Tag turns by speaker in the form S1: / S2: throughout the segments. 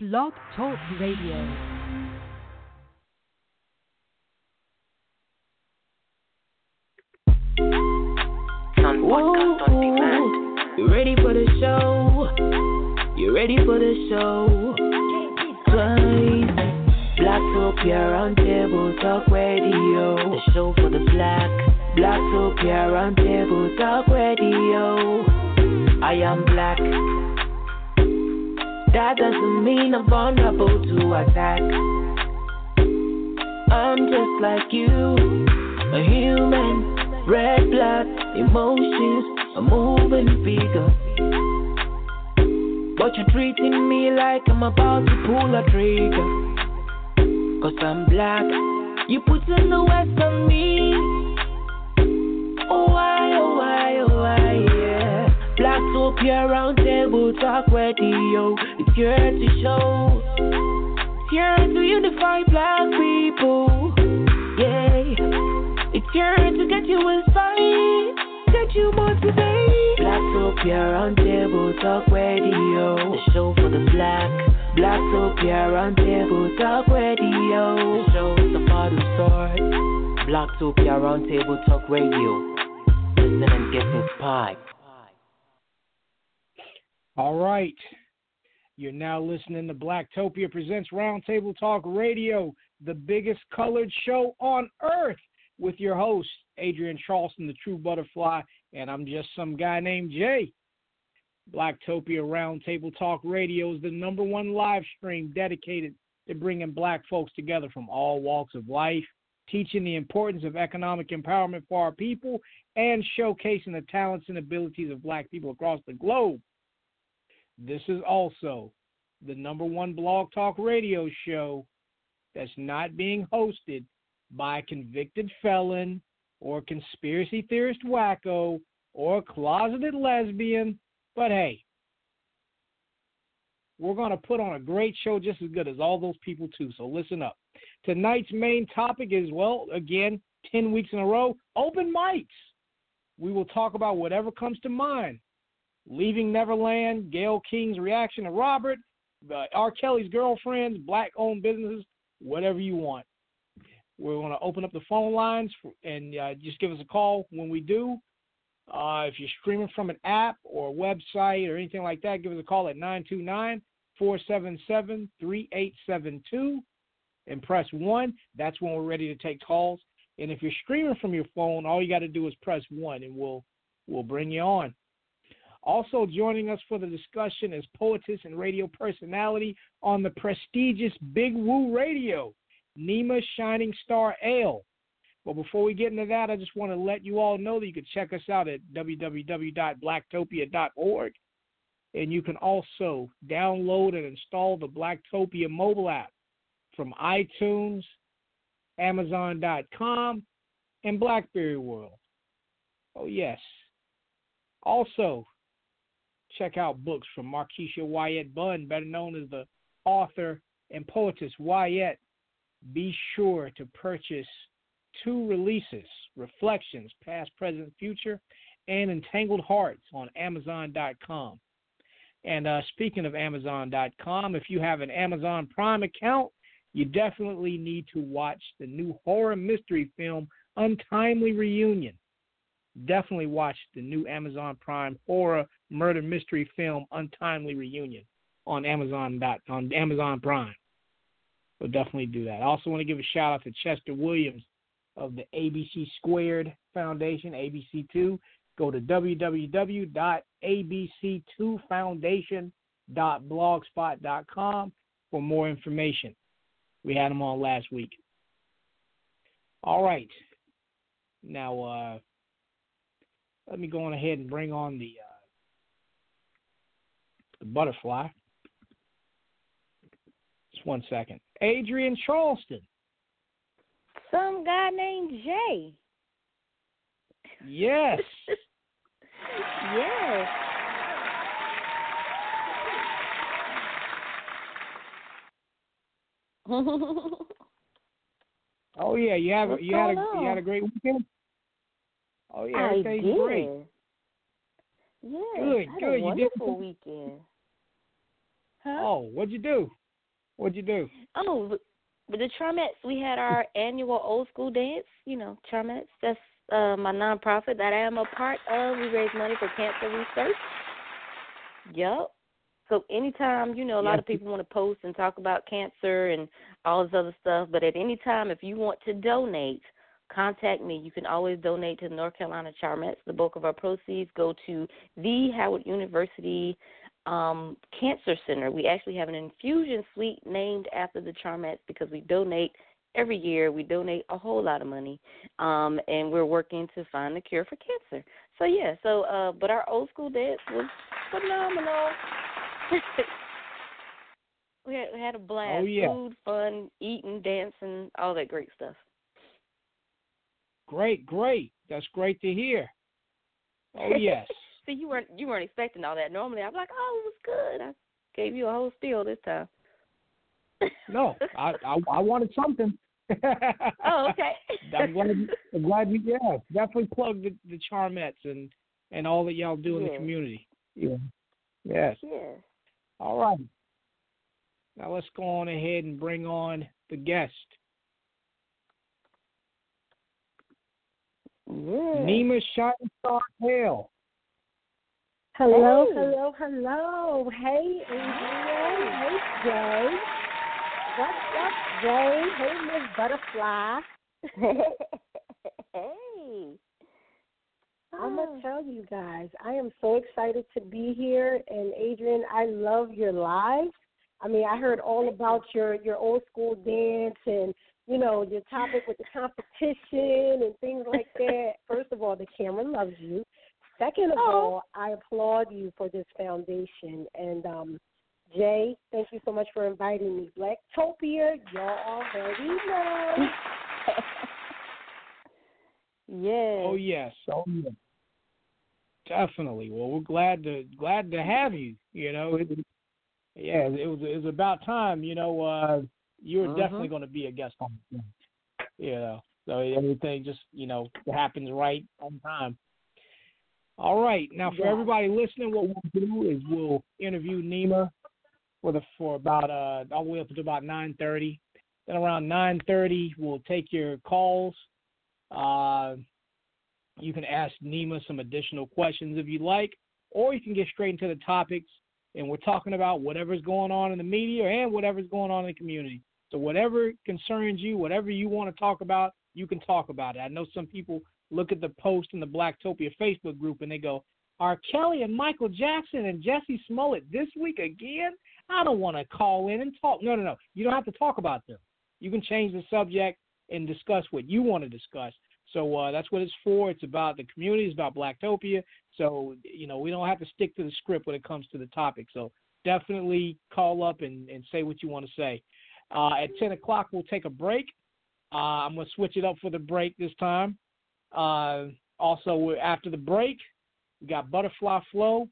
S1: Blog Talk Radio.
S2: on podcast on demand.
S3: You ready for the show? You ready for the show? Twice. Blacktopia Roundtable Talk Radio. The show for the black. Blacktopia Roundtable Talk Radio. I am black. That doesn't mean I'm vulnerable to attack. I'm just like you, a human. Red blood, emotions, a moving figure. But you're treating me like I'm about to pull a trigger. Cause I'm black. You put in the west on me. Blacktopia Roundtable Talk Radio. It's here to show. It's here to unify black people. Yeah. It's here to get you inspired, get you motivated. Blacktopia Roundtable Talk Radio. The show for the black. Blacktopia Roundtable Talk Radio.
S2: The show is about to start. Blacktopia Roundtable Talk Radio. Listen and get inspired.
S4: All right. You're now listening to Blacktopia Presents Roundtable Talk Radio, the biggest colored show on earth, with your host, Adrienne Charleston, the true butterfly, and I'm just some guy named Jay. Blacktopia Roundtable Talk Radio is the number one live stream dedicated to bringing black folks together from all walks of life, teaching the importance of economic empowerment for our people, and showcasing the talents and abilities of black people across the globe. This is also the number one blog talk radio show that's not being hosted by a convicted felon or conspiracy theorist wacko or closeted lesbian. But hey, we're going to put on a great show just as good as all those people, too. So listen up. Tonight's main topic is, well, again, 10 weeks in a row, open mics. We will talk about whatever comes to mind. Leaving Neverland, Gayle King's reaction to Robert, uh, R. Kelly's girlfriends, black owned businesses, whatever you want. We're going to open up the phone lines for, and uh, just give us a call when we do. Uh, if you're streaming from an app or a website or anything like that, give us a call at 929 477 3872 and press 1. That's when we're ready to take calls. And if you're streaming from your phone, all you got to do is press 1 and we'll, we'll bring you on. Also joining us for the discussion is poetess and radio personality on the prestigious Big Woo Radio, Nima Shining Star Ale. But before we get into that, I just want to let you all know that you can check us out at www.blacktopia.org. And you can also download and install the Blacktopia mobile app from iTunes, Amazon.com, and Blackberry World. Oh, yes. Also, check out books from Markeisha Wyatt Bunn, better known as the author and poetess Wyatt. Be sure to purchase two releases Reflections, Past, Present, Future, and Entangled Hearts on Amazon.com. And uh, speaking of Amazon.com, if you have an Amazon Prime account, you definitely need to watch the new horror mystery film Untimely Reunion. Definitely watch the new Amazon Prime horror murder mystery film Untimely Reunion on Amazon on Amazon Prime. So definitely do that. I also want to give a shout out to Chester Williams of the ABC Squared Foundation, ABC2. Go to www.abc2foundation.blogspot.com for more information. We had him on last week. All right. Now, uh, let me go on ahead and bring on the uh, the butterfly. Just one second. Adrienne Charleston.
S5: Some guy named Jay.
S4: Yes.
S5: yes.
S4: Oh yeah, you have
S5: What's
S4: you had a
S5: going
S4: you had a great weekend. Oh yeah,
S5: I
S4: everything's
S5: did.
S4: great.
S5: Yes,
S4: Good, good. You did
S5: weekend. Huh?
S4: Oh, what'd you do? What'd you do?
S5: Oh, with the Charmettes, we had our annual old school dance. You know, Charmettes. That's uh, my nonprofit that I am a part of. We raise money for cancer research. Yep. So anytime, you know, a lot of people want to post and talk about cancer and all this other stuff, but at any time, if you want to donate, contact me. You can always donate to North Carolina Charmettes. The bulk of our proceeds go to the Howard University um, Cancer Center. We actually have an infusion suite named after the Charmettes because we donate every year. We donate a whole lot of money, um, and we're working to find a cure for cancer. So yeah, so uh, but our old school dance was phenomenal. we, had, we had a blast.
S4: Oh, yeah.
S5: Food, fun, eating, dancing, all that great stuff.
S4: Great, great. That's great to hear. Oh yes.
S5: See, you weren't you weren't expecting all that. Normally, I'm like, oh, it was good. I gave you a whole spiel this time.
S4: no, I, I I wanted something.
S5: oh, okay.
S4: I'm glad, I'm glad you yeah definitely plug the, the Charmettes and and all that y'all do in the community. Yeah. Yes.
S5: Yes.
S4: All right. Now let's go on ahead and bring on the guest.
S5: Yeah.
S4: Nima Shining Star Hale.
S6: Hello,
S5: Hey.
S6: hello, hello. Hey, Adrienne. Hey, Jay. What's up, Jay? Hey, Miss Butterfly.
S5: hey.
S6: I'm going
S5: Oh.
S6: to tell you guys, I am so excited to be here. And, Adrienne, I love your live. I mean, I heard all about your, your old school dance and, you know, your topic with the competition and things like that. First of all, the camera loves you. Second of
S5: Oh.
S6: all, I applaud you for this foundation. And um, Jay, thank you so much for inviting me. Blacktopia, y'all already know.
S5: yes.
S4: Oh yes. Oh yes. Definitely. Well, we're glad to glad to have you. You know, it, yeah, it was it was about time. You know, uh, you were
S5: Mhm.
S4: definitely going to be a guest on the. You know, so everything just you know happens right on time. All right, now for
S6: Yeah.
S4: everybody listening, what we'll do is we'll interview Nima for the for about uh all the way up to about nine thirty. Then around nine thirty, we'll take your calls. Uh, you can ask Nima some additional questions if you like, or you can get straight into the topics. And we're talking about whatever's going on in the media and whatever's going on in the community. So whatever concerns you, whatever you want to talk about, you can talk about it. I know some people look at the post in the Blacktopia Facebook group and they go, "R. Kelly and Michael Jackson and Jussie Smollett this week again? I don't want to call in and talk." No, no, no. You don't have to talk about them. You can change the subject and discuss what you want to discuss. So uh, that's what it's for. It's about the community. It's about Blacktopia. So you know we don't have to stick to the script when it comes to the topic. So definitely call up and, and say what you want to say. Uh, at 10 o'clock, we'll take a break. Uh, I'm going to switch it up for the break this time. Uh, also, after the break, we got Butterfly Flow.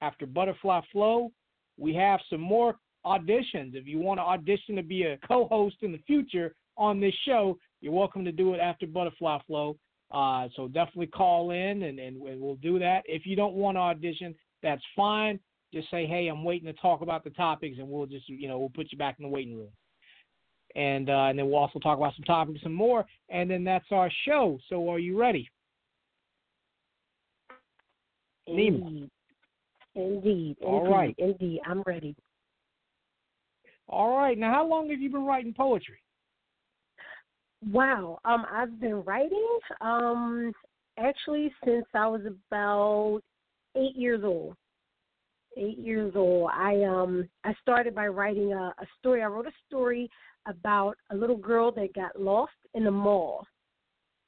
S4: After Butterfly Flow, we have some more auditions. If you want to audition to be a co host in the future on this show, you're welcome to do it after Butterfly Flow. Uh, so definitely call in and, and, and we'll do that. If you don't want to audition, that's fine. Just say, hey, I'm waiting to talk about the topics, and we'll just, you know, we'll put you back in the waiting room. And uh, and then we'll also talk about some topics and more. And then that's our show. So are you ready? Nima.
S6: Indeed. Indeed.
S4: All
S6: indeed,
S4: right.
S6: Indeed. I'm ready.
S4: All right. Now, how long have you been writing poetry?
S6: Wow. Um, I've been writing um actually since I was about eight years old. Eight years old. I um I started by writing a, a story. I wrote a story about a little girl that got lost in a mall.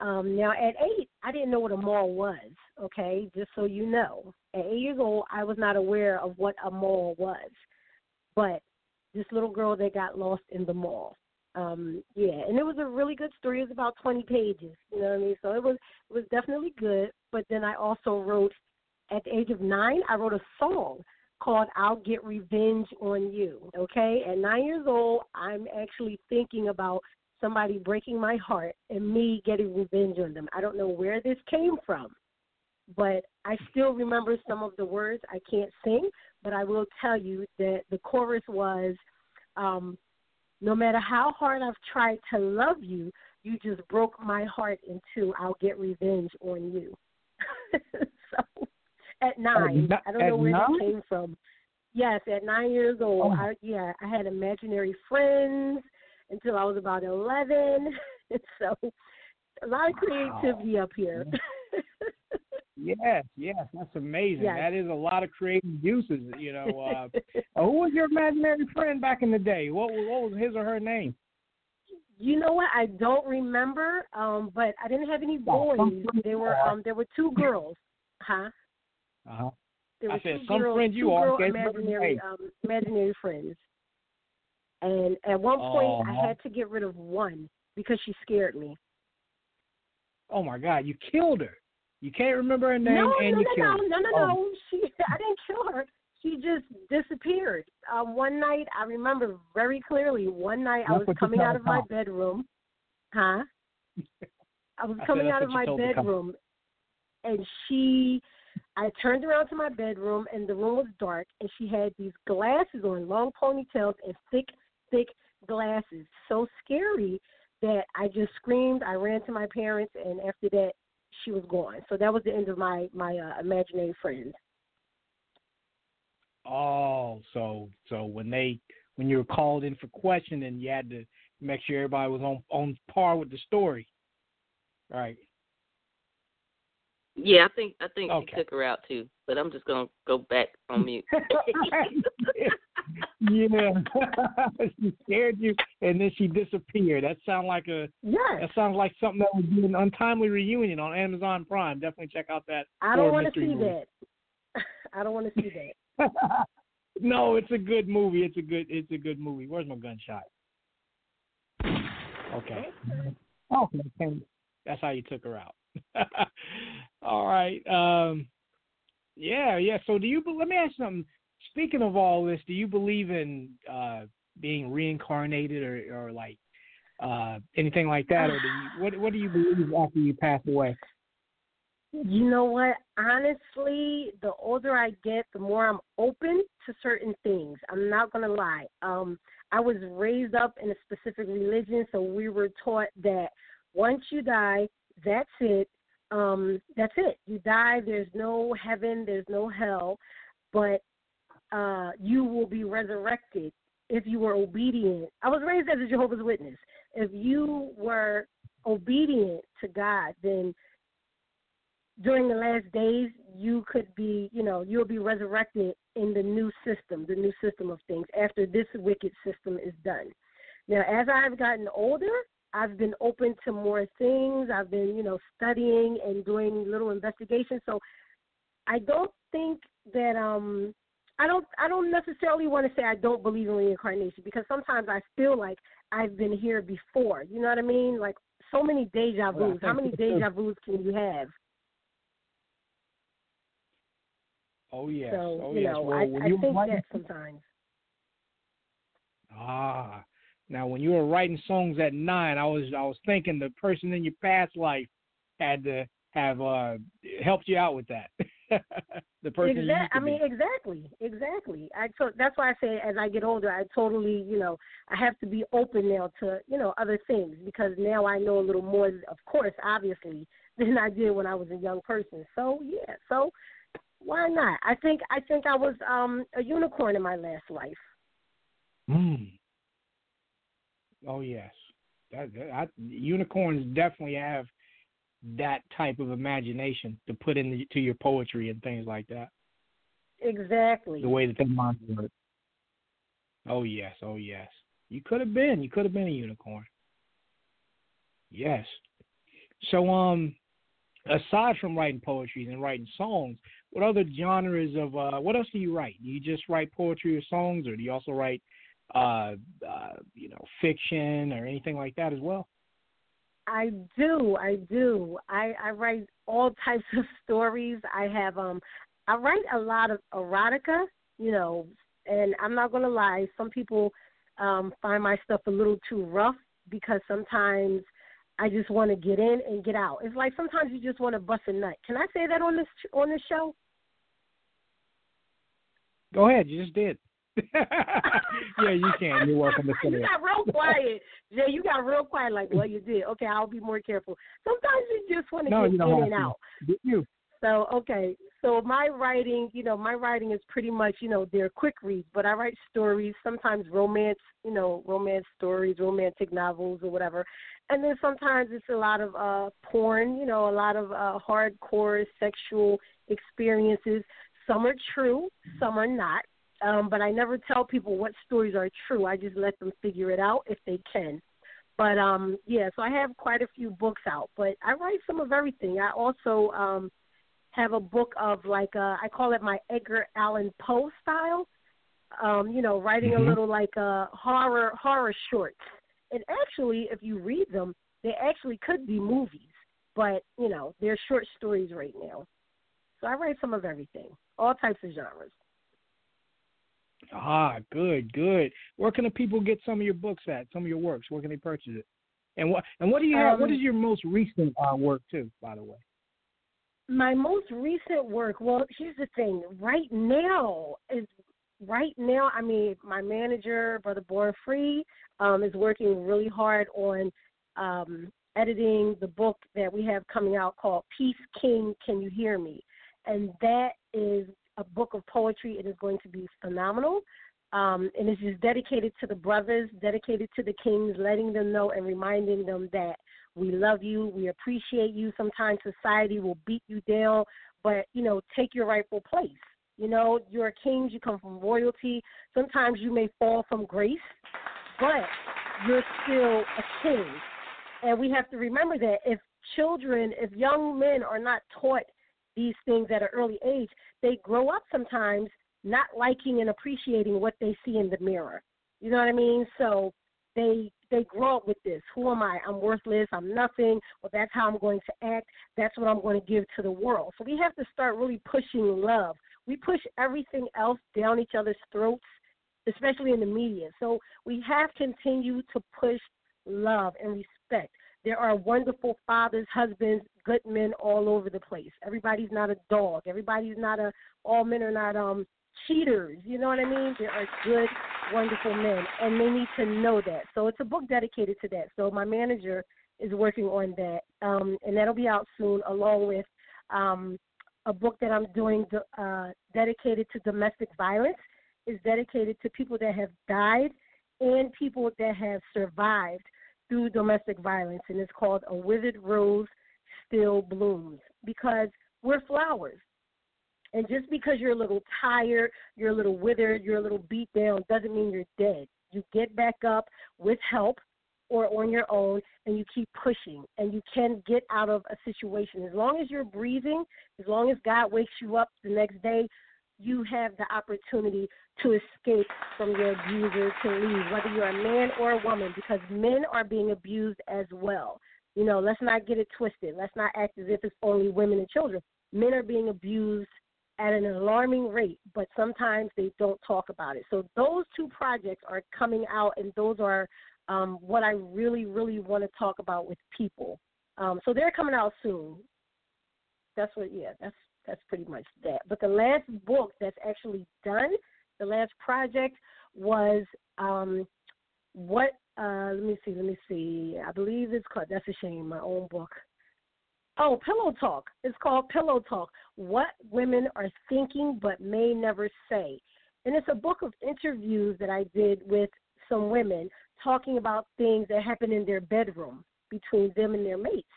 S6: Um, now at eight, I didn't know what a mall was. Okay, just so you know, at eight years old, I was not aware of what a mall was. But this little girl that got lost in the mall um yeah and it was a really good story it was about 20 pages you know what i mean so it was it was definitely good but then i also wrote at the age of nine i wrote a song called i'll get revenge on you okay at nine years old i'm actually thinking about somebody breaking my heart and me getting revenge on them i don't know where this came from but i still remember some of the words i can't sing but i will tell you that the chorus was Um, no matter how hard I've tried to love you, you just broke my heart in two. I'll get revenge on you. so at nine,
S4: At
S6: I don't know where
S4: nine?
S6: that came from. Yes, at nine years old,
S4: Oh.
S6: I yeah, I had imaginary friends until I was about eleven. so a lot of creativity up here.
S4: Yes, yes, that's amazing.
S6: Yes.
S4: That is a lot of creative uses. You know, uh, uh, who was your imaginary friend back in the day? What was, what was his or her name?
S6: You know what? I don't remember, um, but I didn't have any
S4: Oh,
S6: boys. There were um there were two girls. Huh?
S4: Uh huh.
S6: There
S4: I said,
S6: two
S4: some
S6: girls,
S4: friend you
S6: two
S4: are
S6: imaginary um imaginary friends. And at one point I had to get rid of one because she scared me.
S4: Oh my God, you killed her. You can't remember her name
S6: no,
S4: and
S6: no,
S4: you
S6: no,
S4: killed
S6: no,
S4: her.
S6: no, no,
S4: Oh.
S6: no. She I didn't kill her. She just disappeared. Um one night I remember very clearly, one night I was coming out of my bedroom. Huh? I was coming
S4: that's
S6: out of my
S4: told the cops.
S6: bedroom and she I turned around to my bedroom and the room was dark and she had these glasses on, long ponytails and thick, thick glasses. So scary that I just screamed. I ran to my parents and after that she was gone. So that was the end of my my uh, imaginary friend.
S4: Oh, so so when they when you were called in for questioning, you had to make sure everybody was on on par with the story. Right.
S7: Yeah, I think I think
S4: Okay.
S7: she took her out too. But I'm just gonna go back on mute.
S4: yeah. she scared you and then she disappeared. That sounds like a
S6: Yes.
S4: that sounds like something that would be an untimely reunion on Amazon Prime. Definitely check out that.
S6: I don't want to see
S4: movie.
S6: that. I don't want to see that.
S4: no, it's a good movie. It's a good it's a good movie. Where's my gunshot? Okay. Okay. okay. That's how you took her out. All right. Um yeah, yeah. So do you let me ask something. Speaking of all this, do you believe in uh being reincarnated or or like uh anything like that or do you what what do you believe after you pass away?
S6: You know what? Honestly, the older I get, the more I'm open to certain things. I'm not gonna lie. Um, I was raised up in a specific religion, so we were taught that once you die, that's it. Um, that's it. You die. There's no heaven. There's no hell, but uh, you will be resurrected if you were obedient. I was raised as a Jehovah's Witness. If you were obedient to God, then during the last days you could be you know you'll be resurrected in the new system the new system of things after this wicked system is done now as i've gotten older i've been open to more things. I've been you know studying and doing little investigations. So i don't think that um i don't i don't necessarily want to say i don't believe in reincarnation because sometimes i feel like i've been here before. You know what i mean? Like so many deja vus. How many deja vus can you have?
S4: Oh yes.
S6: So
S4: oh
S6: you
S4: yes.
S6: know,
S4: well,
S6: I, I think that sometimes.
S4: Ah, now when you were writing songs at nine, I was I was thinking the person in your past life had to have uh helped you out with that. the person
S6: Exactly.
S4: to
S6: I mean,
S4: be.
S6: exactly, exactly. I so that's why I say as I get older, I totally, you know, I have to be open now to you know other things because now I know a little more, of course, obviously, than I did when I was a young person. So yeah, so why not? I think I think I was um a unicorn in my last life.
S4: Hmm. Oh yes, that, that I, unicorns definitely have that type of imagination to put into your poetry and things like that.
S6: Exactly.
S4: The way that their minds work. Oh yes, oh yes. You could have been. You could have been a unicorn. Yes. So um aside from writing poetry and writing songs, what other genres of uh what else do you write? Do you just write poetry or songs or do you also write uh uh you know, fiction or anything like that as well?
S6: I do, I do. I, I write all types of stories. I have um I write a lot of erotica, you know, and I'm not gonna lie, some people um find my stuff a little too rough because sometimes I just want to get in and get out. It's like sometimes you just want to bust a nut. Can I say that on this on this show?
S4: Go ahead, you just did. yeah, you can. You're welcome to say
S6: You got real quiet, Jay. You got real quiet. Like, well, you did. Okay, I'll be more careful. Sometimes you just want to
S4: No,
S6: get
S4: you don't
S6: in and
S4: to.
S6: out.
S4: Did you?
S6: So okay, so my writing, you know, my writing is pretty much, you know, they're quick reads, but I write stories, sometimes romance, you know, romance stories, romantic novels or whatever, and then sometimes it's a lot of uh porn, you know, a lot of uh hardcore sexual experiences. Some are true, some are not. Um, but I never tell people what stories are true. I just let them figure it out if they can. But um yeah, so I have quite a few books out, but I write some of everything. I also um have a book of like uh I call it my Edgar Allan Poe style. Um, you know, writing
S4: Mhm.
S6: a little like uh horror horror shorts. And actually if you read them, they actually could be movies. But, you know, they're short stories right now. So I write some of everything. All types of genres.
S4: Ah, good, good. Where can the people get some of your books at? Some of your works? Where can they purchase it? And what and what do you have? what
S6: Um,
S4: is your most recent uh, work too? By the way.
S6: My most recent work, well, here's the thing. Right now is right now. I mean, my manager, Brother Born Free, um, is working really hard on um, editing the book that we have coming out called Peace King. Can you hear me? And that is a book of poetry. It is going to be phenomenal. Um, and it's just dedicated to the brothers, dedicated to the kings, letting them know and reminding them that we love you, we appreciate you. Sometimes society will beat you down, but you know, take your rightful place. You know, you're kings, you come from royalty. Sometimes you may fall from grace, but you're still a king. And we have to remember that if children, if young men are not taught these things at an early age, they grow up sometimes not liking and appreciating what they see in the mirror. You know what I mean? So they they grow up with this. Who am I? I'm worthless. I'm nothing. Well, that's how I'm going to act. That's what I'm going to give to the world. So we have to start really pushing love. We push everything else down each other's throats, especially in the media. So we have continued to push love and respect. There are wonderful fathers, husbands, good men all over the place. Everybody's not a dog. Everybody's not a. All men are not um cheaters. You know what I mean? There are good, wonderful men, and they need to know that. So it's a book dedicated to that. So my manager is working on that, um, and that'll be out soon, along with um, a book that I'm doing uh, dedicated to domestic violence. Is dedicated to people that have died and people that have survived through domestic violence, and it's called A Withered Rose Still Blooms because we're flowers. And just because you're a little tired, you're a little withered, you're a little beat down, doesn't mean you're dead. You get back up with help or on your own and you keep pushing and you can get out of a situation. As long as you're breathing, as long as God wakes you up the next day, you have the opportunity to escape from your abuser to leave, whether you're a man or a woman, because men are being abused as well. You know, let's not get it twisted. Let's not act as if it's only women and children. Men are being abused at an alarming rate, but sometimes they don't talk about it. So those two projects are coming out, and those are um, what I really, really want to talk about with people. Um, so they're coming out soon. That's what, yeah, that's that's pretty much that. But the last book that's actually done, the last project was um, what? Uh, let me see, let me see. I believe it's called. That's a shame. My own book. Oh, Pillow Talk. It's called Pillow Talk. What women are thinking but may never say. And it's a book of interviews that I did with some women talking about things that happen in their bedroom between them and their mates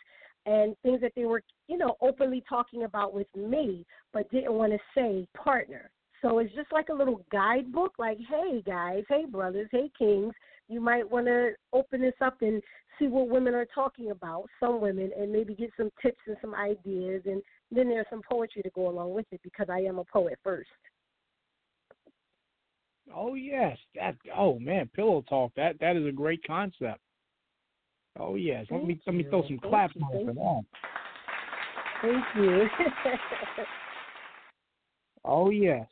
S6: and things that they were, you know, openly talking about with me but didn't want to say partner. So it's just like a little guidebook like, hey guys, hey brothers, hey kings, you might want to open this up and see what women are talking about, some women, and maybe get some tips and some ideas. And then there's some poetry to go along with it because I am a poet first.
S4: Oh yes, that. Oh man, pillow talk. That that is a great concept. Oh yes, let me
S6: Thank
S4: let me throw some
S6: Thank
S4: claps
S6: you.
S4: on for that.
S6: Thank you.
S4: Oh yes,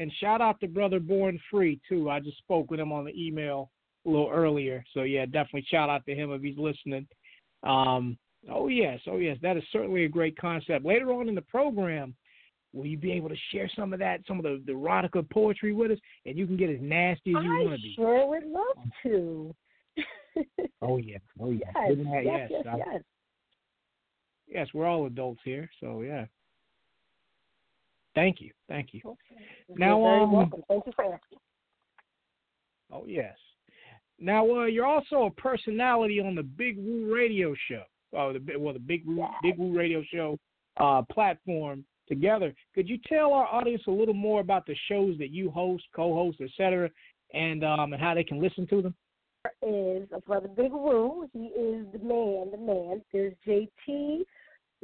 S4: and shout out to brother Born Free too. I just spoke with him on the email a little earlier, so yeah, definitely shout out to him if he's listening. Um, oh yes, oh yes, that is certainly a great concept. Later on in the program, will you be able to share some of that, some of the, the erotica poetry with us, and you can get as nasty as you want to be.
S6: I sure would love to.
S4: Oh yeah, oh yeah,
S6: yes, yes,
S4: yes,
S6: yes, yes.
S4: yes, we're all adults here, so yeah. Thank you, thank you.
S6: You're
S4: Now,
S6: very
S4: um,
S6: welcome. Thank you for asking.
S4: Oh yes. Now uh, you're also a personality on the Big Woo Radio Show. Oh, the well, the Big Woo Big Woo Radio Show uh, platform together. Could you tell our audience a little more about the shows that you host, co-host, etc., and um, and how they can listen to them?
S6: Is a brother Big Woo. He is the man, the man. There's JT,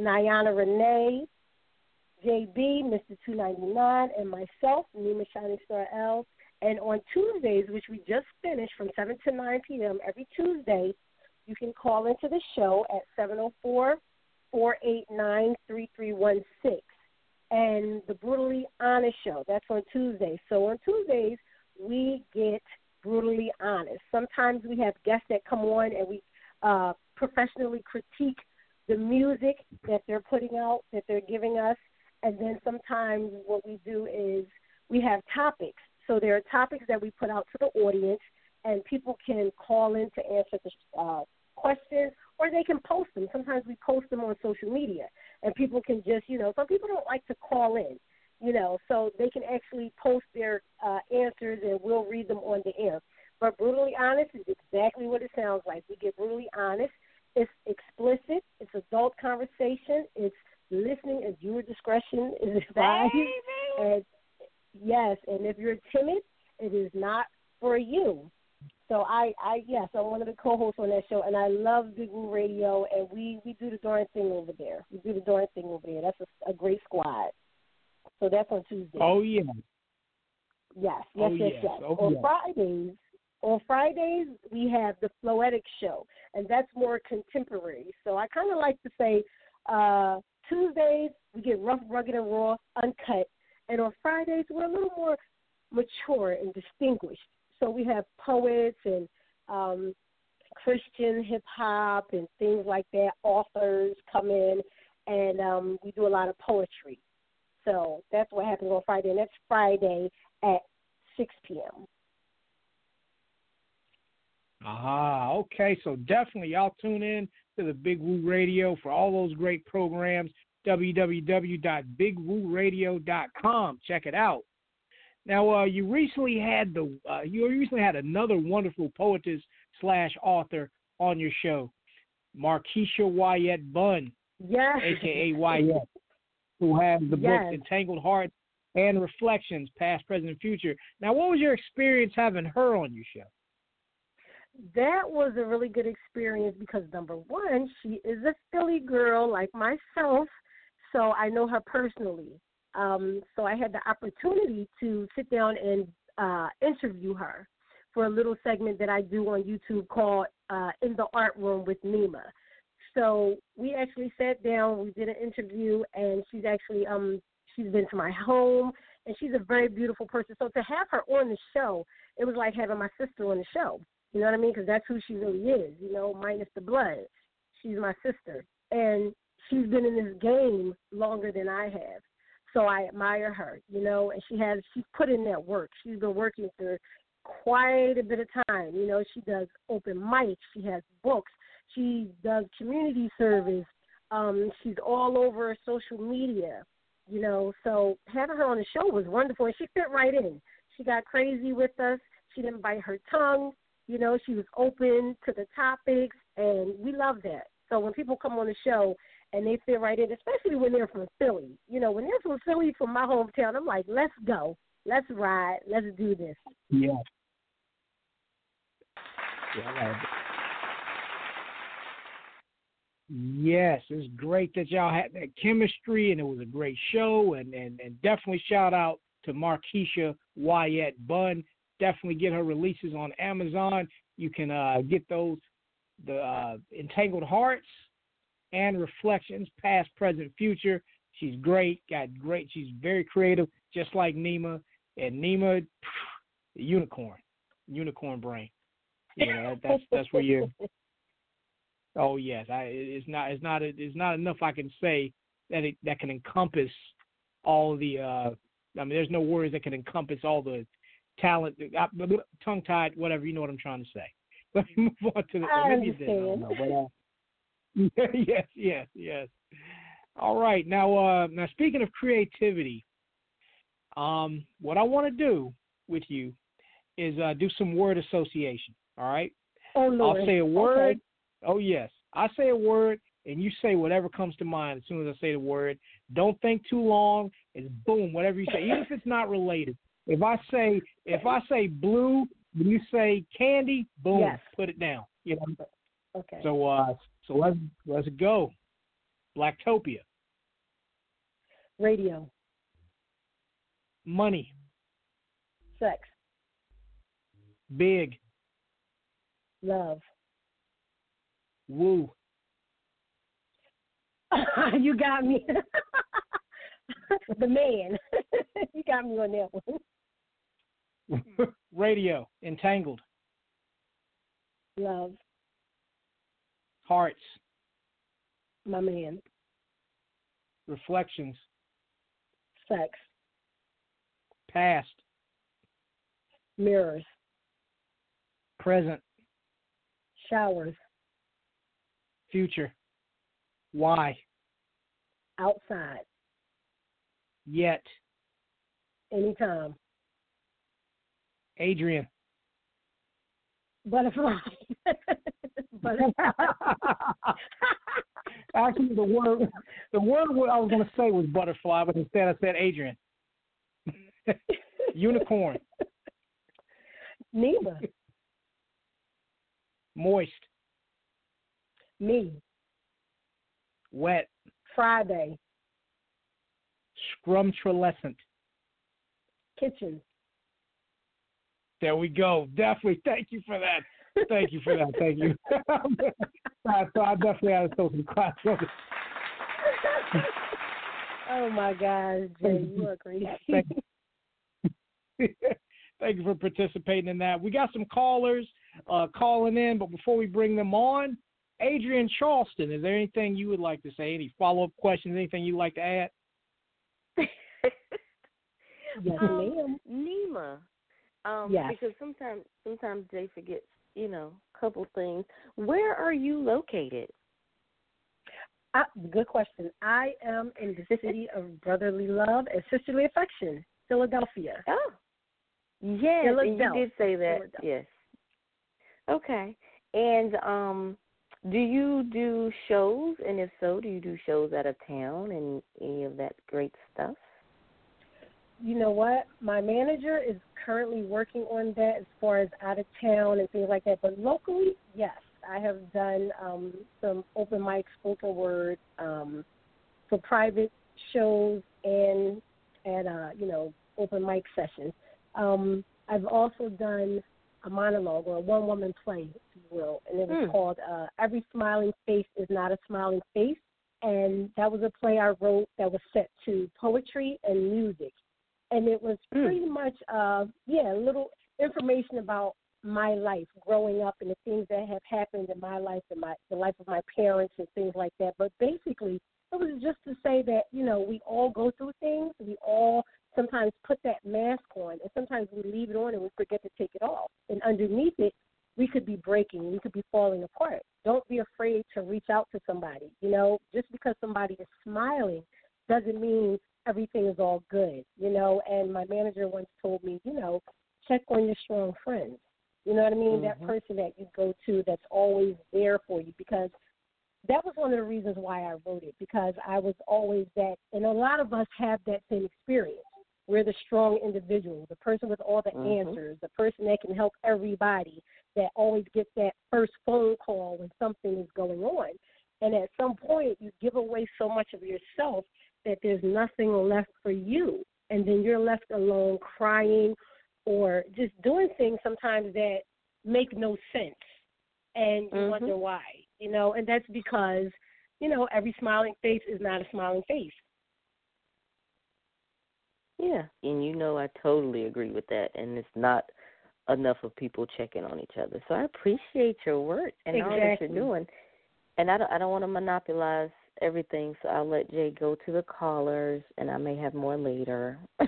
S6: Nyana Renee, JB, Mr. 299, and myself, Nima Shiningstar-El. And on Tuesdays, which we just finished from 7 to 9 p.m. every Tuesday, you can call into the show at 704 489 3316. And the Brutally Honest Show, that's on Tuesdays. So on Tuesdays, we get brutally honest. Sometimes we have guests that come on and we uh, professionally critique the music that they're putting out, that they're giving us. And then sometimes what we do is we have topics. So there are topics that we put out to the audience, and people can call in to answer the uh, questions, or they can post them. Sometimes we post them on social media, and people can just, you know, some people don't like to call in, you know, so they can actually post their uh, answers, and we'll read them on the air. But brutally honest is exactly what it sounds like. We get brutally honest. It's explicit. It's adult conversation. It's listening at your discretion is advised. And yes, and if you're timid, it is not for you. So I, I yes, I'm one of the co-hosts on that show, and I love Big Woo Radio, and we we do the darn thing over there. We do the darn thing over there. That's a, a great squad. So that's on Tuesday.
S4: Oh yeah.
S6: Yes, yes,
S4: Oh,
S6: yes,
S4: yes.
S6: yes.
S4: Oh,
S6: on
S4: yes.
S6: Fridays, on Fridays we have the Floetic Show, and that's more contemporary. So I kind of like to say uh, Tuesdays we get rough, rugged, and raw, uncut, and on Fridays we're a little more mature and distinguished. So we have poets and um, Christian hip hop and things like that. Authors come in, and um, we do a lot of poetry. So that's what happens on Friday, and that's Friday at 6 p.m.
S4: Ah, okay. So definitely y'all tune in to the Big Woo Radio for all those great programs. www.bigwooradio.com. Check it out. Now, uh, you recently had the uh, you recently had another wonderful poetess slash author on your show, Markeisha Wyatt Bunn,
S6: Yes.
S4: aka Wyatt, who has the
S6: Yes.
S4: book Entangled Hearts and Reflections, Past, Present, and Future. Now, what was your experience having her on your show?
S6: That was a really good experience because number one, she is a Philly girl like myself, so I know her personally. Um, so I had the opportunity to sit down and uh, interview her for a little segment that I do on YouTube called uh, "In the Art Room with Nima." So we actually sat down, we did an interview, and she's actually um she's been to my home, and she's a very beautiful person. So to have her on the show, it was like having my sister on the show. You know what I mean? Because that's who she really is. You know, minus the blood. She's my sister, and she's been in this game longer than I have. So I admire her. You know, and she has she's put in that work. She's been working for quite a bit of time. You know, she does open mics. She has books. She does community service. Um, she's all over social media. You know, so having her on the show was wonderful, and she fit right in. She got crazy with us. She didn't bite her tongue. You know, she was open to the topics, and we love that. So when people come on the show and they fit right in, especially when they're from Philly, you know, when they're from Philly, from my hometown, I'm like, let's go, let's ride, let's do this.
S4: Yeah. Yeah. Yes, it's great that y'all had that chemistry and it was a great show and, and, and definitely shout out to Markeisha Wyatt Bunn. Definitely get her releases on Amazon. You can uh, get those the uh, Entangled Hearts and Reflections, Past, Present, Future. She's great, got great. She's very creative, just like Nima. And Nima, the unicorn, unicorn brain. You know, that, that's that's where you're. Oh yes, I it's not it's not it's not enough I can say that it that can encompass all the. uh I mean, there's no words that can encompass all the talent, uh, tongue tied, whatever. You know what I'm trying to say. Let me move on to the.
S6: I
S4: you didn't, I don't know, but, yes, yes, yes. All right. Now, uh, now speaking of creativity, um, what I want to do with you is uh, do some word association. All right.
S6: Oh Lord.
S4: I'll say a word.
S6: Okay.
S4: Oh yes, I say a word, and you say whatever comes to mind as soon as I say the word. Don't think too long. It's boom, whatever you say, even if it's not related. If I say if I say blue, when you say candy, boom,
S6: Yes.
S4: put it down. You know.
S6: Okay.
S4: So uh, so let's let's go. Blacktopia,
S6: Radio,
S4: money,
S6: sex,
S4: big,
S6: love.
S4: woo,
S6: you got me. the man. you got me on that one.
S4: radio, entangled,
S6: Love,
S4: hearts,
S6: my man.
S4: reflections,
S6: Sex,
S4: past,
S6: mirrors,
S4: present,
S6: showers,
S4: future, why,
S6: outside,
S4: yet,
S6: anytime.
S4: Adrienne.
S6: Butterfly. Butterfly.
S4: Actually, the word the word I was going to say was butterfly, but instead I said Adrienne. Unicorn,
S6: Neva.
S4: moist,
S6: Me.
S4: wet,
S6: Friday.
S4: scrumtrolescent.
S6: Kitchen.
S4: There we go. Definitely. Thank you for that. Thank you for that. Thank you. so I definitely had to throw some class on it.
S6: oh my gosh, Jay, you are crazy.
S4: Thank Thank you for participating in that. We got some callers uh, calling in, but before we bring them on, Adrienne Charleston, is there anything you would like to say? Any follow up questions? Anything you'd like to add?
S6: yes,
S5: Um,
S6: ma'am.
S5: Nima. Um,
S6: Yes.
S5: because sometimes sometimes Jay forgets, you know, a couple things. Where are you located?
S6: Uh, good question. I am in the city of brotherly love and sisterly affection, Philadelphia.
S5: Oh. Yes, and you
S6: Philadelphia.
S5: did say that. Yes. Okay. And um do you do shows and if so, do you do shows out of town and any of that great stuff?
S6: You know what? My manager is currently working on that as far as out of town and things like that. But locally, yes, I have done um, some open mic spoken word um, for private shows and at uh, you know open mic sessions. Um, I've also done a monologue or a one woman play, if you will, and it was
S5: Hmm.
S6: called uh, "Every Smiling Face Is Not a Smiling Face." And that was a play I wrote that was set to poetry and music and it was
S5: Mm.
S6: pretty much uh yeah a little information about my life growing up and the things that have happened in my life and my the life of my parents and things like that. But basically it was just to say that you know we all go through things. We all sometimes put that mask on and sometimes we leave it on and we forget to take it off. And underneath it we could be breaking. We could be falling apart. Don't be afraid to reach out to somebody you know? Just because somebody is smiling doesn't mean everything is all good, you know. And my manager once told me, you know, check on your strong friends. You know what I mean? That
S5: Mhm.
S6: person that you go to that's always there for you because that was one of the reasons why I wrote it because I was always that, and a lot of us have that same experience. We're the strong individual, the person with all the
S5: Mhm.
S6: answers, the person that can help everybody, that always gets that first phone call when something is going on. And at some point, you give away so much of yourself that there's nothing left for you. And then you're left alone crying or just doing things sometimes that make no sense. And you
S5: Mhm.
S6: wonder why, you know, and that's because, you know, every smiling face is not a smiling face.
S5: Yeah. And you know I totally agree with that and it's not enough of people checking on each other. So I appreciate your work and all that you're doing. And I don't I don't want to monopolize everything. So I'll let Jay go to the callers, and I may have more later.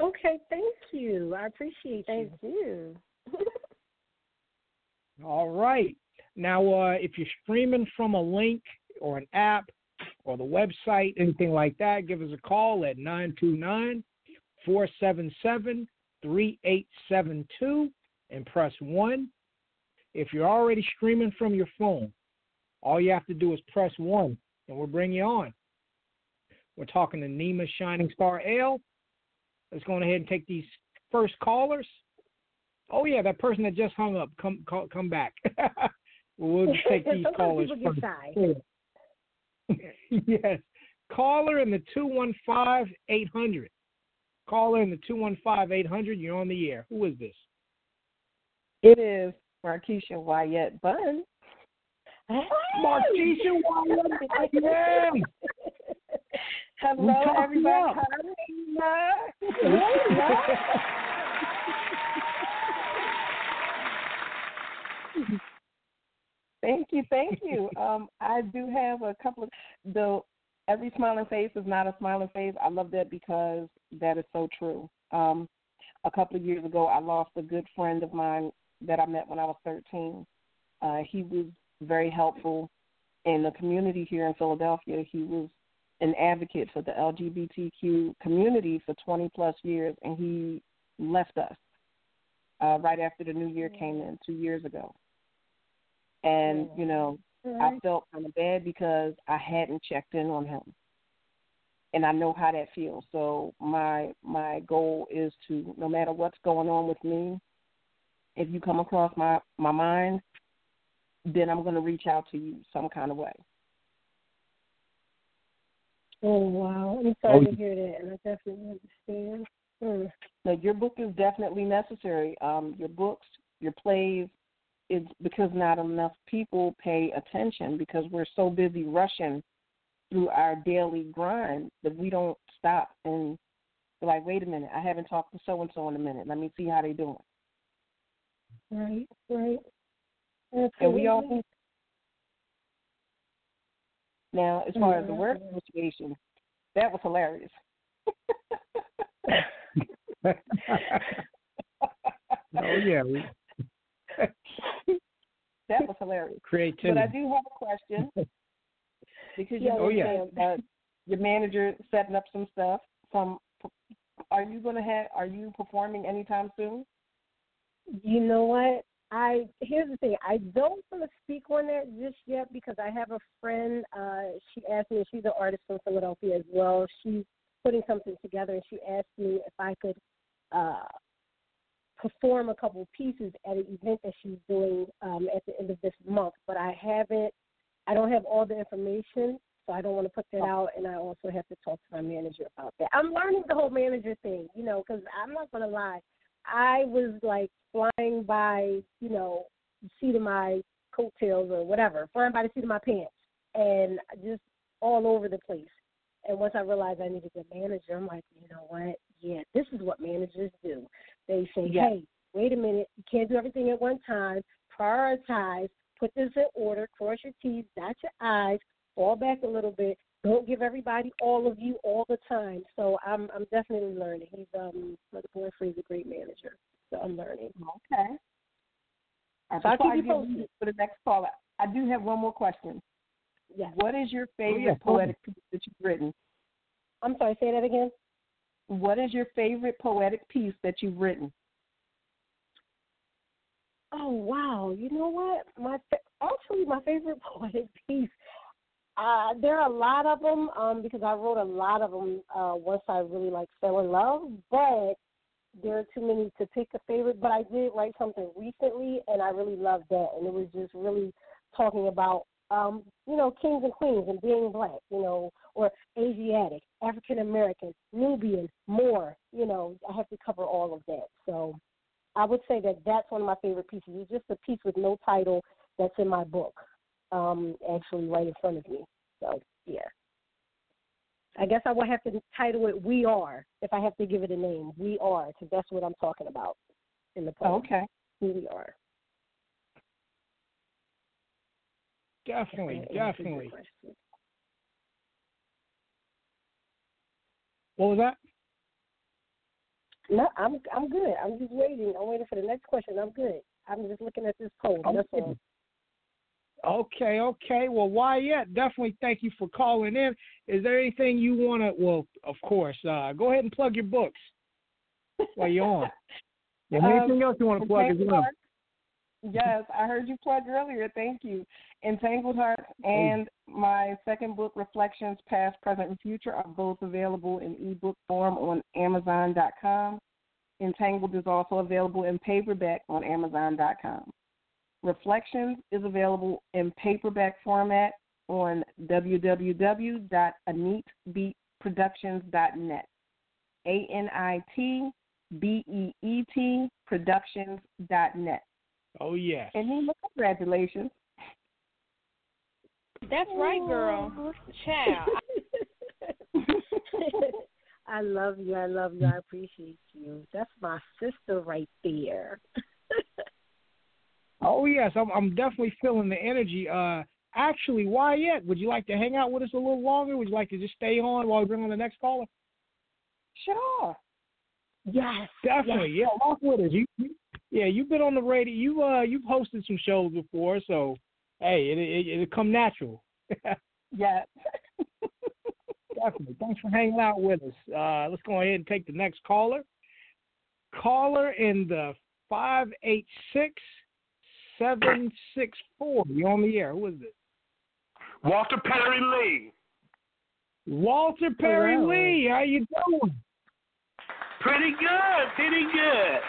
S6: Okay, thank you. I appreciate
S5: Thank
S6: you.
S5: you.
S4: All right. Now, uh, if you're streaming from a link or an app or the website, anything like that, give us a call at 929 477 3872 and press 1. If you're already streaming from your phone, all you have to do is press 1 and we'll bring you on. We're talking to NEMA Shining Star Ale. Let's go ahead and take these first callers. Oh yeah, that person that just hung up, come call, come back. we'll just take these callers first. yes. Caller in the 215 800. Caller in the 215 800. You're on the air. Who is this?
S8: It is Markeisha Wyatt Bunn.
S4: Yes. We
S8: Hello, everybody. Nina. thank you, thank you. Um, I do have a couple of the every smiling face is not a smiling face. I love that because that is so true. Um, a couple of years ago, I lost a good friend of mine that I met when I was 13. Uh, he was very helpful in the community here in Philadelphia. He was an advocate for the LGBTQ community for 20 plus years, and he left us uh, right after the new year came in two years ago. And, you know, I felt kind of bad because I hadn't checked in on him. And I know how that feels. So my my goal is to no matter what's going on with me, if you come across my my mind, then I'm going to reach out to you some kind of way.
S6: Oh wow, I'm sorry
S4: Oh,
S6: to hear that, and I definitely understand.
S8: Now, your book is definitely necessary. Um, your books, your plays, is because not enough people pay attention because we're so busy rushing through our daily grind that we don't stop and be like, wait a minute, I haven't talked to so and so in a minute. Let me see how they're doing.
S6: Right, right.
S8: And we all
S6: Absolutely.
S8: now, as far as the
S6: Mhm.
S8: work situation, that was hilarious.
S4: oh yeah.
S8: that was hilarious.
S4: Creativity.
S8: But I do have a question because you
S4: oh, yeah.
S8: about your manager setting up some stuff. Some, are you going to have? Are you performing anytime soon?
S6: You know what? I here's the thing. I don't want to speak on that just yet because I have a friend. Uh, she asked me. She's an artist from Philadelphia as well. She's putting something together, and she asked me if I could uh, perform a couple pieces at an event that she's doing um, at the end of this month. But I haven't. I don't have all the information, so I don't want to put that out. And I also have to talk to my manager about that. I'm learning the whole manager thing, you know, because I'm not going to lie. I was like flying by, you know, the seat of my coattails or whatever, flying by the seat of my pants, and just all over the place. And once I realized I needed a manager, I'm like, you know what? Yeah, this is what managers do. They say,
S8: Yeah.
S6: hey, wait a minute, you can't do everything at one time. Prioritize, put this in order, cross your T's, dot your I's, fall back a little bit. Don't give everybody all of you all the time. So I'm I'm definitely learning. He's um Brother Born Free is a great manager. So I'm learning.
S8: Okay.
S6: So I'll keep you posted.
S8: for the next caller, I do have one more question.
S6: Yes.
S8: What is your favorite
S4: yeah,
S8: poetic piece that you've written?
S6: I'm sorry, say that again.
S8: What is your favorite poetic piece that you've written?
S6: Oh wow! You know what? My fa- actually my favorite poetic piece. Uh, there are a lot of them um, because I wrote a lot of them uh, once I really like fell in love. But there are too many to pick a favorite. But I did write something recently, and I really loved that. And it was just really talking about um, you know kings and queens and being black, you know, or Asiatic, African American, Nubian, more. You know, I have to cover all of that. So I would say that that's one of my favorite pieces. It's just a piece with no title that's in my book, um, actually right in front of me. So yeah, I guess I will have to title it "We Are" if I have to give it a name. We are, because that's what I'm talking about in the poem.
S8: Okay,
S6: we are.
S4: Definitely, definitely. What was that?
S6: No, I'm I'm good. I'm just waiting. I'm waiting for the next question. I'm good. I'm just looking at this poem. That's all.
S4: Okay, okay. Well, why Wyatt, definitely thank you for calling in. Is there anything you want to? Well, of course. Uh, go ahead and plug your books while you're on. And anything
S8: Um,
S4: else you want to plug as well?
S8: Yes, I heard you plug earlier. Thank you. Entangled Heart and my second book, Reflections Past, Present, and Future, are both available in ebook form on Amazon.com. Entangled is also available in paperback on Amazon.com. Reflections is available in paperback format on www.anitbeetproductions.net. A N I T B E E T Productions.net.
S4: Oh yes.
S8: And Nima, congratulations.
S9: That's right, girl. Child.
S6: I love you. I love you. I appreciate you. That's my sister right there.
S4: Oh yes, I'm I'm definitely feeling the energy. Uh, actually, Wyatt, would you like to hang out with us a little longer? Would you like to just stay on while we bring on the next caller?
S8: Sure.
S6: Yes.
S4: Definitely, yeah. Walk with us. You, you, yeah, you've been on the radio. You uh, you've hosted some shows before, so hey, it it it'll come natural.
S8: yeah.
S4: Definitely. Thanks for hanging out with us. Uh, let's go ahead and take the next caller. Caller in the five eight six seven six four. You on the air? Who is it?
S10: Walter Perry Lee.
S4: Walter Perry
S10: Hello.
S4: Lee. How you doing?
S10: Pretty good, pretty good.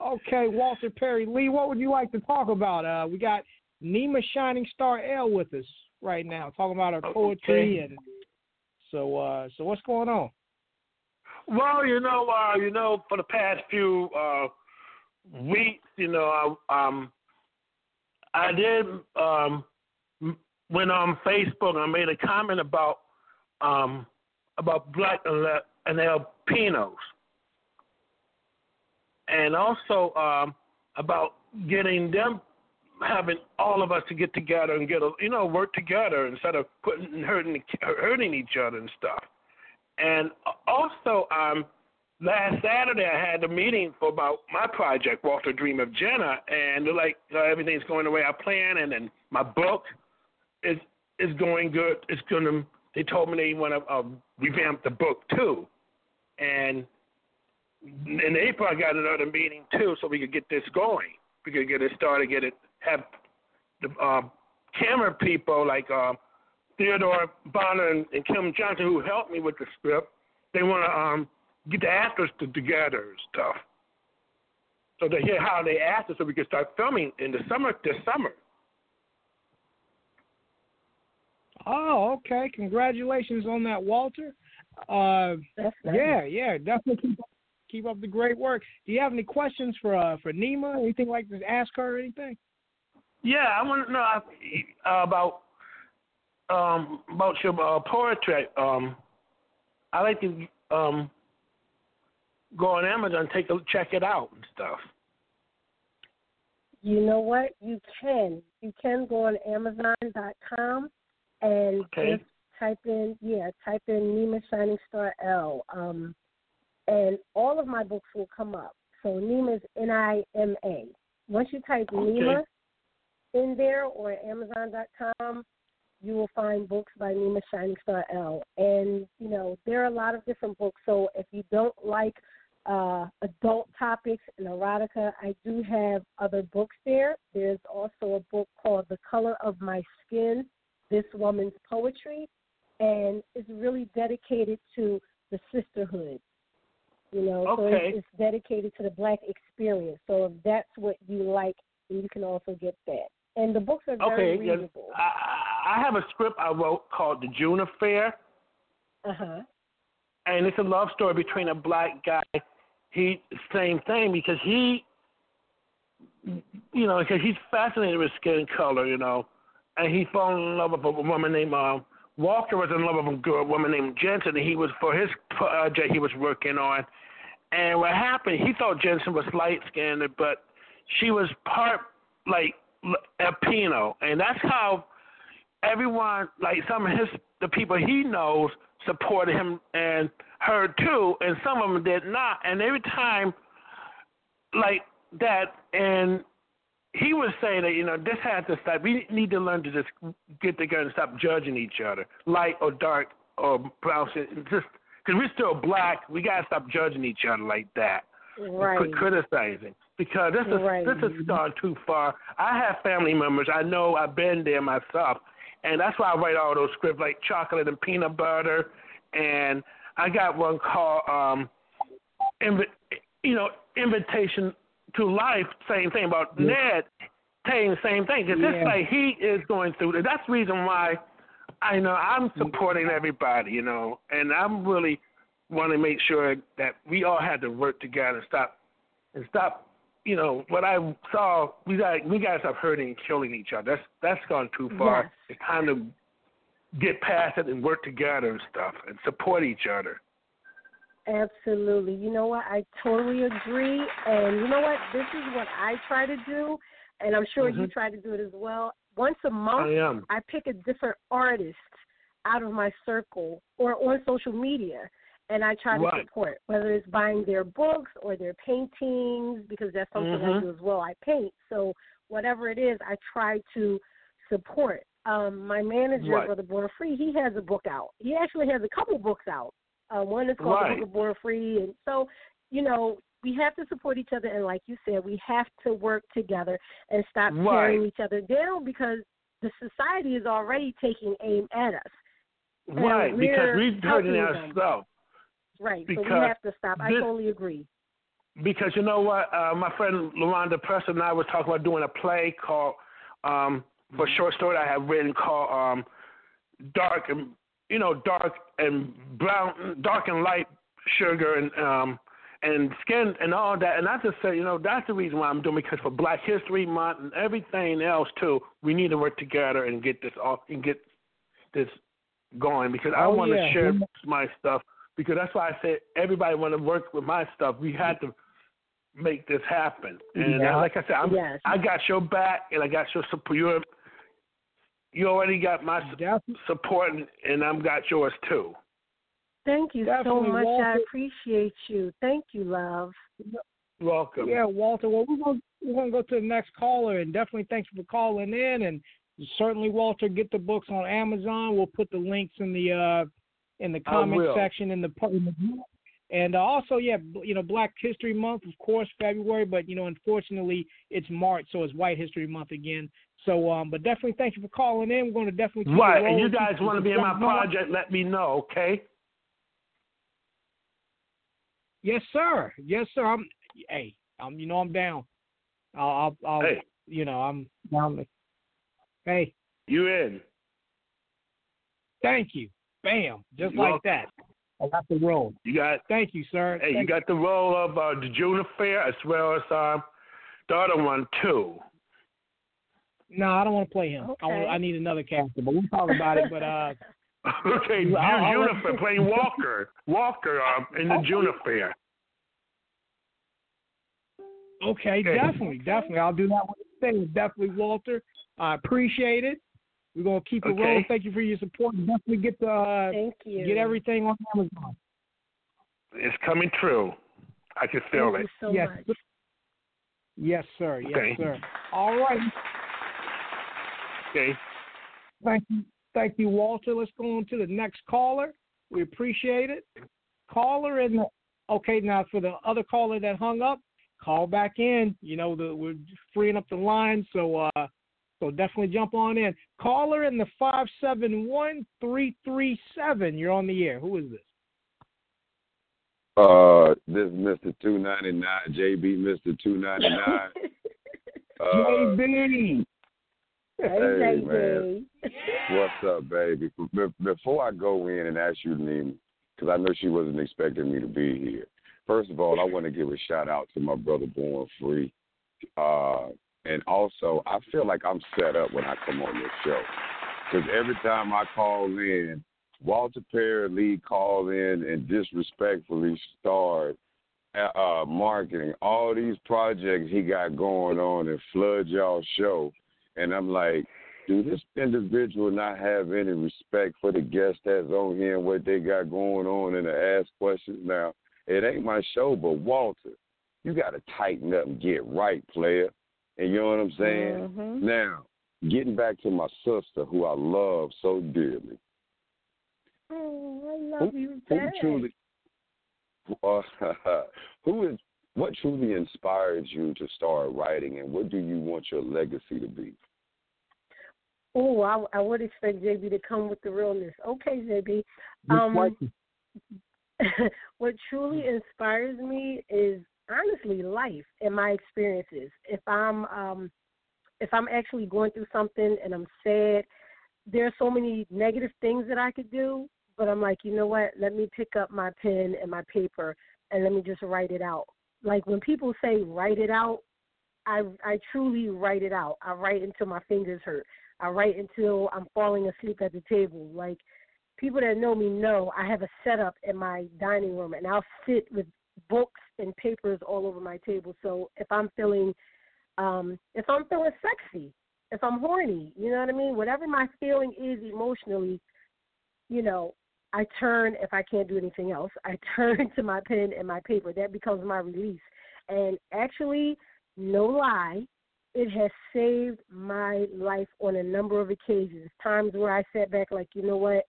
S4: Okay, Walter Perry Lee. What would you like to talk about? Uh, we got Nima Shiningstar-El with us right now, talking about her poetry and so. Uh, so what's going on?
S10: Well, you know, uh, you know, for the past few uh, weeks, you know, I, um, I did um, went on Facebook I made a comment about um, about black and Alpinos, and also um, about getting them having all of us to get together and get a you know work together instead of putting hurting hurting each other and stuff. And also, um, last Saturday I had a meeting for about my project, Walter Dream of Jenna, and they're like uh, everything's going the way I planned, and then my book is is going good. It's gonna. They told me they want to uh, revamp the book too, and in April I got another meeting too, so we could get this going. We could get it started, get it have the uh, camera people like. Uh, Theodore Bonner and, and Kim Johnson, who helped me with the script, they want to um, get the actors to, together and stuff. So to hear how they acted, so we can start filming in the summer. This summer.
S4: Oh, okay. Congratulations on that, Walter. Uh,
S6: nice.
S4: yeah, yeah, definitely keep up, keep up the great work. Do you have any questions for uh, for Nima? Anything like to ask her or anything?
S10: Yeah, I want to know uh, about um, about your uh, poetry. Um, I like to um, go on Amazon, take a check it out and stuff.
S6: You know what? You can. You can go on Amazon.com and
S10: Okay.
S6: just type in yeah, type in Nima Shining Star L. Um, and all of my books will come up. So Nima is N I M A. Once you type Nima in there or Amazon.com, you will find books by Nima Shiningstar-El. And you know there are a lot of different books. So if you don't like uh, adult topics and erotica. I do have other books there. There's also a book called The Color of My Skin, This Woman's Poetry, and it's really dedicated to the sisterhood. You know, so
S10: Okay.
S6: it's, it's dedicated to the black experience. So if that's what you like, then you can also get that. And the books are very
S10: Okay, yes.
S6: readable.
S10: I, I have a script I wrote called The June Affair,
S6: Uh huh.
S10: and it's a love story between a black guy. He same thing because he, you know, because he's fascinated with skin color, you know, and he fell in love with a woman named uh, Walker was in love with a girl, woman named Jensen, and he was for his project he was working on. And what happened? He thought Jensen was light skinned, but she was part like Alpino, and that's how everyone like some of his the people he knows supported him and her too, and some of them did not. And every time, like that, and he was saying that you know this has to stop. We need to learn to just get together and stop judging each other, light or dark or brown. Just because we're still black, we gotta stop judging each other like that.
S6: Right.
S10: Quit criticizing because this is
S6: Right.
S10: this has gone too far. I have family members. I know I've been there myself, and that's why I write all those scripts like chocolate and peanut butter. And I got one called, um, invi- you know, invitation to life. Same thing about Ned. Saying the same thing because
S4: Yeah.
S10: it's like he is going through. That's the reason why I know I'm supporting everybody. You know, and I'm really want to make sure that we all had to work together and stop and stop. You know what I saw. We got we got to stop hurting and killing each other. That's that's gone too far.
S6: Yes.
S10: It's time to get past it and work together and stuff and support each other.
S6: Absolutely. You know what? I totally agree. And you know what? This is what I try to do, and I'm sure you
S10: Mhm.
S6: try to do it as well. Once a month,
S10: I.
S6: I pick a different artist out of my circle or on social media, and I try to
S10: Right.
S6: support, whether it's buying their books or their paintings, because that's something I
S10: Mhm.
S6: do as well. I paint. So whatever it is, I try to support. Um, my manager,
S10: Right.
S6: Brother Born Free, he has a book out. He actually has a couple books out. Uh, one is called
S10: Right.
S6: The Book of Born Free, and so you know we have to support each other. And like you said, we have to work together and stop
S10: Right.
S6: tearing each other down because the society is already taking aim at us. And
S10: Right, because
S6: we're
S10: we're hurting ourselves.
S6: Right. so we have to stop. I totally agree.
S10: Because you know what, uh, my friend LaRonda Preston and I were talking about doing a play called um, for a short story I have written called um, Dark and you know Dark and Brown, Dark and Light Sugar and um, and Skin and all that. And I just said, you know, that's the reason why I'm doing it, because for Black History Month and everything else too, we need to work together and get this off and get this going because I
S4: Oh,
S10: want to
S4: yeah.
S10: share my stuff because that's why I said everybody want to work with my stuff. We had to make this happen. And
S4: Yeah.
S10: uh, like I said, I'm,
S6: Yes.
S10: I got your back and I got your support. You, you already got my
S4: Definitely.
S10: support and, and I've got yours too.
S6: Thank you
S4: Definitely,
S6: so much. I appreciate you. Thank you, love.
S10: Welcome.
S4: Yeah, Walter. Well, we're gonna we're gonna go to the next caller, and definitely thanks for calling in. And certainly, Walter, get the books on Amazon. We'll put the links in the uh in the
S10: I
S4: comment section in the pu- in the group. And also, yeah, you know, Black History Month, of course, February, but you know, unfortunately, it's March, so it's White History Month again. So, um, but definitely, thank you for calling in. We're going to definitely keep
S10: Right. And you guys want to be in my project, let me know, okay?
S4: Yes, sir. Yes, sir. I'm. Hey, I'm. You know, I'm down. I'll. I'll. I'll
S10: Hey.
S4: You know, I'm down. Hey,
S10: You in.
S4: thank you. Bam, just
S10: You're
S4: like that. I got the role.
S10: You got
S4: Thank you, sir.
S10: hey, you
S4: Thank-
S10: got the role of uh, the June affair as well as um the other one too.
S4: No, I don't want to play him. I, want,
S6: Okay.
S4: I need another character, but we'll talk about it. But uh,
S10: okay,
S4: Well, I'll- I'll
S10: June
S4: let-
S10: affair playing Walker. Walker um, in the June affair.
S4: okay,
S10: Okay.
S4: definitely, definitely, I'll do that one thing. Definitely, Walter. I appreciate it. We're gonna keep it
S10: Okay.
S4: rolling. Thank you for your support. Definitely get the uh,
S6: Thank you.
S4: get everything on Amazon.
S10: It's coming true. I can feel
S6: Thank
S10: it.
S6: you so
S4: yes.
S6: much.
S4: Yes, sir. Yes,
S10: Okay.
S4: sir. All right.
S10: Okay.
S4: Thank you. Thank you, Walter. Let's go on to the next caller. We appreciate it. Caller and okay, now for the other caller that hung up, call back in. You know, the, we're freeing up the line, so uh so definitely jump on in. Caller in the five seven one three three seven. You're on the air. Who is this?
S11: Uh, this is Mr. Two Ninety Nine, JB, Mr. Two Ninety Nine. Uh,
S4: JB.
S6: Hey,
S11: Hey,
S6: JJ.
S11: what's up, baby? Before I go in and ask you to name, because I know she wasn't expecting me to be here. First of all, I want to give a shout out to my brother Born Free, uh, and also I feel like I'm set up when I come on this show, because every time I call in, Walter Perry Lee called in and disrespectfully started uh, uh, marketing all these projects he got going on and flood y'all show. And I'm like, do this individual not have any respect for the guest that's on here and what they got going on and to ask questions? Now, it ain't my show, but Walter, you got to tighten up and get right, player. And you know what I'm saying?
S5: Mm-hmm.
S11: Now, getting back to my sister, who I love so dearly.
S6: Oh, I love
S11: who,
S6: you
S11: who
S6: back.
S11: truly, uh, who is, what truly inspired you to start writing, and what do you want your legacy to be?
S6: Oh, I, I would expect JB to come with the realness. Okay, JB. Um, what truly inspires me is honestly life and my experiences. If I'm um if I'm actually going through something and I'm sad, there are so many negative things that I could do, but I'm like, you know what? Let me pick up my pen and my paper and let me just write it out. Like when people say write it out, I I truly write it out. I write until my fingers hurt. I write until I'm falling asleep at the table. Like people that know me know I have a setup in my dining room and I'll sit with books and papers all over my table. So if I'm feeling um if I'm feeling sexy, if I'm horny, you know what I mean? Whatever my feeling is emotionally, you know, I turn if I can't do anything else, I turn to my pen and my paper. That becomes my release. And actually, no lie, it has saved my life on a number of occasions. Times where I sat back like, you know what?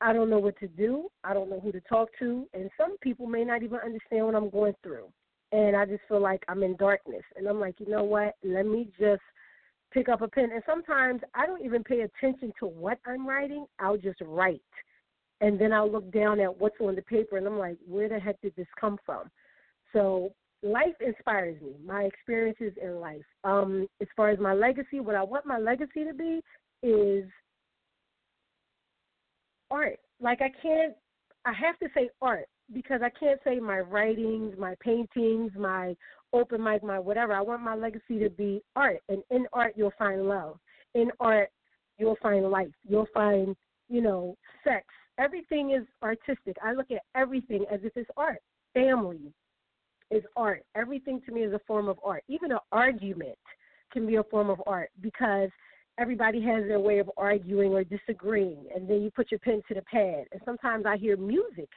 S6: I don't know what to do. I don't know who to talk to. And some people may not even understand what I'm going through. And I just feel like I'm in darkness. And I'm like, you know what? Let me just pick up a pen. And sometimes I don't even pay attention to what I'm writing. I'll just write. And then I'll look down at what's on the paper and I'm like, where the heck did this come from? So life inspires me, my experiences in life. Um, as far as my legacy, what I want my legacy to be is art. Like I can't I have to say art because I can't say my writings, my paintings, my open mic, my whatever. I want my legacy to be art. And in art you'll find love. In art you'll find life. You'll find, you know, sex. Everything is artistic. I look at everything as if it's art. Family is art. Everything to me is a form of art. Even an argument can be a form of art because everybody has their way of arguing or disagreeing, and then you put your pen to the pad. And sometimes I hear music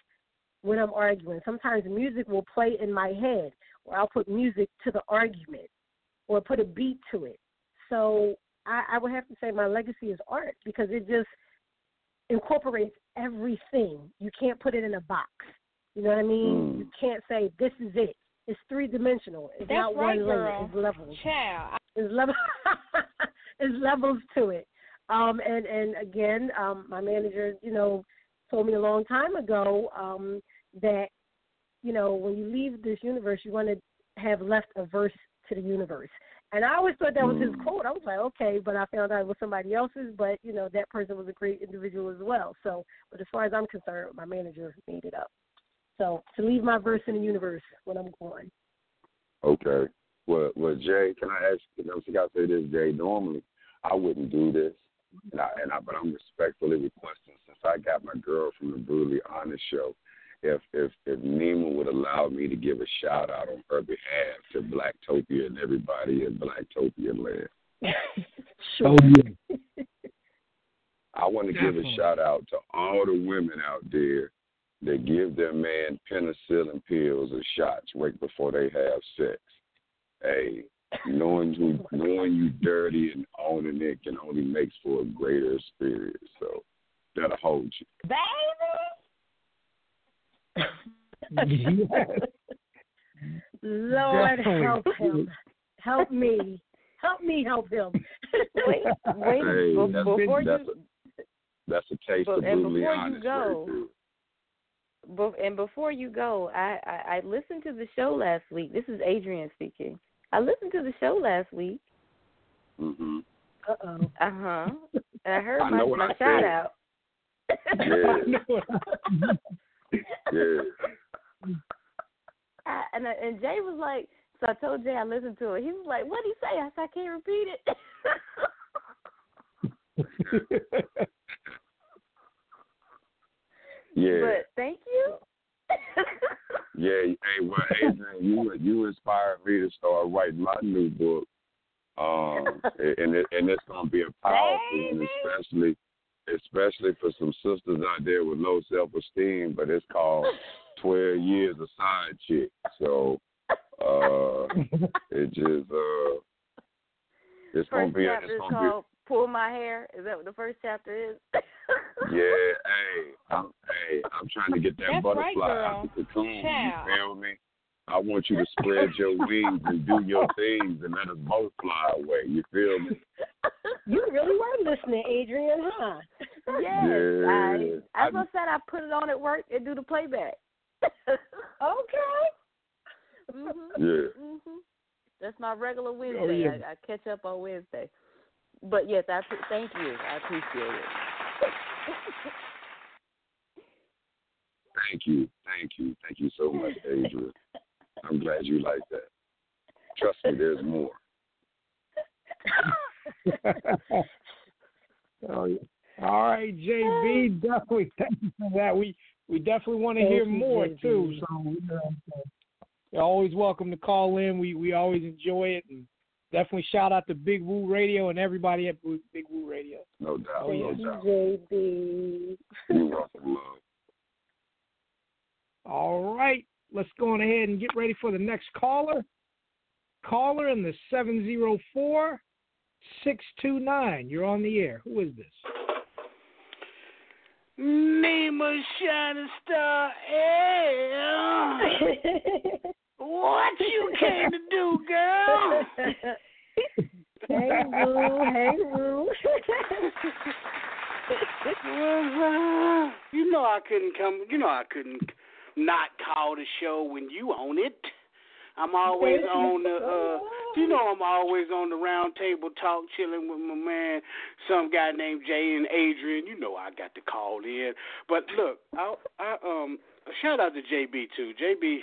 S6: when I'm arguing. Sometimes music will play in my head, or I'll put music to the argument, or put a beat to it. So I, I would have to say my legacy is art because it just incorporates everything. You can't put it in a box. You know what I mean? Mm. You can't say this is it. It's three dimensional. It's
S9: That's
S6: not
S9: right,
S6: one
S9: girl.
S6: layer. It's levels.
S9: Child.
S6: There's level there's levels to it. Um and and again, um my manager, you know, told me a long time ago um that you know, when you leave this universe, you want to have left a verse to the universe. And I always thought that was his quote. I was like, okay, but I found out it was somebody else's. But you know, that person was a great individual as well. So, but as far as I'm concerned, my manager made it up. So to leave my verse in the universe when I'm gone.
S11: Okay. Well, well, Jay, can I ask? You know, I say this, Jay. Normally, I wouldn't do this, and I, and I, but I'm respectfully requesting since I got my girl from the Brutally Honest show, if if if Nima would allow me to give a shout out on her behalf to Blacktopia and everybody in Blacktopia land.
S6: sure.
S4: Oh,
S11: I want to give a shout out to all the women out there that give their man penicillin pills or shots right before they have sex. Hey, knowing you knowing you dirty and owning it can only makes for a greater experience. So that'll hold you.
S9: Baby.
S6: Lord help him. Help me. Help me help him.
S5: Wait, wait.
S11: Hey,
S5: be-
S11: that's,
S5: before
S11: that's
S5: you,
S11: a that's a taste
S5: But-
S11: of
S5: and
S11: brutally
S5: before you
S11: honest.
S5: go,
S11: right
S5: and before you go, I, I I listened to the show last week. This is Adrienne speaking. I listened to the show last week.
S11: there. Mhm.
S6: Uh oh.
S5: Uh huh. And I heard
S11: I
S5: my
S11: know what
S5: my
S11: I
S5: shout
S11: said.
S5: out.
S11: Yeah. Yeah.
S5: I, and I, and Jay was like, so I told Jay I listened to it. He was like, "What did he say?" I said, "I can't repeat it."
S11: Yeah.
S5: But thank you.
S11: Yeah, hey, well, Adrienne, you you inspired me to start writing my new book. Um, and it, and it's gonna be a powerful one, especially especially for some sisters out there with low self esteem. But it's called Twelve Years of Side Chick. So uh, it just uh, it's gonna be a, it's gonna be
S5: "Pull My Hair." Is that what the first chapter is?
S11: Yeah, hey, I'm, hey, I'm trying to get that
S5: That's
S11: butterfly
S5: girl.
S11: out the cocoon.
S5: Child.
S11: You feel me? I want you to spread your wings and do your things and let us both fly away. You feel me?
S6: You really were listening, Adrienne, huh?
S5: Yes,
S11: Yeah.
S5: I, as I said, I put it on at work and do the playback.
S6: okay.
S5: Mhm.
S11: Yeah.
S5: Mhm. That's my regular Wednesday.
S4: Oh, yeah.
S5: I, I catch up on Wednesday. But yes, I pre- thank you. I appreciate it.
S11: Thank you, thank you, thank you so much, Adrienne. I'm glad you like that. Trust me, there's more.
S4: Oh, yeah. All right, JB, ah. definitely thank you for that. We we definitely want to
S6: Thank
S4: hear
S6: you,
S4: more
S6: JB.
S4: too. So you know, you're always welcome to call in. We we always enjoy it, and definitely shout out to Big Woo Radio and everybody at Big Woo Radio.
S11: No doubt,
S4: Oh,
S11: no
S4: yes.
S11: doubt.
S6: JB.
S11: You're welcome, love.
S4: All right, let's go on ahead and get ready for the next caller. Caller in the seven zero four six two nine. You're on the air. Who is this?
S12: Nemo Shining Star Air. What you came to do, girl?
S6: hey, Woo. Hey, Woo.
S12: Uh, you know I couldn't come. You know I couldn't not call the show when you own it. I'm always on the. uh You know I'm always on the round table talk, chilling with my man, some guy named Jay and Adrienne. You know I got to call in. But look, I, I um shout out to JB too. JB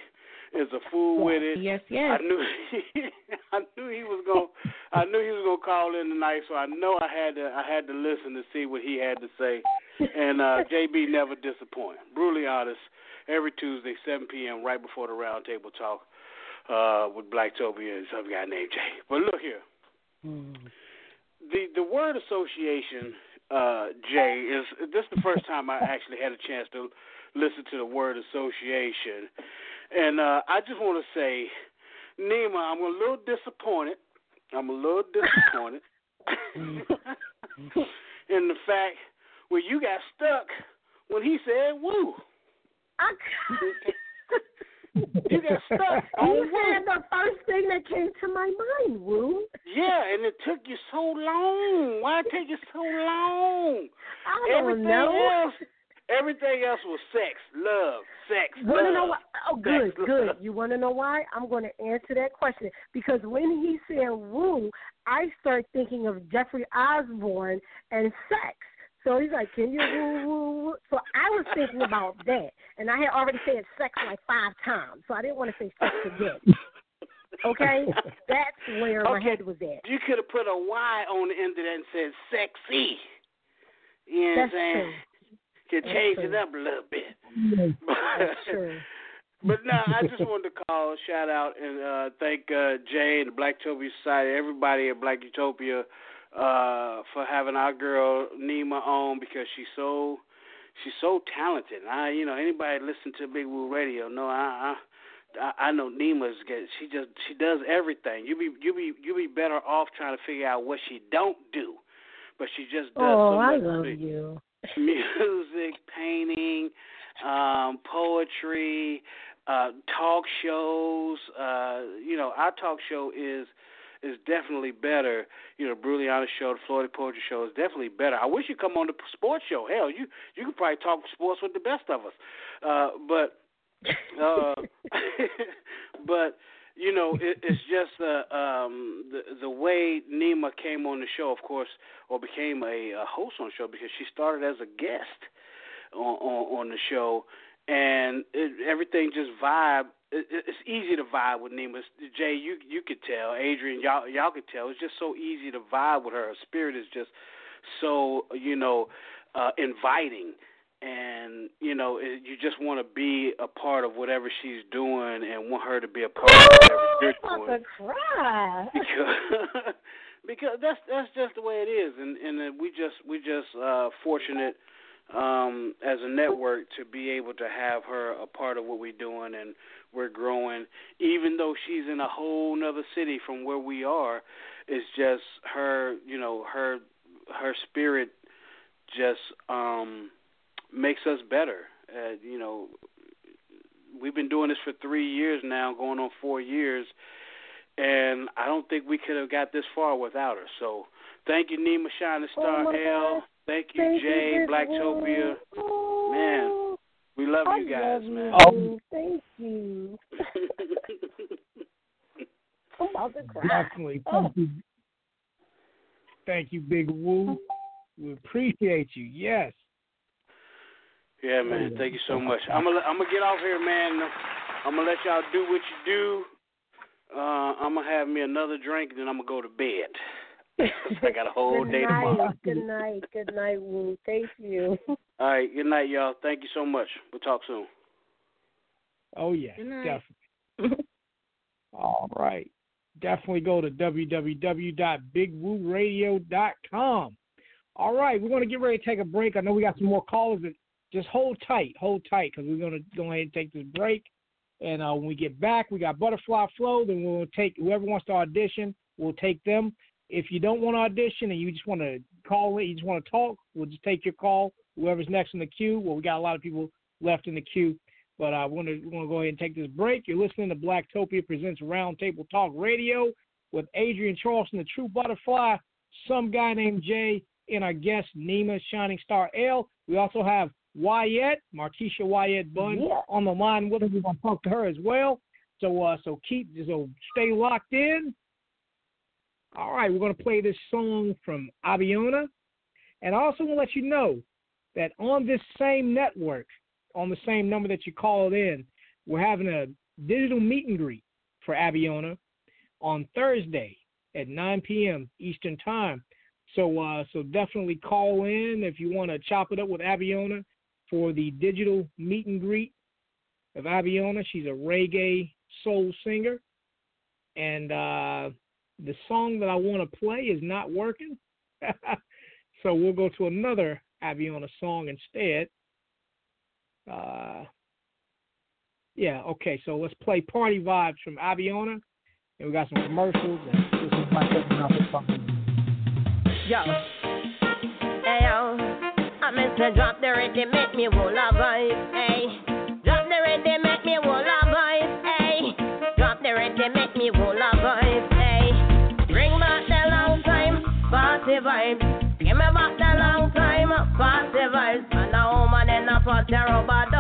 S12: is a fool with it.
S6: Yes, yes.
S12: I knew I knew he was going I knew he was going to call in tonight, so I know I had to I had to listen to see what he had to say. And uh JB never disappoint. Brutally honest. Every Tuesday, 7 p.m. right before the round table talk uh with Blacktopia and some guy named Jay. But look here. The the word association uh Jay is this is the first time I actually had a chance to listen to the word association. And uh I just want to say Nima, I'm a little disappointed. I'm a little disappointed in the fact where you got stuck when he said woo. I You got stuck on
S6: You
S12: woo.
S6: said the first thing that came to my mind, Woo.
S12: Yeah, and it took you so long. Why it take you so long?
S6: I don't
S12: everything
S6: know.
S12: else, everything else was sex, love, sex,
S6: Want to
S12: love.
S6: know what? Oh, good,
S12: sex,
S6: good.
S12: love.
S6: You want to know why? I'm going to answer that question because when he said "woo," I start thinking of Jeffrey Osborne and sex. So he's like, "Can you woo woo?" woo? So I was thinking about that, and I had already said sex like five times, so I didn't want to say sex again. Okay, that's where my head was at.
S12: You could have put a Y on the end of that and said sexy. You know what I'm saying?
S6: true. That's
S12: change it up a little bit. But no, I just wanted to call, shout out, and uh, thank uh, Jay and the Black Utopia Society, everybody at Black Utopia, uh, for having our girl Nima on because she's so she's so talented. I, you know, anybody listen to Big Woo Radio know I. I I I know Nima's get she just she does everything. You be you be you be better off trying to figure out what she don't do, but she just does
S6: Oh,
S12: so
S6: I love you.
S12: music, painting, um, poetry, uh, talk shows. Uh, you know, our talk show is is definitely better. You know, Honest show, the Florida Poetry show is definitely better. I wish you'd come on the sports show. Hell, you you could probably talk sports with the best of us. Uh, but uh, but you know, it, it's just uh, um, the the way Nima came on the show, of course, or became a, a host on the show because she started as a guest on on, on the show, and it, everything just vibe. It- it's easy to vibe with Nima. Jay, you you could tell. Adrienne, y'all y'all could tell. It's just so easy to vibe with her. Her spirit is just so you know uh, inviting and you know it, you just want to be a part of whatever she's doing and want her to be a part of whatever spiritual
S6: I'm about to cry.
S12: because because that's that's just the way it is, and and we just we just uh, fortunate um, as a network to be able to have her a part of what we're doing, and we're growing. Even though she's in a whole nother city from where we are, it's just her, you know, her her spirit just um, makes us better. Uh, you know, we've been doing this for three years now, going on four years, and I don't think we could have got this far without her. So thank you, Nima Shining Star
S6: Oh my
S12: L. Thank you,
S6: Thank
S12: Jay,
S6: you,
S12: Blacktopia.
S6: Oh,
S12: Man, we love
S6: I
S12: you guys,
S6: love
S12: man.
S6: you. Thank you. I'm about to cry.
S4: Definitely.
S6: Oh.
S4: Thank you. Thank you, Big Woo. We appreciate you. Yes.
S12: Yeah, man. Thank you so much. I'm gonna I'm gonna get off here, man. I'm gonna let y'all do what you do. Uh, I'm gonna have me another drink, and then I'm gonna go to bed. I got a whole
S6: Good
S12: day
S6: night.
S12: tomorrow.
S6: Good night. Good night, Woo. Thank you.
S12: All right. Good night, y'all. Thank you so much. We'll talk soon.
S4: Oh yeah, definitely. All right. Definitely go to www.bigwooradio.com. All right, we're going to get ready to take a break. I know we got some more callers, but just hold tight, hold tight, because we're going to go ahead and take this break. And uh, when we get back, we got Butterfly Flow. Then we'll take whoever wants to audition, we'll take them. If you don't want to audition and you just want to call in, you just want to talk, we'll just take your call. Whoever's next in the queue. Well, we got a lot of people left in the queue. But I want to want to go ahead and take this break. You're listening to Blacktopia presents Roundtable Talk Radio with Adrienne Charleston, the True Butterfly, some guy named Jay, and our guest Nima Shiningstar-El. We also have Wyatt, Markeisha Wyatt Bunn,
S6: Yeah.
S4: on the line with us. We're gonna talk to her as well. So uh, so keep so stay locked in. All right, we're gonna play this song from Abiona, and I also want to let you know that on this same network, on the same number that you called in, we're having a digital meet and greet for Abiona on Thursday at 9 p.m. Eastern Time. So uh, so definitely call in if you want to chop it up with Abiona for the digital meet and greet of Abiona. She's a reggae soul singer, and uh, the song that I want to play is not working. so we'll go to another Abiona song instead. Uh, yeah, okay. So let's play Party Vibes from Abiona. and we got some commercials. And of fun.
S13: Meant drop the rhythm, make me roll a vibe. Hey. Drop the rhythm, make me roll a vibe. Hey. Drop the rhythm, make me roll a vibe. Hey. Bring back the long time party vibes. Give me back the long time party vibes. And a woman in a party rubber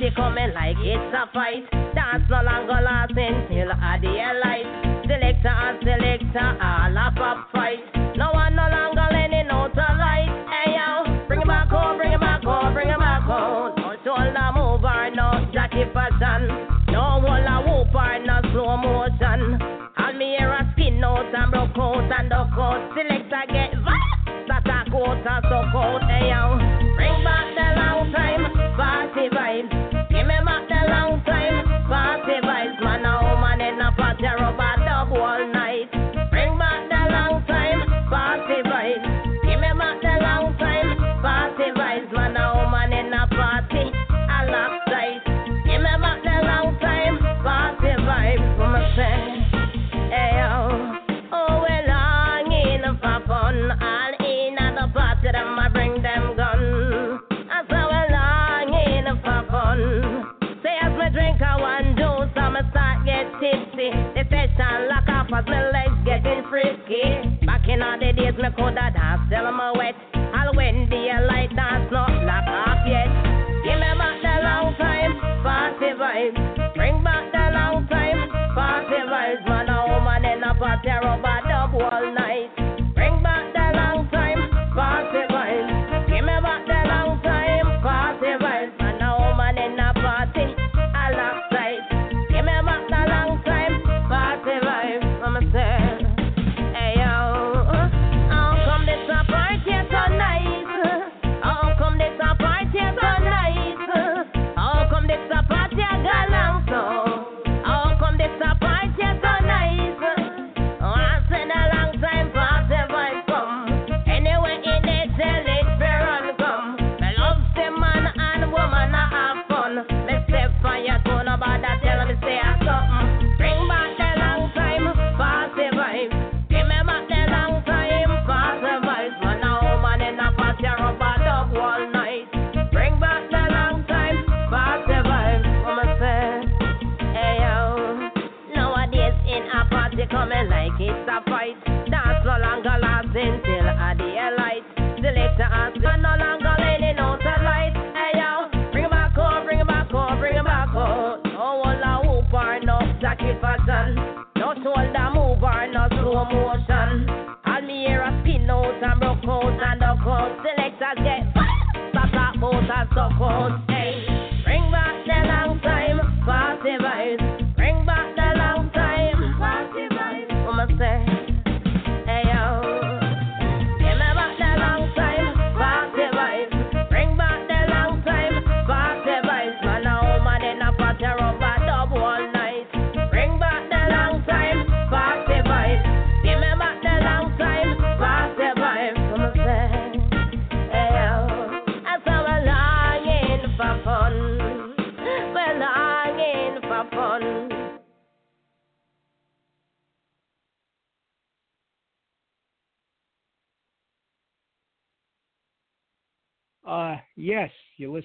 S13: party coming like it's a fight. Dance no longer lasting till a daylight. Selector and selector all up a fight. No one no longer lending out a light. Hey yo, bring it back home, bring it back home, bring it back home. No shoulder mover, no jockey fashion. No wall a whooper, no slow motion. All me hear a skin out and broke out and duck out. Selector get vibe, that a coat and days, me coulda dance till I'm wet. All when the light dance not lock off yet. Give me back the long time party vibes. Bring back the long time party vibes. Man, oh, a woman in a party rubber dub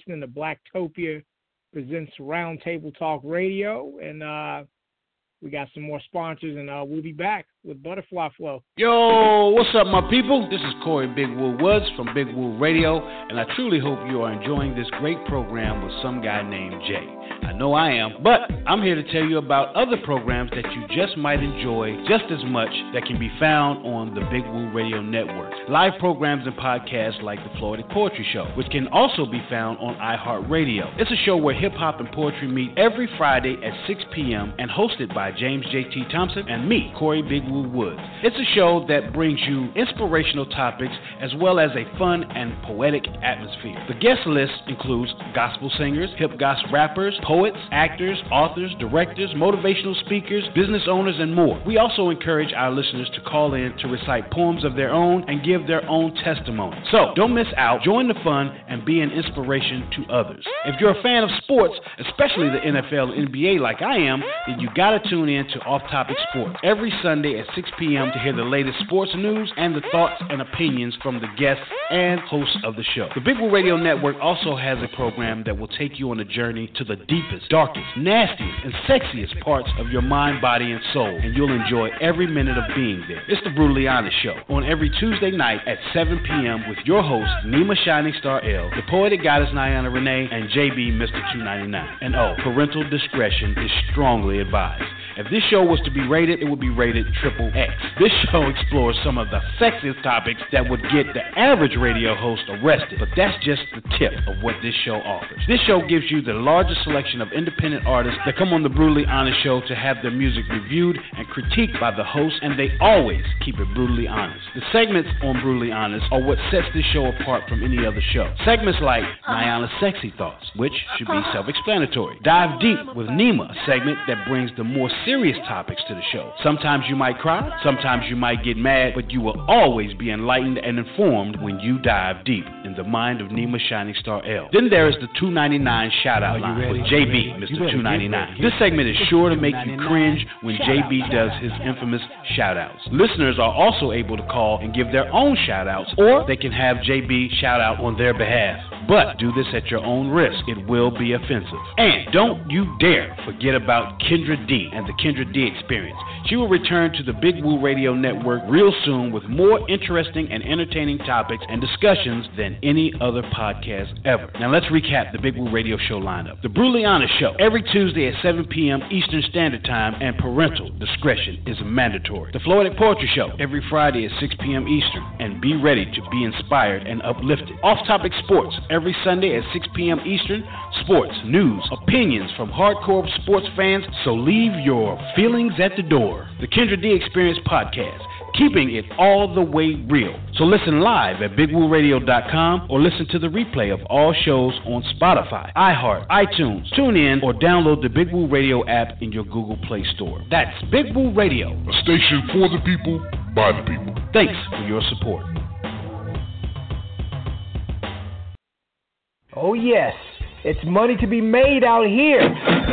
S4: listening to Blacktopia presents Roundtable Talk Radio, and uh, we got some more sponsors, and uh, we'll be back with Butterfly Flow.
S14: Yo, what's up, my people? This is Corey Big Woo Woods from Big Woo Radio, and I truly hope you are enjoying this great program with some guy named Jay. I know I am, but I'm here to tell you about other programs that you just might enjoy just as much that can be found on the Big Woo Radio Network. Live programs and podcasts like the Florida Poetry Show, which can also be found on iHeartRadio. It's a show where hip hop and poetry meet every Friday at 6 p.m. and hosted by James J.T. Thompson and me, Corey Big Woods. It's a show that brings you inspirational topics as well as a fun and poetic atmosphere. The guest list includes gospel singers, hip gospel rappers, poets, actors, authors, directors, motivational speakers, business owners, and more. We also encourage our listeners to call in to recite poems of their own and give their own testimony. So don't miss out. Join the fun and be an inspiration to others. If you're a fan of sports, especially the NFL and NBA like I am, then you gotta tune in to Off Topic Sports every Sunday at 6 p.m. to hear the latest sports news and the thoughts and opinions from the guests and hosts of the show. The Big Woo Radio Network also has a program that will take you on a journey to the deepest, darkest, nastiest, and sexiest parts of your mind, body, and soul, and you'll enjoy every minute of being there. It's the Brutally Honest Show on every Tuesday night at 7 p.m. with your host, Nima Shiningstar-El, the poetic goddess Niana Renee, and JB Mr. 299. And oh, parental discretion is strongly advised. If this show was to be rated, it would be rated triple X. This show explores some of the sexiest topics that would get the average radio host arrested, but that's just the tip of what this show offers. This show gives you the largest selection of independent artists that come on the Brutally Honest Show to have their music reviewed and critiqued by the host, and they always keep it brutally honest. The segments on Brutally Honest are what sets this show apart from any other show. Segments like Niana's Sexy Thoughts, which should be self explanatory. Dive Deep with Nima, a segment that brings the more serious topics to the show. Sometimes you might cry, sometimes you might get mad, but you will always be enlightened and informed when you dive deep in the mind of Nima Shiningstar-El. Then there is the 299 shout out line with JB, Mr. 299. This segment is sure to make you cringe when JB does his infamous shout outs. Listeners are also able to call and give their own shout outs, or they can have JB shout out on their behalf. But do this at your own risk. It will be offensive. And don't you dare forget about Kendra D and the Kendra D experience. She will return to the Big Woo Radio Network real soon with more interesting and entertaining topics and discussions than any other podcast ever. Now let's recap the Big Woo Radio Show lineup. The Honest Show, every Tuesday at 7 p.m. Eastern Standard Time, and parental discretion is mandatory. The Florida Poetry Show, every Friday at 6 p.m. Eastern, and be ready to be inspired and uplifted. Off Topic Sports, every Sunday at 6 p.m. Eastern, sports, news, opinions from hardcore sports fans, so leave your feelings at the door. The Kendra D Experience Podcast, keeping it all the way real. So listen live at BigWooRadio.com or listen to the replay of all shows on Spotify, iHeart, iTunes, TuneIn, or download the Big Woo Radio app in your Google Play Store. That's Big Woo Radio,
S15: a station for the people, by the people.
S14: Thanks for your support.
S16: Oh, yes.
S4: It's money to be made out here.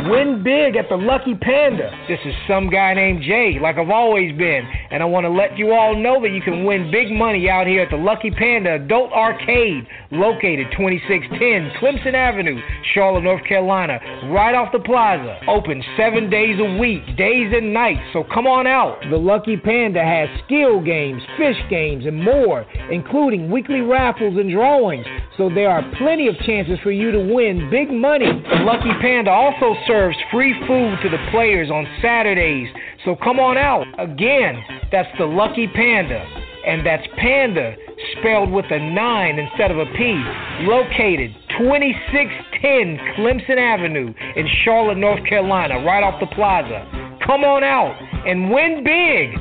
S4: Win big at the Lucky Panda. This is some guy named Jay, like I've always been, and I want to let you all know that you can win big money out here at the Lucky Panda Adult Arcade, located 2610 Clemson Avenue, Charlotte, North Carolina, right off the plaza. Open seven days a week, days and nights, so come on out. The Lucky Panda has skill games, fish games, and more, including weekly raffles and drawings, so there are plenty of chances for you to win big money. The Lucky Panda also serves free food to the players on Saturdays. So come on out. Again, that's the Lucky Panda. And that's Panda spelled with a 9 instead of a P. Located 2610 Clemson Avenue in Charlotte, North Carolina, right off the plaza. Come on out and win big.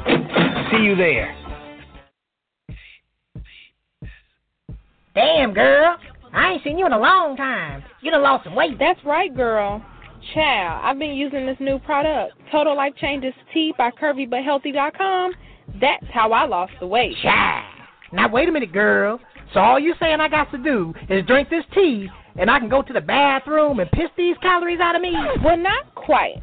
S4: See you there.
S16: Damn, girl. I ain't seen you in a long time. You done lost some weight.
S17: That's right, girl. Child, I've been using this new product, Total Life Changes Tea by CurvyButHealthy.com. That's how I lost the weight.
S16: Child. Now, wait a minute, girl. So all you saying I got to do is drink this tea, and I can go to the bathroom and piss these calories out of me?
S17: Well, not quite.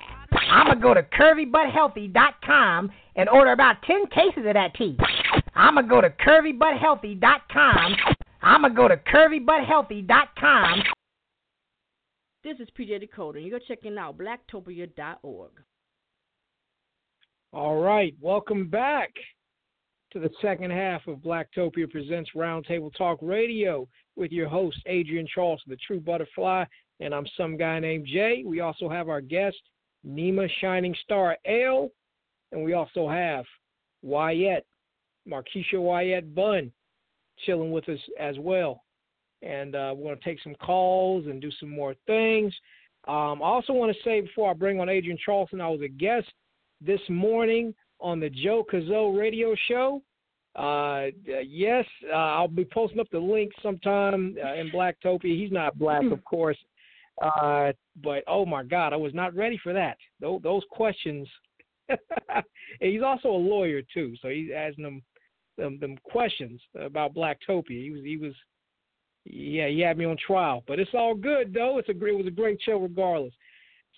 S16: I'm gonna go to curvybuthealthy.com and order about ten cases of that tea. I'm gonna go to curvybuthealthy.com I'm going to go to curvybuthealthy.com.
S18: This is PJ Dakota, and you're checking out blacktopia.org.
S4: All right, welcome back to the second half of Blacktopia Presents Roundtable Talk Radio with your host, Adrienne Charles, the true butterfly, and I'm some guy named Jay. We also have our guest, Nima Shiningstar-El, and we also have Wyatt, Markeisha Wyatt Bunn chilling with us as well. And uh, we're going to take some calls and do some more things. Um, I also want to say before I bring on Adrienne Charleston, I was a guest this morning on the Joe Cazot radio show. Uh, yes, uh, I'll be posting up the link sometime uh, in Blacktopia. He's not black, of course, uh, but oh my God, I was not ready for that. Those, those questions. he's also a lawyer too, so he's asking them them, them questions about Blacktopia. He was he was yeah he had me on trial, but it's all good though. It's a great it was a great show regardless.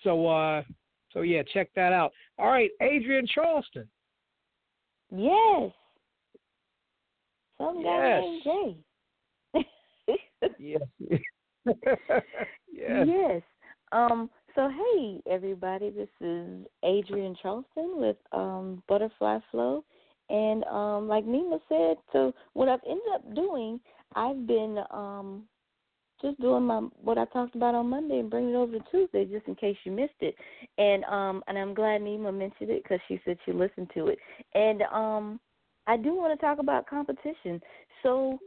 S4: So uh so yeah, check that out. All right, Adrienne Charleston.
S5: Yes. Some guy
S4: yes.
S5: named
S4: Jay. yes. yes.
S5: Yes. Um. So hey everybody, this is Adrienne Charleston with um Butterfly Flow and um, like Nima said, so what I've ended up doing, I've been um, just doing my what I talked about on Monday and bringing it over to Tuesday, just in case you missed it. And um, and I'm glad Nima mentioned it because she said she listened to it. And um, I do want to talk about competition. So,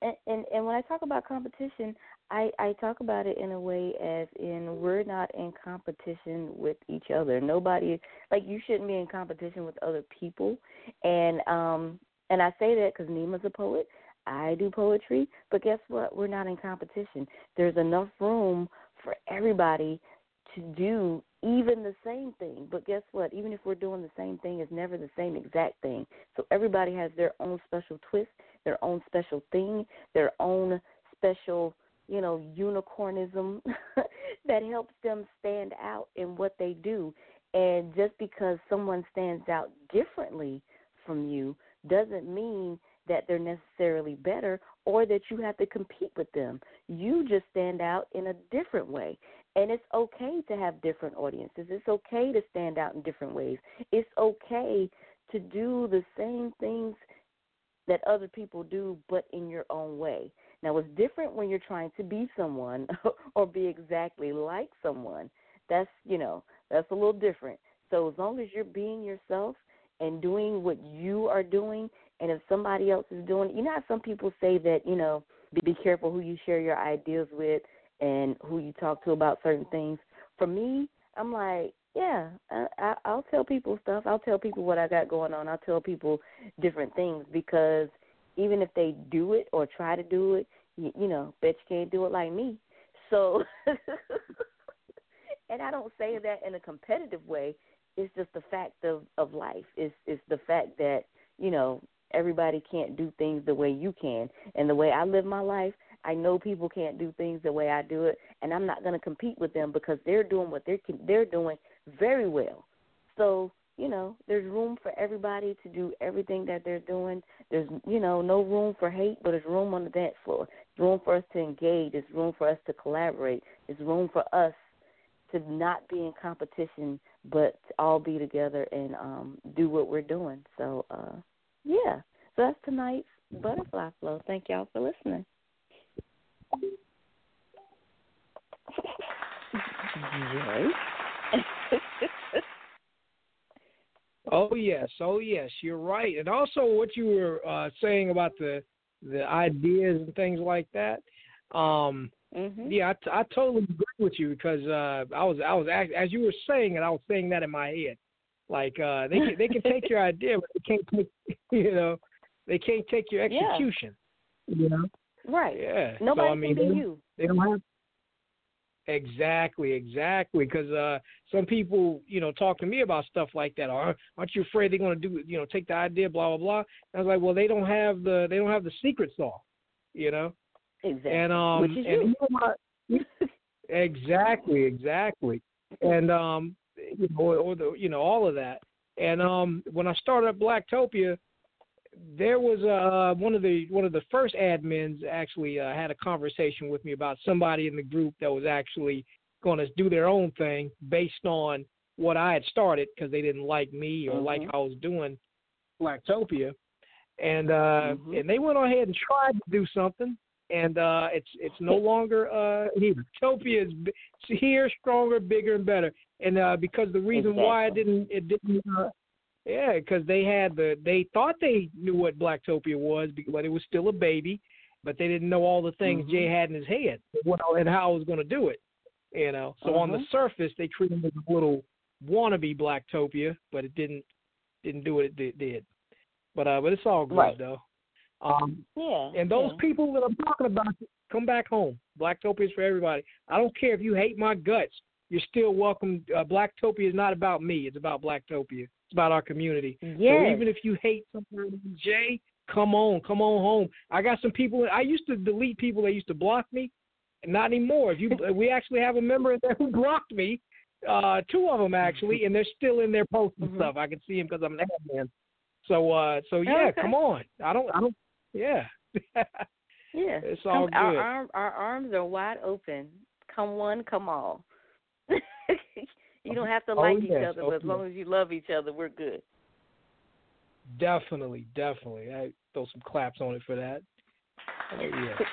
S5: and, and and when I talk about competition, I, I talk about it in a way as in we're not in competition with each other. Nobody like you shouldn't be in competition with other people, and um and I say that because Nima's a poet. I do poetry, but guess what? We're not in competition. There's enough room for everybody to do even the same thing. But guess what? Even if we're doing the same thing, it's never the same exact thing. So everybody has their own special twist, their own special thing, their own special you know, unicornism that helps them stand out in what they do. And just because someone stands out differently from you doesn't mean that they're necessarily better or that you have to compete with them. You just stand out in a different way. And it's okay to have different audiences. It's okay to stand out in different ways. It's okay to do the same things that other people do, but in your own way. Now, it's different when you're trying to be someone or be exactly like someone. That's, you know, that's a little different. So, as long as you're being yourself and doing what you are doing, and if somebody else is doing, you know how some people say that, you know, be, be careful who you share your ideas with and who you talk to about certain things. for me, I'm like, yeah, I, I, I'll tell people stuff. I'll tell people what I got going on. I'll tell people different things because even if they do it or try to do it, you, you know, bet you can't do it like me. So, and I don't say that in a competitive way. It's just the fact of of life. It's it's the fact that you know everybody can't do things the way you can, and the way I live my life, I know people can't do things the way I do it, and I'm not going to compete with them because they're doing what they're they're doing very well. So you know, there's room for everybody to do everything that they're doing. There's you know no room for hate, but there's room on the dance floor. There's room for us to engage. There's room for us to collaborate. There's room for us to not be in competition, but to all be together and um do what we're doing. So uh yeah, so that's tonight's butterfly flow. Thank y'all for listening. Yes.
S4: oh yes, oh yes, you're right. And also what you were uh, saying about the the ideas and things like that. Um,
S5: mm-hmm.
S4: Yeah, I, t- I totally agree with you because uh, I was I was act- as you were saying it, I was saying that in my head. Like uh, they can, they can take your idea, but they can't take you know they can't take your
S5: Yeah.
S4: execution. You know.
S5: Right.
S4: Yeah.
S5: Nobody
S4: so, I mean,
S5: can be you.
S4: They don't have exactly, exactly. Because uh, some people, you know, talk to me about stuff like that. Aren't you afraid they're going to do, you know, take the idea, blah blah blah? And I was like, well, they don't have the they don't have the secret sauce, you know.
S5: Exactly.
S4: And um,
S5: Which is
S4: and
S5: you.
S4: exactly, exactly. And um, you know, or, or the you know all of that. And um, when I started Blacktopia, there was uh one of the one of the first admins actually uh, had a conversation with me about somebody in the group that was actually going to do their own thing based on what I had started because they didn't like me or like
S5: Mhm.
S4: how I was doing Blacktopia, and uh and they went ahead and tried to do something, and uh it's it's no longer uh here. Topia is b- here, stronger, bigger, and better. And uh because the reason why it didn't it didn't uh, yeah, because they had the they thought they knew what Blacktopia was, but it was still a baby, but they didn't know all the things Jay had in his head, what and how I was going to do it. You know, so on the
S5: Mhm.
S4: surface they treated him as a little wannabe Blacktopia, but it didn't didn't do what it did. did. But uh, but it's all good
S5: Right.
S4: though. Um,
S5: Yeah.
S4: and those
S5: yeah.
S4: people that I'm talking about, come back home. Blacktopia is for everybody. I don't care if you hate my guts. You're still welcome. Uh, Blacktopia is not about me. It's about Blacktopia. About our community. So even if you hate somebody, Jay, come on, come on home. I got some people. I used to delete people that used to block me. Not anymore. If you, we actually have a member in there who blocked me. Uh, two of them actually, and they're still in their posts and stuff. I can see them because I'm an admin. So, uh, so yeah,
S5: Okay.
S4: come on. I don't, I don't. Yeah.
S5: Yeah.
S4: It's all
S5: come, Our,
S4: good.
S5: our arms are wide open. Come one, come all. you don't have to
S4: Oh,
S5: like each
S4: yes.
S5: other,
S4: Oh,
S5: but as long as you love each other, we're good.
S4: Definitely, definitely. I throw some claps on it for that. Oh yeah.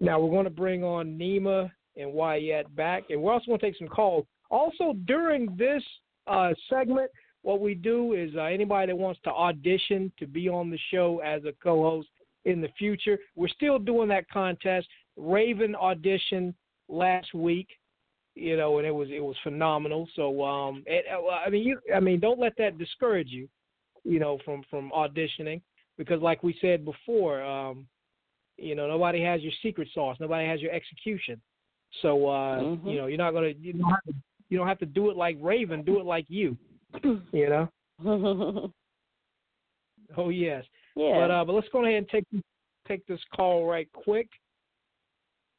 S4: Now we're going to bring on Nima and Wyatt back, and we're also going to take some calls. Also, during this uh, segment, what we do is uh, anybody that wants to audition to be on the show as a co-host in the future, we're still doing that contest. Raven auditioned last week, you know, and it was it was phenomenal. So, um, it, uh, I mean, you, I mean, don't let that discourage you, you know, from from auditioning because, like we said before, um, you know, nobody has your secret sauce. Nobody has your execution. So, uh,
S5: Mhm.
S4: you know, you're not gonna you don't have to you don't have to do it like Raven. Do it like you. You know. Oh yes.
S5: Yeah.
S4: But uh, but let's go ahead and take take this call right quick.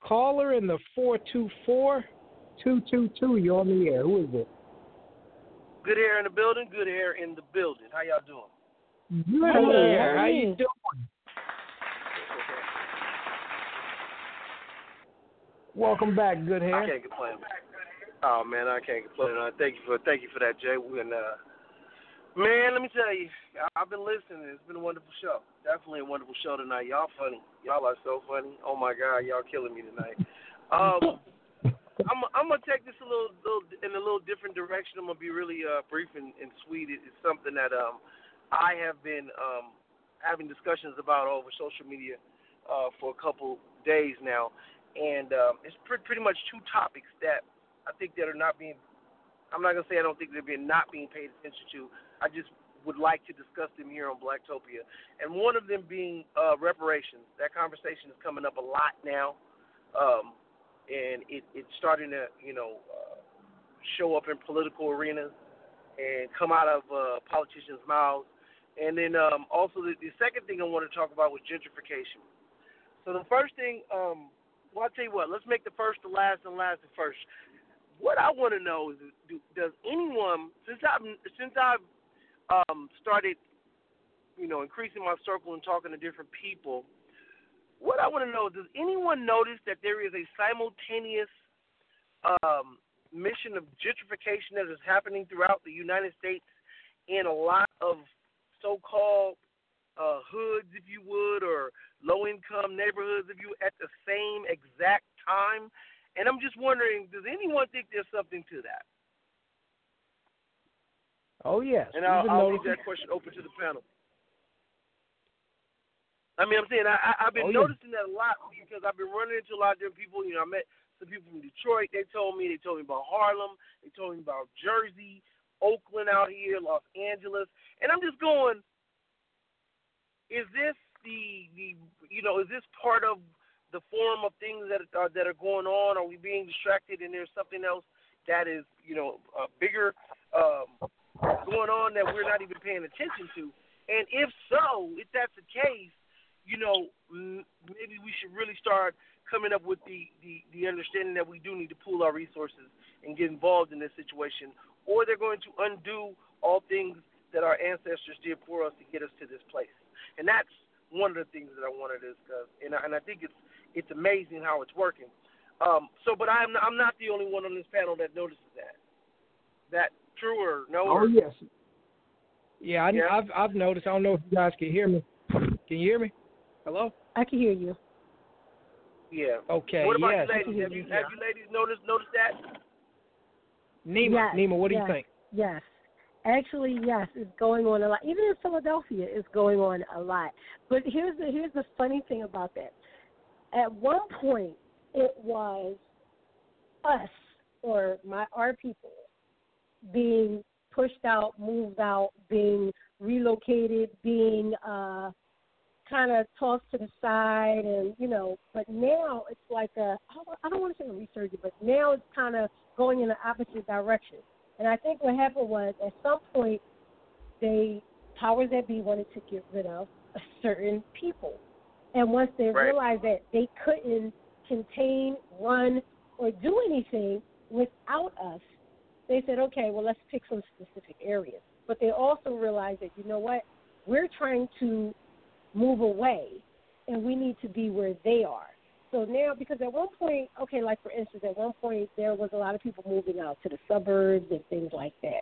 S4: Caller in the four two four two two two. You're on the air. Who is it?
S19: Good hair in the building. Good hair in the building. How y'all doing?
S4: Good
S19: Hey,
S4: hair.
S19: how
S4: How
S19: are
S4: you
S19: you?
S4: doing? Welcome back, good hair.
S19: I can't complain. Oh man, I can't complain. Uh, thank you for thank you for that, Jay. And uh, man, let me tell you, I've been listening. It's been a wonderful show. Definitely a wonderful show tonight. Y'all funny. Y'all are so funny. Oh my God, y'all killing me tonight. Um, I'm I'm gonna take this a little, little in a little different direction. I'm gonna be really uh, brief and, and sweet. It's something that um I have been um having discussions about over social media uh, for a couple days now, and um, it's pre- pretty much two topics that I think that are not being. I'm not gonna say I don't think they're being not being paid attention to. I just would like to discuss them here on Blacktopia, and one of them being uh, reparations. That conversation is coming up a lot now, um, and it, it's starting to you know uh, show up in political arenas and come out of uh, politicians' mouths. And then um, also the, the second thing I want to talk about was gentrification. So the first thing, um, well, I'll tell you what. Let's make the first the last and last the first. What I want to know is, do, does anyone since I've since I've um, started, you know, increasing my circle and talking to different people, what I want to know is, does anyone notice that there is a simultaneous um, mission of gentrification that is happening throughout the United States in a lot of so-called uh, hoods, if you would, or low-income neighborhoods, if you, at the same exact time. And I'm just wondering, does anyone think there's something to that?
S4: Oh yes.
S19: And I'll, I'll leave that question open to the panel. I mean, I'm saying I, I, I've been
S4: Oh, yeah.
S19: noticing that a lot because I've been running into a lot of different people. You know, I met some people from Detroit. They told me. They told me about Harlem. They told me about Jersey, Oakland out here, Los Angeles, and I'm just going. Is this the the you know is this part of the form of things that are that are going on? Are we being distracted and there's something else that is you know uh, bigger um, going on that we're not even paying attention to? And if so, if that's the case, you know maybe we should really start coming up with the, the the understanding that we do need to pool our resources and get involved in this situation, or they're going to undo all things that our ancestors did for us to get us to this place. And that's one of the things that I wanted to discuss. And I, and I think it's it's amazing how it's working. Um, so, but I'm I'm not the only one on this panel that notices that. That true or no?
S4: Oh
S19: or,
S4: yes. Yeah, I,
S19: Yeah.
S4: I've I've noticed. I don't know if you guys can hear me. Can you hear me? Hello.
S6: I can hear you.
S19: Yeah.
S4: Okay.
S19: What about
S4: yes.
S19: you ladies? Have you have you ladies noticed noticed that?
S4: Nima,
S6: Yes,
S4: Nima, what do
S6: yes,
S4: you think?
S6: Yes. Actually, yes, it's going on a lot. Even in Philadelphia, it's going on a lot. But here's the here's the funny thing about that. At one point, it was us or my our people being pushed out, moved out, being relocated, being uh kind of tossed to the side, and you know. But now it's like a I don't- want to say a resurgence, but now it's kind of going in the opposite direction. And I think what happened was at some point they powers that be wanted to get rid of a certain people. And once they
S19: Right.
S6: realized that they couldn't contain, run, or do anything without us, they said, okay, well, let's pick some specific areas. But they also realized that, you know what, we're trying to move away, and we need to be where they are. So now, because at one point, okay, like for instance, at one point there was a lot of people moving out to the suburbs and things like that.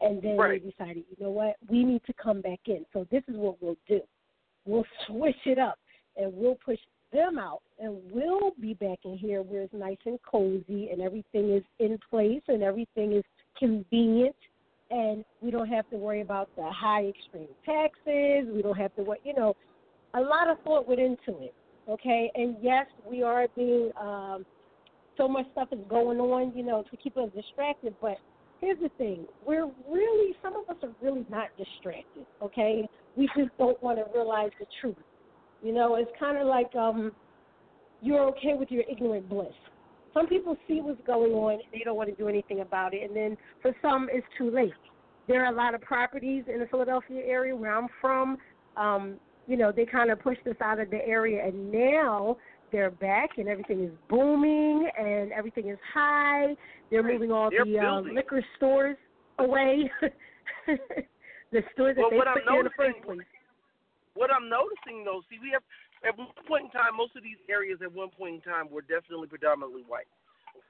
S6: And then
S19: Right.
S6: they decided, you know what, we need to come back in. So this is what we'll do. We'll switch it up and we'll push them out and we'll be back in here where it's nice and cozy and everything is in place and everything is convenient and we don't have to worry about the high extreme taxes. We don't have to worry, you know, a lot of thought went into it. Okay, and yes, we are being um, so much stuff is going on, you know, to keep us distracted. But here's the thing: we're really some of us are really not distracted. Okay, we just don't want to realize the truth. You know, it's kind of like um, you're okay with your ignorant bliss. Some people see what's going on and they don't want to do anything about it, and then for some it's too late. There are a lot of properties in the Philadelphia area where I'm from. Um, you know, they kind of pushed us out of the area, and now they're back, and everything is booming, and everything is high. They're moving all
S19: They're
S6: the uh, liquor stores away. the stores that
S19: Well,
S6: they put in the first place.
S19: What I'm noticing though, see, we have at one point in time, most of these areas at one point in time were definitely predominantly white.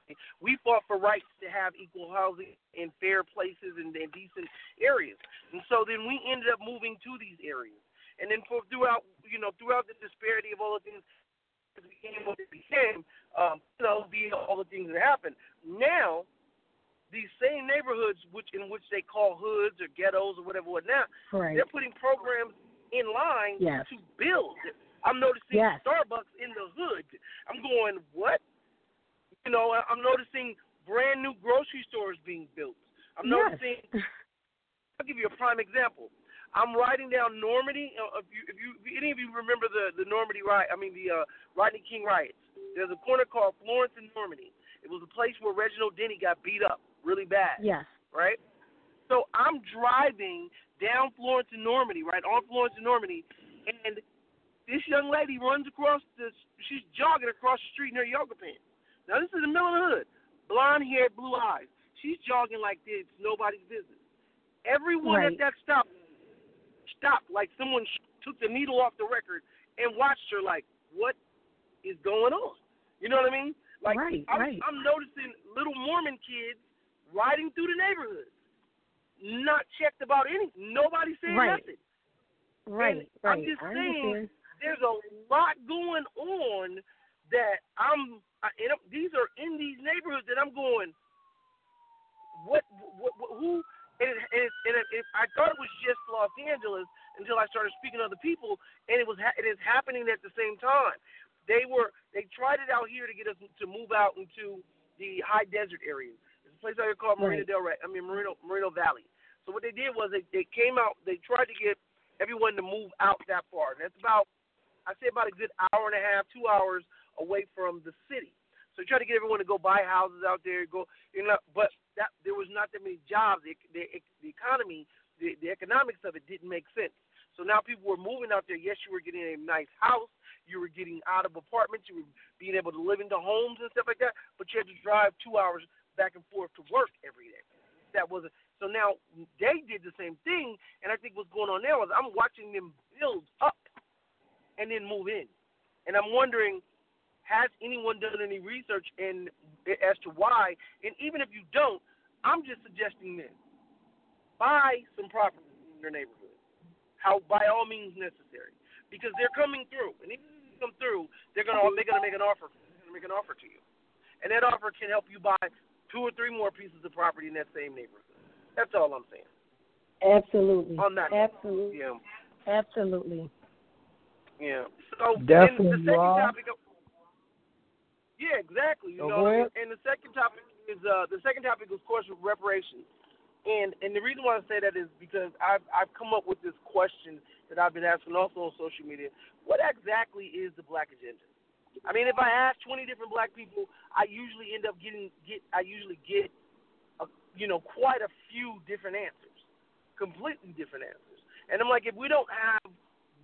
S19: Okay? We fought for rights to have equal housing in fair places and, and decent areas, and so then we ended up moving to these areas. And then for throughout, you know, throughout the disparity of all the things that became what it became, um, you know, via all the things that happened. Now, these same neighborhoods, which in which they call hoods or ghettos or whatever, what now,
S6: Right.
S19: they're putting programs in line
S6: Yes.
S19: to build. I'm noticing
S6: Yes.
S19: Starbucks in the hood. I'm going, what? You know, I'm noticing brand new grocery stores being built. I'm
S6: Yes.
S19: noticing. I'll give you a prime example. I'm riding down Normandy. uh, If you, if you, if any of you remember the the Normandy riot, I mean the uh, Rodney King riots. There's a corner called Florence and Normandy. It was a place where Reginald Denny got beat up really bad.
S6: Yes.
S19: Right. So I'm driving down Florence and Normandy, right on Florence and Normandy, and this young lady runs across the. She's jogging across the street in her yoga pants. Now this is the middle of the hood. Blonde hair, blue eyes. She's jogging like this, nobody's business. Everyone
S6: Right.
S19: at that stop stopped like someone took the needle off the record and watched her like, what is going on? You know what I mean? Like
S6: Right,
S19: I'm,
S6: right.
S19: I'm noticing little Mormon kids riding through the neighborhoods, not checked about anything. Nobody saying
S6: Right.
S19: nothing.
S6: Right,
S19: And I'm just
S6: I
S19: saying
S6: understand.
S19: there's a lot going on that I'm. I, and I'm- these are in these neighborhoods that I'm going. What? What? what who? And, it, and, it, and it, it, I thought it was just Los Angeles until I started speaking to other people, and it was. ha- It is happening at the same time. They were. They tried it out here to get us to move out into the high desert areas. There's a place out here called Marina
S6: Right.
S19: Del Rey. I mean Moreno Moreno Valley. So what they did was they, they came out. They tried to get everyone to move out that far. And that's about, I say about a good hour and a half, two hours away from the city. So tried to get everyone to go buy houses out there, go, you know, but that there was not that many jobs. The, the, the economy, the, the economics of it didn't make sense. So now people were moving out there. Yes, you were getting a nice house. You were getting out of apartments. You were being able to live into homes and stuff like that. But you had to drive two hours back and forth to work every day. That wasn't. So now they did the same thing, and I think what's going on now is I'm watching them build up and then move in, and I'm wondering, has anyone done any research in as to why? And even if you don't, I'm just suggesting this: buy some property in your neighborhood, how by all means necessary, because they're coming through, and if they come through, they're gonna they're gonna make an offer, they're gonna make an offer to you, and that offer can help you buy two or three more pieces of property in that same neighborhood. That's all I'm saying.
S6: Absolutely.
S19: On that.
S6: Absolutely.
S19: Yeah.
S6: Absolutely.
S19: Yeah. So
S9: Definitely
S19: the second
S9: wrong.
S19: topic. Of, yeah, exactly. You
S9: So
S19: know,
S9: ahead.
S19: and the second topic is uh the second topic is of course reparations. And and the reason why I say that is because I've I've come up with this question that I've been asking also on social media. What exactly is the black agenda? I mean, if I ask 20 different black people, I usually end up getting get I usually get a, you know quite a few different answers, completely different answers. And I'm like, if we don't have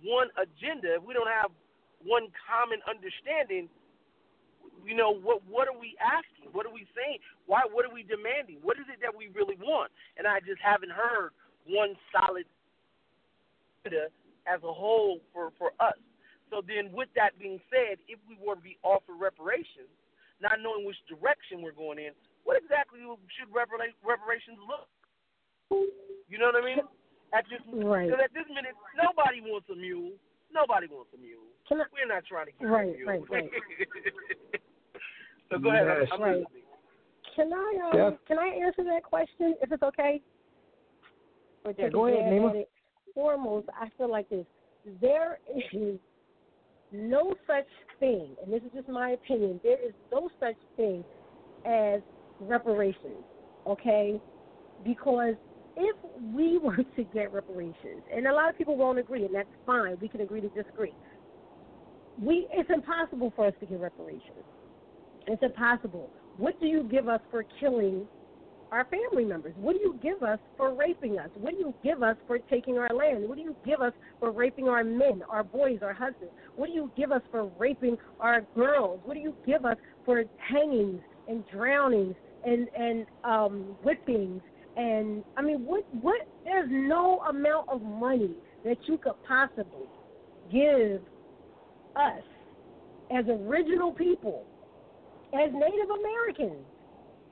S19: one agenda, if we don't have one common understanding, you know, what what are we asking? What are we saying? Why what are we demanding? What is it that we really want? And I just haven't heard one solid as a whole for, for us. So then with that being said, if we were to be offered reparations, not knowing which direction we're going in, what exactly should reparations look? You know what I mean? At this
S6: Right.
S19: because at this minute nobody wants a mule. Nobody wants a mule.
S6: Can I-
S19: We're not trying to get
S6: Right,
S19: a mule.
S6: right, right.
S19: so go ahead. I'm-
S9: Yes.
S19: I'm
S6: Right.
S19: listening.
S6: Can I um
S9: Yes.
S6: can I answer that question if it's okay? Or
S9: Yeah,
S6: take
S9: go ahead,
S6: jab
S9: Nima.
S6: Foremost, I feel like this. There is no such thing, and this is just my opinion. There is no such thing as reparations. Okay, because if we were to get reparations, and a lot of people won't agree, and that's fine. We can agree to disagree. We it's impossible for us to get reparations. It's impossible. What do you give us for killing our family members? What do you give us for raping us? What do you give us for taking our land? What do you give us for raping our men, our boys, our husbands? What do you give us for raping our girls? What do you give us for hangings and drownings and and um, whippings? And I mean, what what? There's no amount of money that you could possibly give us as original people, as Native Americans,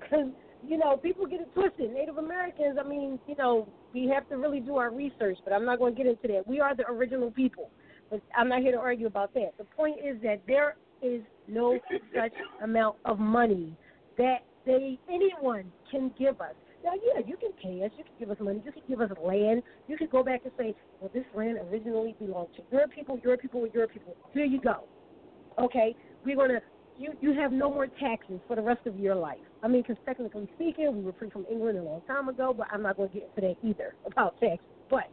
S6: because you know people get it twisted. Native Americans, I mean, you know, we have to really do our research, but I'm not going to get into that. We are the original people, but I'm not here to argue about that. The point is that there is no such amount of money that they anyone can give us now yeah, you can pay us, you can give us money, you can give us land, you can go back and say, well, this land originally belonged to your people, your people, your people. Here you go. Okay, we're gonna. You you have no more taxes for the rest of your life. I mean, because technically speaking, we were free from England a long time ago, but I'm not going to get into that either about taxes. But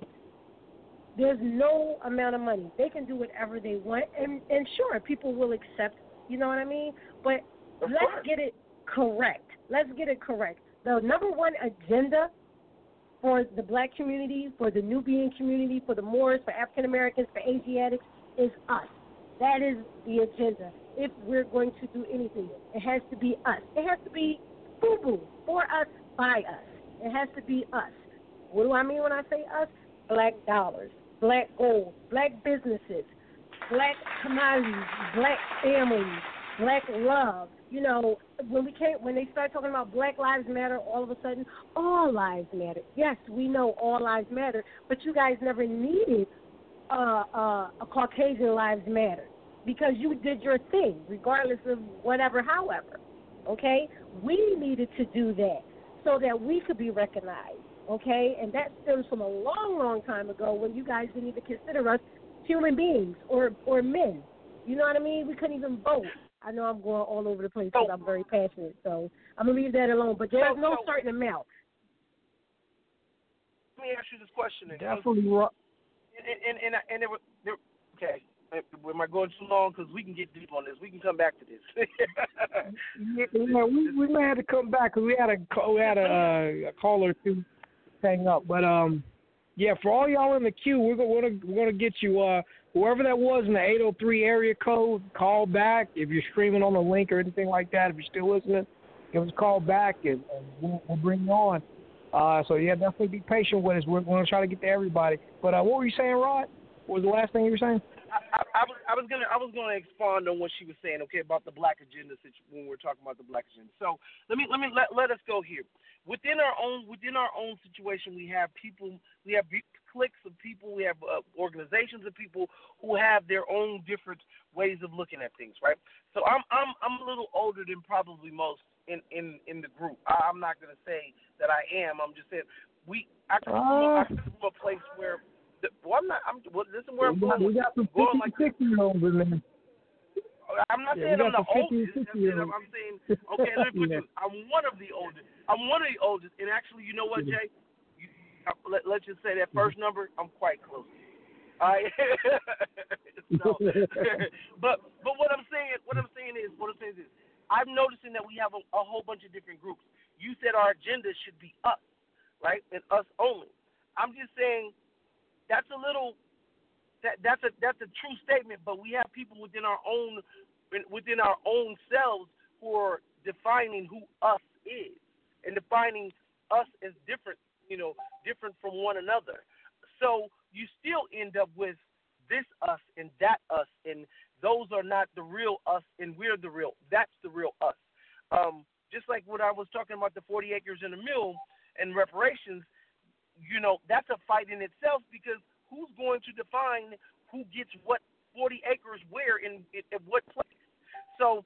S6: there's no amount of money. They can do whatever they want, and and sure, people will accept. You know what I mean? But let's get it correct. Let's get it correct. The number one agenda for the black community, for the Nubian community, for the Moors, for African Americans, for Asiatics is us. That is the agenda. If we're going to do anything, it has to be us. It has to be boo boo for us, by us. It has to be us. What do I mean when I say us? Black dollars, black gold, black businesses, black commodities, black families, black love. You know, when we can't, when they start talking about Black Lives Matter, all of a sudden, all lives matter. Yes, we know all lives matter, but you guys never needed uh, uh, a Caucasian lives matter because you did your thing, regardless of whatever, however. Okay, we needed to do that so that we could be recognized. Okay, and that stems from a long, long time ago when you guys didn't even consider us human beings or or men. You know what I mean? We couldn't even vote. I know I'm going all over the place because I'm very passionate, so I'm gonna leave that alone. But there's no certain amount.
S19: Let me ask you this question.
S4: Definitely.
S19: And and and, and it was there, okay. Am I going too long? Because we can get deep on this. We can come back to this.
S4: Yeah, we we may have to come back because we had a we had a, uh, a caller to hang up. But um, yeah, for all y'all in the queue, we're gonna we're gonna, gonna get you uh whoever that was in the 803 area code. Call back if you're streaming on the link or anything like that. If you're still listening, give us a call back and, and we'll, we'll bring you on. Uh, so yeah, definitely be patient with us. We're, we're gonna try to get to everybody. But uh, what were you saying, Rod? What was the last thing you were saying?
S19: I, I, I was I was gonna I was gonna expand on what she was saying, okay, about the black agenda when we're talking about the black agenda. So let me let me let, let us go here. Within our own within our own situation, we have people, we have cliques of people, we have uh, organizations of people who have their own different ways of looking at things, right? So I'm I'm I'm a little older than probably most in in in the group. I, I'm not gonna say that I am. I'm just saying we I come from, I come from a place where. Well, I'm not. I'm. Well, listen, where I'm
S4: we, got,
S19: going.
S4: we got some 50
S19: going like
S4: 60 year olds in there.
S19: I'm not
S4: Yeah,
S19: saying I'm the
S4: 50
S19: oldest.
S4: 60
S19: I'm, saying,
S4: olds.
S19: I'm saying, okay, let me put
S4: Yeah.
S19: this. I'm one of the oldest. I'm one of the oldest, and actually, you know what, Jay? You, uh, let, let's just say that first number, I'm quite close. All right. so, but but what I'm saying, what I'm saying is, what I'm saying is. I'm noticing that we have a, a whole bunch of different groups. You said our agenda should be us, right, and us only. I'm just saying that's a little that that's a that's a true statement, but we have people within our own within our own selves who are defining who us is and defining us as different, you know, different from one another. So you still end up with this us and that us, and those are not the real us, and we're the real. That's the real us. Um, just like what I was talking about the 40 acres and a mill and reparations, you know, that's a fight in itself because who's going to define who gets what 40 acres where in, in, in what place? So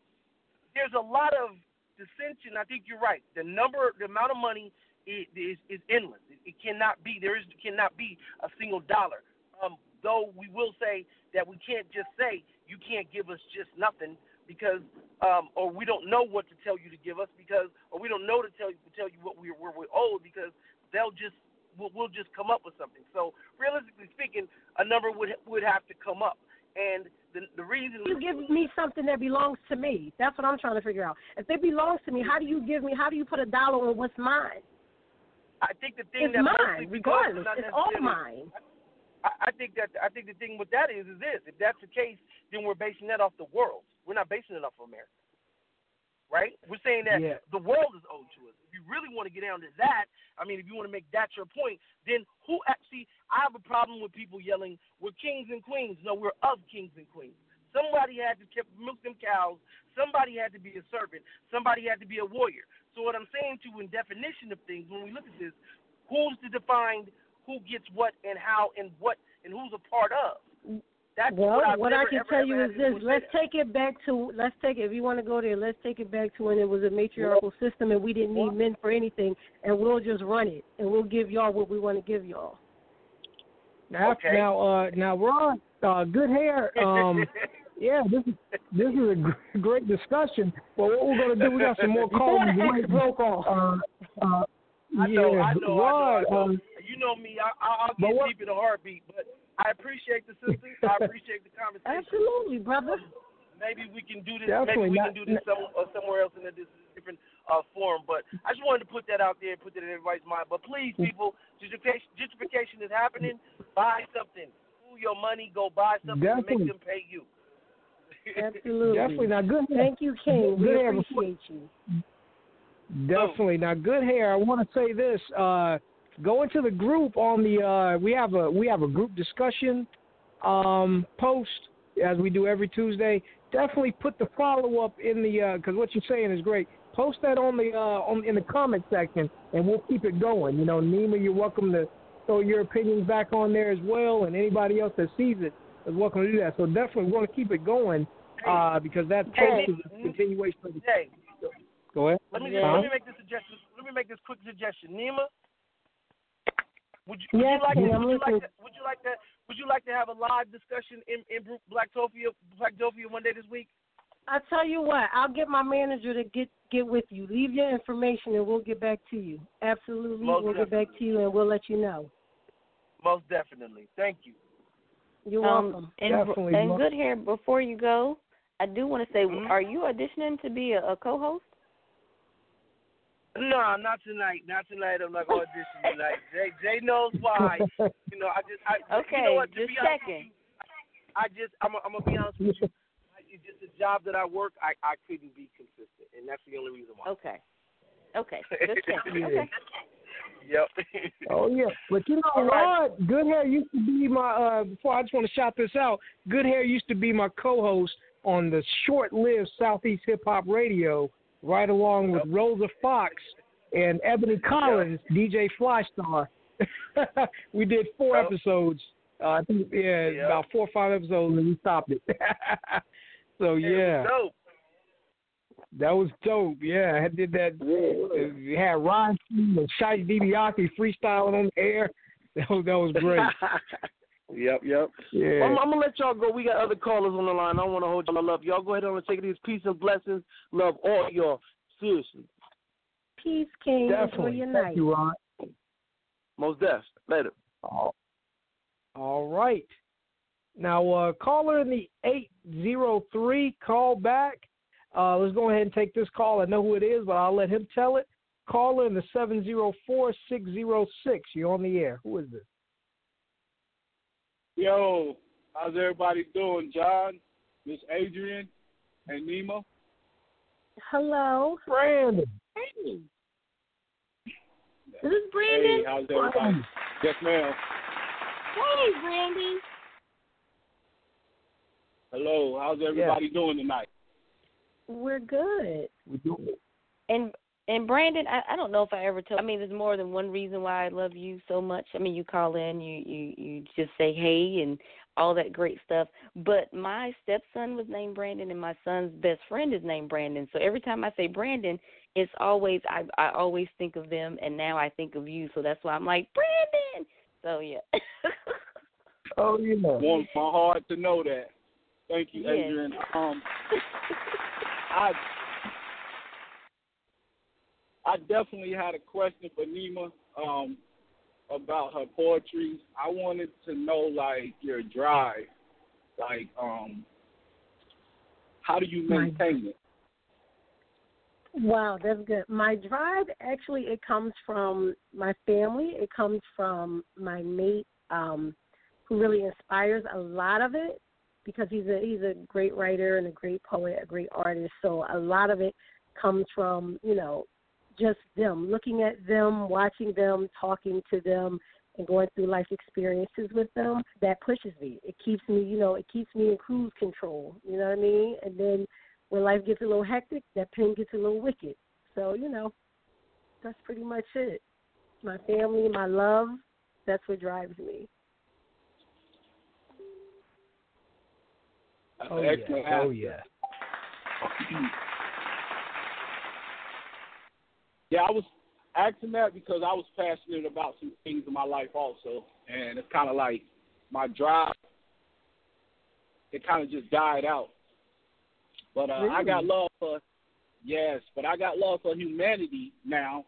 S19: there's a lot of dissension. I think you're right. The number, the amount of money is is, endless. It, it cannot be. There is cannot be a single dollar. Um, though we will say that we can't just say you can't give us just nothing because, um, or we don't know what to tell you to give us because, or we don't know to tell you to tell you what we're, we're owed because they'll just we'll, we'll just come up with something. So realistically speaking, a number would would have to come up. And the the reason
S6: You give me something that belongs to me. That's what I'm trying to figure out. If it belongs to me, how do you give me? How do you put a dollar on what's mine?
S19: I think the thing
S6: It's
S19: that
S6: mine, regardless. It's all mine.
S19: I, I think that I think the thing with that is is this: if that's the case, then we're basing that off the world. We're not basing it off of America, right? We're saying that
S4: Yeah.
S19: the world is owed to us. If you really want to get down to that, I mean, if you want to make that your point, then who actually? I have a problem with people yelling, "We're kings and queens." No, we're of kings and queens. Somebody had to keep, milk them cows. Somebody had to be a servant. Somebody had to be a warrior. So what I'm saying to, you in definition of things, when we look at this, who's to define who gets what and how and what and who's a part of? That's
S6: well,
S19: what, I've
S6: what I can
S19: ever,
S6: tell
S19: ever
S6: you is this: let's
S19: that.
S6: take it back to let's take it. If you want to go there, let's take it back to when it was a matriarchal system and we didn't need men for anything, and we'll just run it and we'll give y'all what we want to give y'all.
S4: Now,
S19: Okay.
S4: now, uh, now, Ron, uh, good hair. Um, yeah, this is this is a great discussion. But what we're gonna do, we got some more calls.
S6: Before the
S4: waiting.
S6: X broke off.
S4: Uh, uh,
S19: I know,
S4: yeah,
S19: I know,
S4: Rod,
S19: I know, I know.
S4: um,
S19: you know me. I, I, I'll
S4: but
S19: get deep in a heartbeat, but I appreciate the sisters. I appreciate the conversation.
S6: Absolutely, brother.
S19: Maybe we can do this.
S4: Definitely
S19: maybe we
S4: not-
S19: can do this some, uh, somewhere else in a different uh, forum. But I just wanted to put that out there, and put that in everybody's mind. But please, people, gentrification, gentrification is happening. Buy something. Pool your money. Go buy something. and
S4: Definitely.
S19: Make them pay you.
S6: Absolutely.
S4: Definitely. Now, good hair.
S6: Thank you, King. We
S4: Good hair
S6: appreciate you.
S4: Definitely. Now, good hair. I want to say this. Uh, go into the group on the. Uh, we have a we have a group discussion um, post as we do every Tuesday. Definitely put the follow up in the because what you're saying is great. Post that on the uh, on in the comment section, and we'll keep it going. You know, Nima, you're welcome to throw your opinions back on there as well, and anybody else that sees it is welcome to do that. So definitely, want to keep it going uh, because that post is a continuation of the. Go ahead.
S19: let me
S4: Huh?
S19: let me make this suggestion. Let me make this quick suggestion. Nima, would you, would
S6: Yes,
S19: you like to, would you like to, would you like to would you like to have a live discussion in in Blacktopia Blacktopia one day this week?
S6: I tell you what, I'll get my manager to get get with you. Leave your information and we'll get back to you. Absolutely,
S19: Most
S6: we'll get back to you and we'll let you know.
S19: Most definitely. Thank you.
S6: You're
S5: Um,
S6: welcome.
S5: and
S4: Definitely,
S5: and good hair. Before you go, I do want to say,
S19: Mhm.
S5: are you auditioning to be a, a co-host?
S19: No, not tonight. Not tonight. I'm not going to audition tonight. Jay Jay knows why. You know, I just I
S5: Okay,
S19: you know what, to
S5: just
S19: be honest
S5: checking.
S19: you, I just I'm I'm gonna be honest with you. It's just a job that I work. I I couldn't be consistent, and that's the only reason why.
S5: Okay. Okay. Just checking.
S4: Yeah.
S5: Okay.
S19: Yep.
S4: Oh yeah, but you know,
S19: All right.
S4: Rod, Good Hair used to be my. uh Before I just want to shout this out. Good Hair used to be my co-host on the short-lived Southeast Hip Hop Radio, right along with Rosa Fox and Ebony Collins, DJ Flystar. we did four
S19: Yep.
S4: episodes. Uh, I think yeah,
S19: Yep.
S4: about four or five episodes, and we stopped it. so
S19: Hey, it was
S4: yeah,
S19: dope.
S4: that was dope. Yeah, I did that. We had Ron Key and Shai DiBiase freestyling on the air. That was, that was great.
S19: Yep, yep.
S4: Yeah.
S19: Well, I'm, I'm gonna let y'all go. We got other callers on the line. I don't want to hold y'all up. Y'all go ahead on and take these peace and blessings. Love all y'all. Seriously.
S6: Peace, King. Enjoy
S4: Definitely.
S6: your
S4: Thank
S6: night.
S4: you, Ron.
S19: Most deaf. Later.
S4: All, all right. Now, uh, caller in the 803, call back. Uh, let's go ahead and take this call. I know who it is, but I'll let him tell it. Caller in the 704606. You're on the air. Who is this?
S20: Yo, how's everybody doing? John, Miss Adrienne, and Nima.
S6: Hello.
S4: Brandon.
S6: Hey. This is Brandon.
S20: Hey, how's everybody? Yes, ma'am.
S6: Hey, Brandy.
S20: Hello, how's everybody doing tonight?
S6: We're good.
S4: We do it.
S5: And and Brandon, I, I don't know if I ever told. I mean, there's more than one reason why I love you so much. I mean, you call in, you you you just say hey and all that great stuff. But my stepson was named Brandon, and my son's best friend is named Brandon. So every time I say Brandon, it's always I I always think of them, and now I think of you. So that's why I'm like Brandon. So yeah.
S4: Oh, yeah.
S20: Warms my heart to know that. Thank you,
S5: Yes.
S20: Adrienne. Um, I I definitely had a question for Nima um, about her poetry. I wanted to know like your drive, like um, how do you maintain it?
S6: Wow, that's good. My drive actually it comes from my family. It comes from my mate, um, who really inspires a lot of it because he's a he's a great writer and a great poet, a great artist. So a lot of it comes from, you know, just them, looking at them, watching them, talking to them and going through life experiences with them, that pushes me. It keeps me, you know, it keeps me in cruise control. You know what I mean? And then when life gets a little hectic, that pen gets a little wicked. So, you know, that's pretty much it. My family, my love, that's what drives me.
S4: Oh yeah. Oh yeah.
S20: Yeah, I was asking that because I was passionate about some things in my life also, and it's kind of like my drive. It kind of just died out, but uh, I got love for yes, but I got love for humanity now,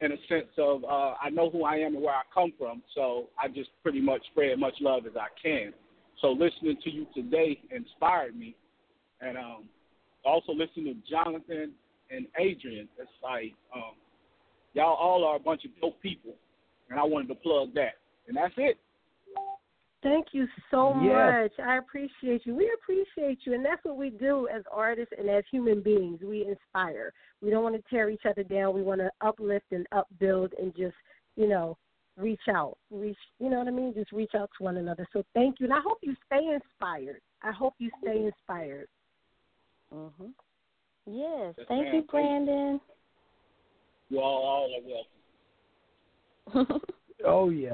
S20: in a sense of uh, I know who I am and where I come from, so I just pretty much spread as much love as I can. So listening to you today inspired me, and um, also listening to Jonathan and Adrienne. It's like um, y'all all are a bunch of dope people, and I wanted to plug that, and that's it.
S6: Thank you so
S20: Yes.
S6: much. I appreciate you. We appreciate you, and that's what we do as artists and as human beings. We inspire. We don't want to tear each other down. We want to uplift and upbuild and just, you know, reach out. Reach, you know what I mean? Just reach out to one another. So thank you, and I hope you stay inspired. I hope you stay inspired.
S5: Mhm. Yes.
S20: Yes,
S5: Thank
S20: ma'am.
S5: you, Brandon.
S20: You all all are welcome.
S4: Oh yeah.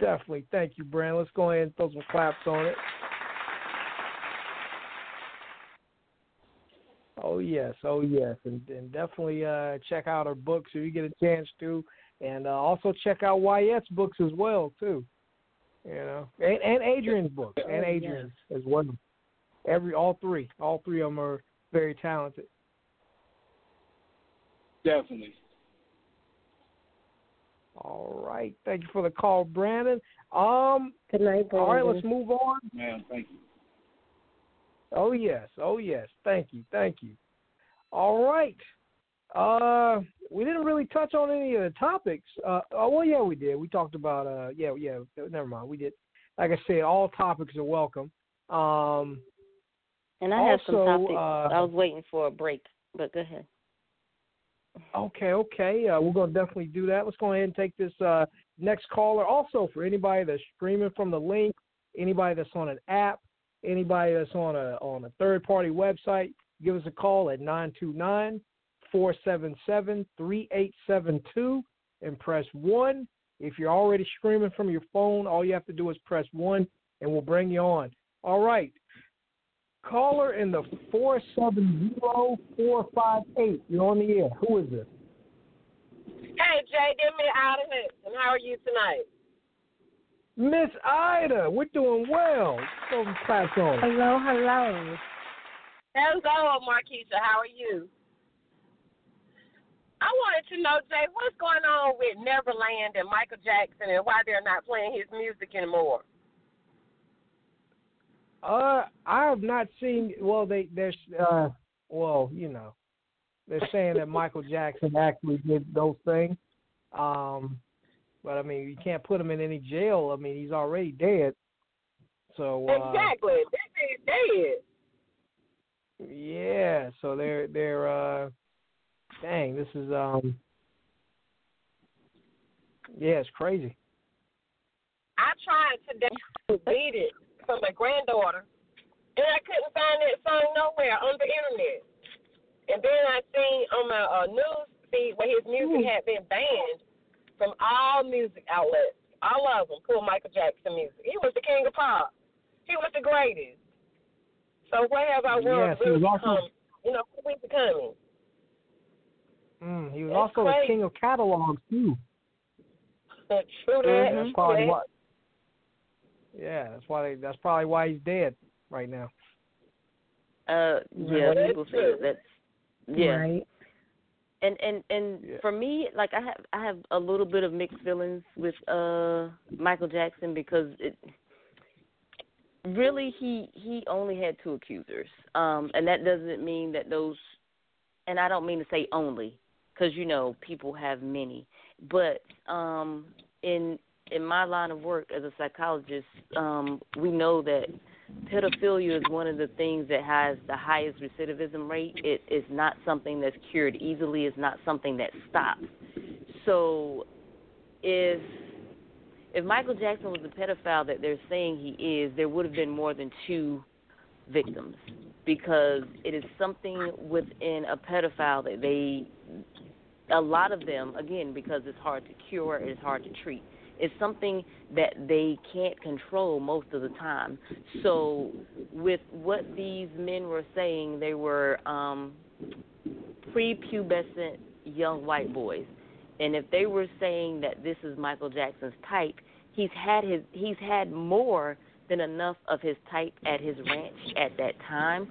S4: Definitely. Thank you, Brandon. Let's go ahead and throw some claps on it. Oh yes, oh yes, and, and definitely uh, check out her books if you get a chance to, and uh, also check out Wyatt's books as well too. You know, and, and Adrienne's books, and
S8: Oh,
S4: Adrienne's as well. Every all three, all three of them are very talented.
S20: Definitely.
S4: All right, thank you for the call, Brandon. Um,
S6: good night,
S4: All right, let's move on.
S20: Man, thank you.
S4: Oh yes, oh yes. Thank you, thank you. All right. Uh, we didn't really touch on any of the topics. Uh, oh well, yeah, we did. We talked about uh, yeah, yeah. Never mind, we did. Like I said, all topics are welcome. Um,
S5: And I have some topics.
S4: uh,
S5: I was waiting for a break, but go ahead.
S4: Okay, okay. Uh, we're going to definitely do that. Let's go ahead and take this uh, next caller. Also, for anybody that's streaming from the link, anybody that's on an app, anybody that's on a on a third party website, give us a call at 929 477 3872 and press 1. If you're already streaming from your phone, all you have to do is press 1 and we'll bring you on. All right. Caller in the 470458. You're on the air. Who is this?
S21: Hey, Jay, give me out of it. And how are you tonight?
S4: Miss Ida. We're doing well. Throw some claps on. it.
S6: Hello, hello.
S21: Hello, Marquisha. How are you? I wanted to know, Jay, what's going on with Neverland and Michael Jackson and why they're not playing his music anymore?
S4: Uh, I have not seen. Well, they there's uh, well, you know, they're saying that Michael Jackson actually did those things. Um, but I mean, you can't put him in any jail. I mean, he's already dead. So uh,
S21: exactly. This is dead.
S4: yeah, so they're they're uh, dang, this is um, yeah, it's crazy.
S21: I tried today to beat it for my granddaughter, and I couldn't find that song nowhere on the internet. And then I seen on my uh, news feed where his music had been banned from all music outlets. All of them pull Michael Jackson music. He was the king of pop. He was the greatest. So where have our world
S4: Yes,
S21: really
S4: also-
S21: become? You know, who we becoming?
S4: Mm, he was
S21: That's
S4: also the
S21: crazy.
S4: king of catalogs too.
S21: True that.
S4: That's
S21: true
S4: probably
S21: that.
S4: Why. Yeah, that's why. They, that's probably why he's dead right now.
S5: Uh, yeah,
S4: Right.
S5: people say that that's yeah.
S6: Right.
S5: And and and for me, like I have I have a little bit of mixed feelings with uh Michael Jackson because it really he he only had two accusers. Um and that doesn't mean that those and I don't mean to say only cuz you know people have many, but um in in my line of work as a psychologist, um we know that pedophilia is one of the things that has the highest recidivism rate. It is not something that's cured easily. It's not something that stops. So, if if Michael Jackson was the pedophile that they're saying he is, there would have been more than two victims because it is something within a pedophile that they a lot of them again because it's hard to cure it's hard to treat It's something that they can't control most of the time. So, with what these men were saying, they were um, prepubescent young white boys, and if they were saying that this is Michael Jackson's type, he's had his he's had more than enough of his type at his ranch at that time.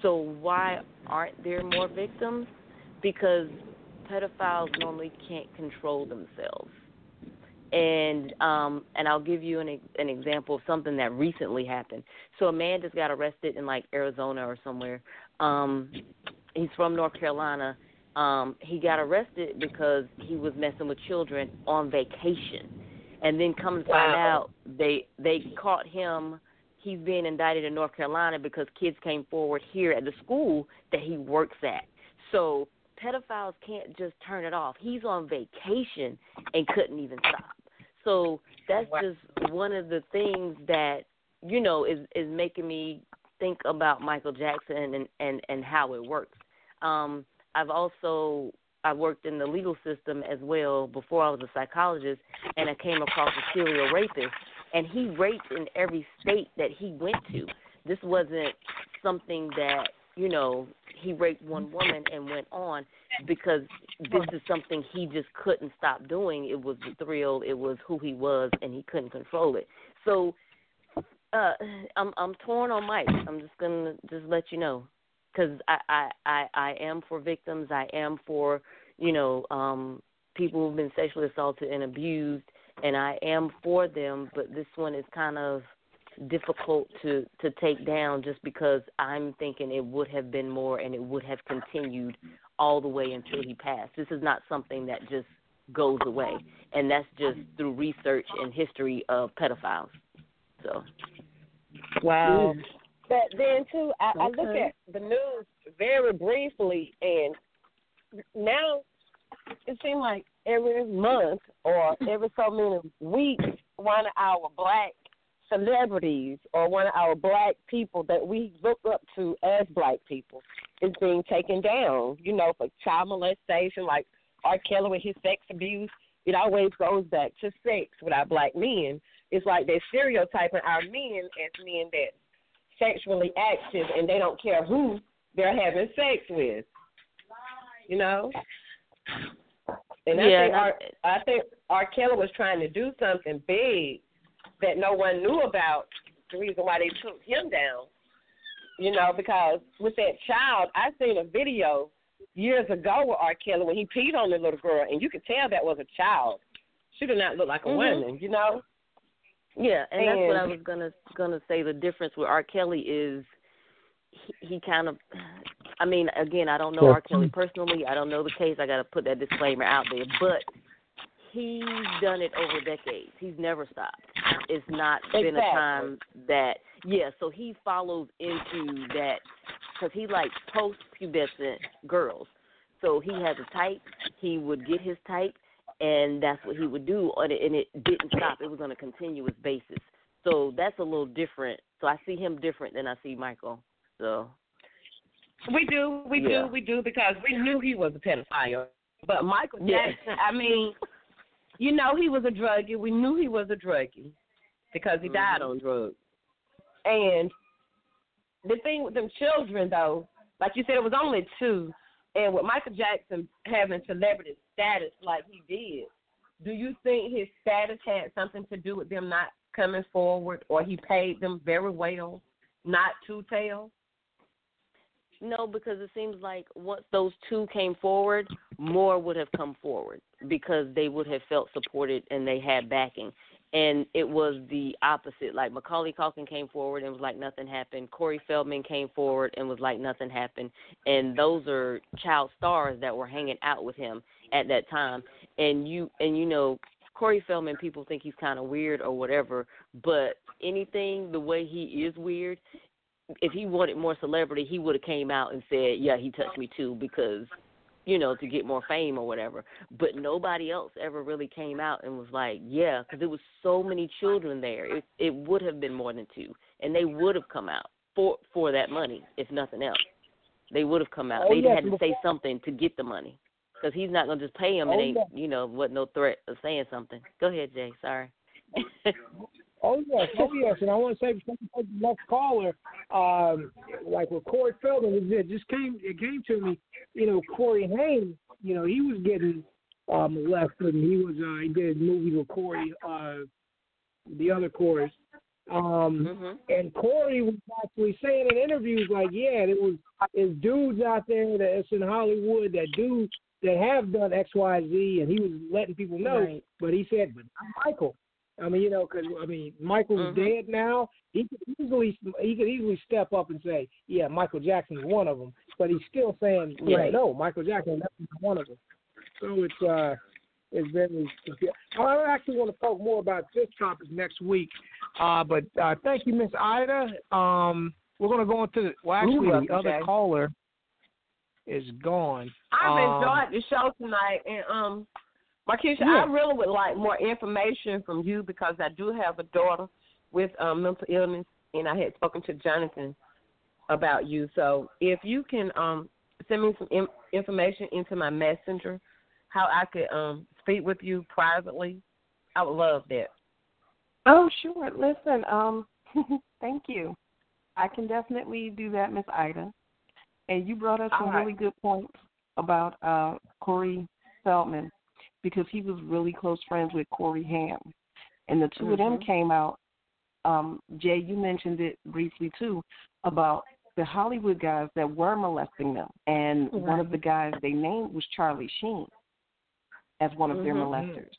S5: So why aren't there more victims? Because pedophiles normally can't control themselves. And um and I'll give you an an example of something that recently happened. So a man just got arrested in like Arizona or somewhere. Um he's from North Carolina. Um he got arrested because he was messing with children on vacation. And then come to find out they they caught him he's being indicted in North Carolina because kids came forward here at the school that he works at. So pedophiles can't just turn it off. He's on vacation and couldn't even stop. So that's just one of the things that you know is is making me think about Michael Jackson and and and how it works. Um I've also I worked in the legal system as well before I was a psychologist and I came across a serial rapist and he raped in every state that he went to. This wasn't something that, you know, he raped one woman and went on because this is something he just couldn't stop doing. It was the thrill, it was who he was and he couldn't control it. So uh I'm I'm torn on Mike. I'm just to just let you know cuz I, I I I am for victims. I am for, you know, um people who've been sexually assaulted and abused and I am for them, but this one is kind of difficult to to take down just because I'm thinking it would have been more and it would have continued all the way until he passed. This is not something that just goes away, and that's just through research and history of pedophiles. So,
S21: Wow. But then too, I, I look at the news very briefly, and now it seems like every month or every so many weeks, one of our black celebrities or one of our black people that we look up to as black people is being taken down. You know, for child molestation, like R. Kelly with his sex abuse. It always goes back to sex with our black men. It's like they're stereotyping our men as men that sexually active and they don't care who they're having sex with. You know? And I
S5: Yeah,
S21: think R, I think R. Kelly was trying to do something big that no one knew about. The reason why they took him down, you know, because with that child, I seen a video years ago with R. Kelly when he peed on the little girl, and you could tell that was a child. She did not look like a
S5: Mhm.
S21: woman, you know.
S5: Yeah, and, that's what I was gonna gonna say. The difference with R. Kelly is he, he kind of. I mean, again, I don't know R. Kelly personally. I don't know the case. I got to put that disclaimer out there. But he's done it over decades. He's never stopped. It's not been a time that yeah. So he follows into that because he likes post-pubescent girls. So he has a type. He would get his type, and that's what he would do. And it, and it didn't stop. It was on a continuous basis. So that's a little different. So I see him different than I see Michael. So
S21: We do, we
S5: Yeah.
S21: do, we do because we knew he was a pedophile. But Michael
S5: Yeah.
S21: Jackson, I mean, you know, he was a druggie. We knew he was a druggie because he died
S5: Mm-hmm.
S21: on drugs. And the thing with them children, though, like you said, it was only two. And with Michael Jackson having celebrity status like he did, do you think his status had something to do with them not coming forward, or he paid them very well not to tell?
S5: No, because it seems like once those two came forward, more would have come forward because they would have felt supported and they had backing. And it was the opposite. Like Macaulay Culkin came forward and was like nothing happened. Corey Feldman came forward and was like nothing happened. And those are child stars that were hanging out with him at that time. And you and you know Corey Feldman, people think he's kind of weird or whatever, but anything the way he is weird, if he wanted more celebrity, he would have came out and said, "Yeah, he touched me too," because you know to get more fame or whatever. But nobody else ever really came out and was like, "Yeah," because there was so many children there. It it would have been more than two, and they would have come out for for that money, if nothing else. They would have come out.
S21: Oh,
S5: they had to say something to get the money.
S7: because he's not gonna just pay him
S4: Oh,
S7: and ain't
S4: yeah.
S7: you know what no threat of saying something. Go ahead, Jay. Sorry.
S4: Oh yes, oh yes, and I want to say before take the next caller, um, like with Corey Feldman, it it just came it came to me, you know, Corey Haim, you know, he was getting uh, molested, and he was uh, he did movies with Corey, uh, the other Corey, um, and Corey was actually saying in interviews like, yeah, it was there's dudes out there that's in Hollywood that do that have done X Y Z, and he was letting people know,
S6: Right.
S4: but he said, but I'm Michael. I mean, you know, because I mean, Michael's
S7: Mhm.
S4: dead now. He could easily he could easily step up and say, "Yeah, Michael Jackson's one of them," but he's still saying, "Yeah,
S7: Right.
S4: no, Michael Jackson is one of them." So it's uh, it's very. I actually want to talk more about this topic next week. Uh, but uh, thank you, Miss Ida. Um, we're gonna go into the, well, actually,
S21: welcome,
S4: the other
S21: Jay.
S4: caller is gone.
S21: I've
S4: Um,
S21: enjoyed the show tonight, and um, Markeisha,
S4: Yeah.
S21: I really would like more information from you because I do have a daughter with um, mental illness, and I had spoken to Jonathan about you. So if you can um, send me some in- information into my messenger, how I could um, speak with you privately, I would love that.
S8: Oh, sure. Listen, um, thank you. I can definitely do that, Miss Ida. And you brought up some
S21: right.
S8: really good points about uh, Corey Feldman because he was really close friends with Corey Haim. And the 2 of them
S21: Mhm.
S8: came out. Um, Jay, you mentioned it briefly too about the Hollywood guys that were molesting them. And one of the guys they named was Charlie Sheen as one of their
S21: Mhm.
S8: molesters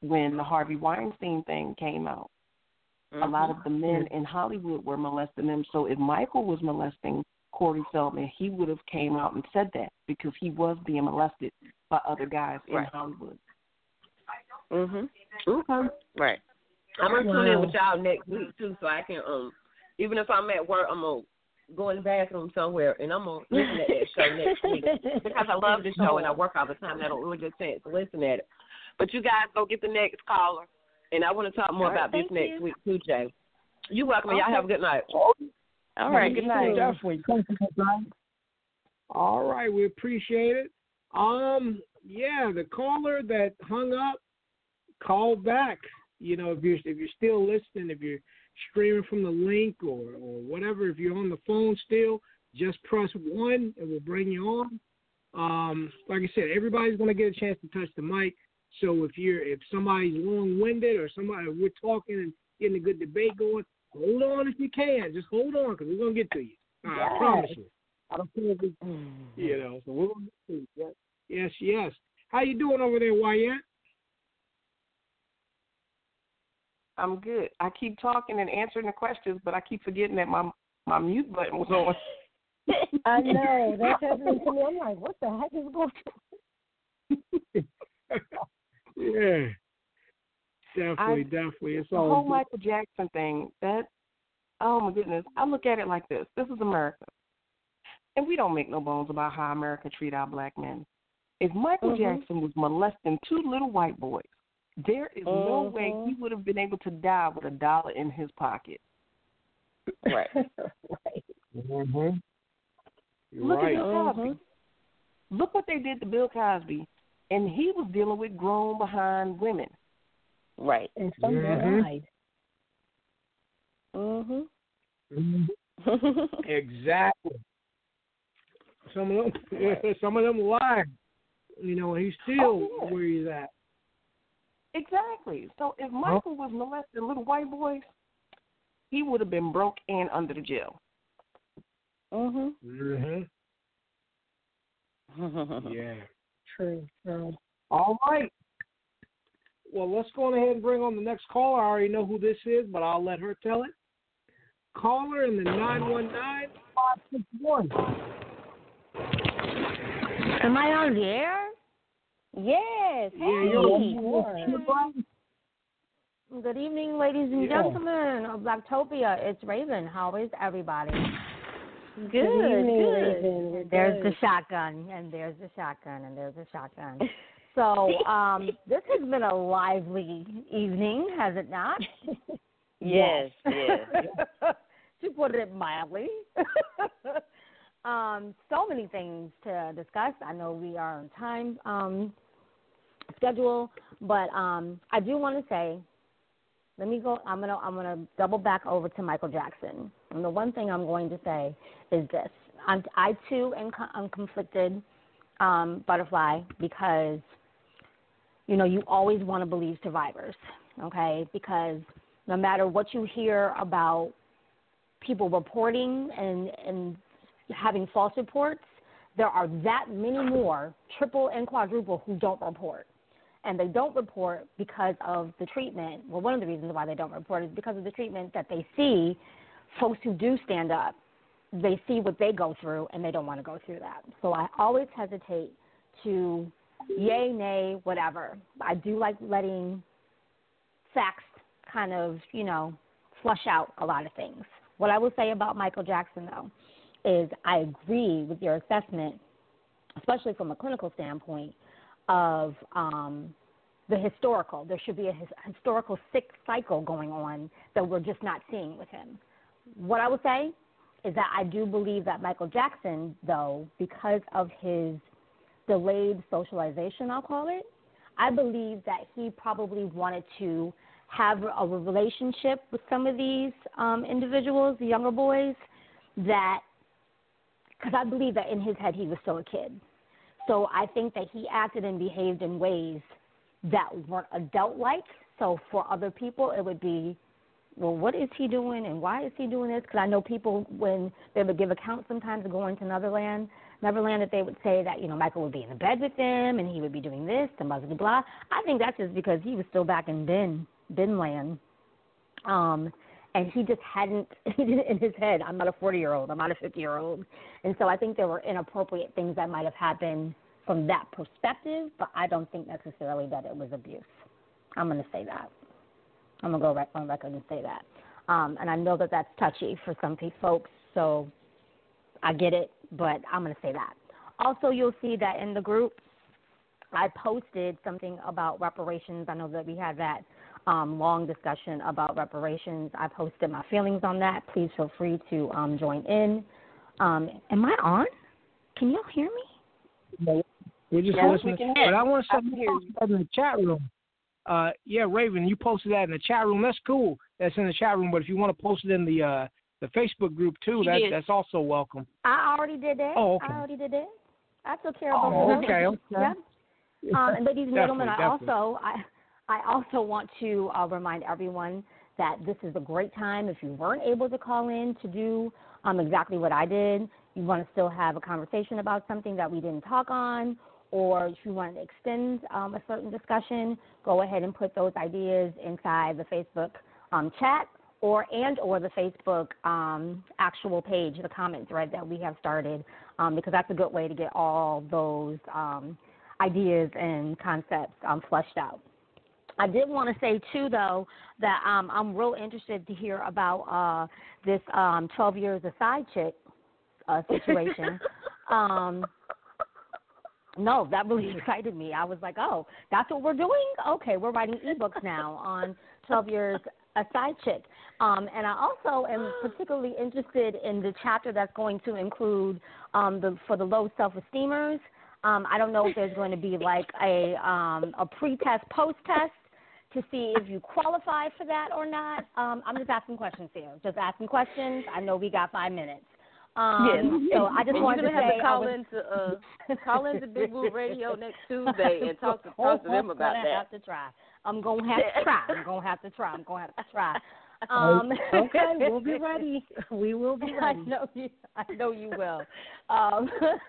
S8: when the Harvey Weinstein thing came out a lot of the men in Hollywood were molesting them. So if Michael was molesting Corey Feldman, he would have came out and said that because he was being molested by other guys in Hollywood.
S21: Mhm. Okay. Right. I'm gonna tune in with y'all next week too, so I can um, even if I'm at work, I'm gonna go in the bathroom somewhere and I'm gonna listen at that show next week because I love the show and I work all the time. and I don't really get a chance to listen at it. But you guys go get the next caller, and I want to talk more
S5: All right,
S21: about this next
S5: you.
S21: week too, Jay. You welcome. Y'all have a good night.
S5: All right, good night.
S4: Definitely. Thank you, Miss All right, we appreciate it. Um, yeah, the caller that hung up, call back. You know, if you're if you're still listening, if you're streaming from the link or or whatever, if you're on the phone still, just press one and we'll bring you on. Um, like I said, everybody's gonna get a chance to touch the mic. So if you're if somebody's long winded or somebody we're talking and getting a good debate going, hold on if you can. Just hold on because we're gonna get to you. I promise you. I don't care if it's, you know. So we're gonna get to you. Yes, yes, yes. How you doing over there, Wyatt?
S8: I'm good. I keep talking and answering the questions, but I keep forgetting that my my mute button was on.
S6: I know that's happening to me. I'm like, what the heck is going on?
S4: Yeah. Definitely,
S8: I-
S4: definitely. It's
S8: the
S4: all
S8: whole
S4: good.
S8: Michael Jackson thing. That oh my goodness. I look at it like this. This is America, and we don't make no bones about how America treat our black men. If Michael
S21: Mhm.
S8: Jackson was molesting two little white boys, there is no way he would have been able to die with a dollar in his pocket.
S21: Right.
S6: right.
S4: Mm-hmm.
S8: Look
S4: right.
S8: at Bill Cosby. Look what they did to Bill Cosby, and he was dealing with grown behind women.
S21: Right.
S6: And some
S4: Mhm.
S6: died.
S21: Mhm.
S4: Mhm. exactly. Some of them, some of them lied. You know, he's still
S8: Oh, yeah.
S4: where he's at.
S8: Exactly. So if Michael was molesting little white boys, he would have been broke and under the jail.
S21: Mhm.
S4: Mm-hmm. Yeah.
S6: True. True.
S4: All right. Well, let's go ahead and bring on the next caller. I already know who this is, but I'll let her tell it. Caller in the 919 561.
S5: Am I on the air? Yes.
S4: Yeah,
S5: hey.
S4: you're on.
S5: Good evening, ladies and
S4: Yeah.
S5: gentlemen of Blacktopia. It's Raven. How is everybody? Good,
S6: evening,
S5: good.
S6: Raven. We're
S5: There's the shotgun, and there's the shotgun, and there's the shotgun. So, um, this has been a lively evening, has it not?
S21: Yes, yes.
S5: to put it mildly. um, so
S22: many things to discuss. I know we are on time um, schedule, but um, I do want to say, let me go. I'm gonna I'm gonna double back over to Michael Jackson. And the one thing I'm going to say is this: I'm, I too am, I'm conflicted, um, butterfly, because you know you always want to believe survivors, okay? Because no matter what you hear about people reporting and and having false reports, there are that many more, triple and quadruple, who don't report. And they don't report because of the treatment. Well, one of the reasons why they don't report is because of the treatment that they see folks who do stand up. They see what they go through and they don't want to go through that. So I always hesitate to yay, nay, whatever. I do like letting facts kind of, you know, flush out a lot of things. What I will say about Michael Jackson, though, is I agree with your assessment, especially from a clinical standpoint, of um, the historical. There should be a his, historical sick cycle going on that we're just not seeing with him. What I would say is that I do believe that Michael Jackson, though, because of his delayed socialization, I'll call it, I believe that he probably wanted to have a relationship with some of these um, individuals, the younger boys, that because I believe that in his head he was still a kid. So I think that he acted and behaved in ways that weren't adult like. So for other people, it would be, well, what is he doing and why is he doing this? Because I know people, when they would give accounts sometimes of going to Neverland, Neverland, that they would say that, you know, Michael would be in the bed with them and he would be doing this and blah, blah, blah. I think that's just because he was still back in Ben, Ben land. Um, and he just hadn't in his head i'm not a 40 year old i'm not a 50 year old and so i think there were inappropriate things that might have happened from that perspective but i don't think necessarily that it was abuse. I'm to say that. I'm to go right on record and say that. Um, and i know that that's touchy for some folks so i get it but i'm going to say that also you'll see that in the group i posted something about reparations i know that we had that um, long discussion about reparations. I posted my feelings on that. Please feel free to um, join in. Um, am I on? Can y'all hear me?
S4: No, we're just
S22: yes,
S4: listening.
S22: We
S4: but I want to
S22: I
S4: say in the chat room. Uh, yeah, Raven, you posted that in the chat room. That's cool. That's in the chat room. But if you want to post it in the uh, the Facebook group too, that, that's also welcome.
S22: I already did that.
S4: Oh, okay.
S22: I already did it. I took care of
S4: oh,
S22: it.
S4: okay, okay.
S22: Yeah. Um, and ladies and gentlemen, I
S4: definitely.
S22: also I I also want to uh, remind everyone that this is a great time. If you weren't able to call in to do um, exactly what I did, you want to still have a conversation about something that we didn't talk on, or if you want to extend um, a certain discussion, go ahead and put those ideas inside the Facebook um, chat or and or the Facebook um, actual page, the comment thread that we have started, um, because that's a good way to get all those um, ideas and concepts um, fleshed out. I did want to say too, though, that um, I'm real interested to hear about uh, this um, 12 years a side chick uh, situation. um, no, that really excited me. I was like, oh, that's what we're doing. Okay, we're writing ebooks now on 12 years a side chick. Um, and I also am particularly interested in the chapter that's going to include um, the for the low self-esteemers. Um, I don't know if there's going to be like a um, a pre-test, post-test to see if you qualify for that or not. Um, I'm just asking questions here. Just asking questions. I know we got five minutes. Um,
S7: yeah.
S22: So I just
S7: You're
S22: wanted
S7: gonna have
S22: say
S7: to call
S22: I was,
S7: into uh call into Big Woo Radio next Tuesday and talk to talk to them about that.
S22: have to try. I'm gonna have to try. I'm gonna have to try. I'm gonna have to try. Um,
S6: okay, we'll be ready. We will be ready.
S22: I know you. I know you will. Um,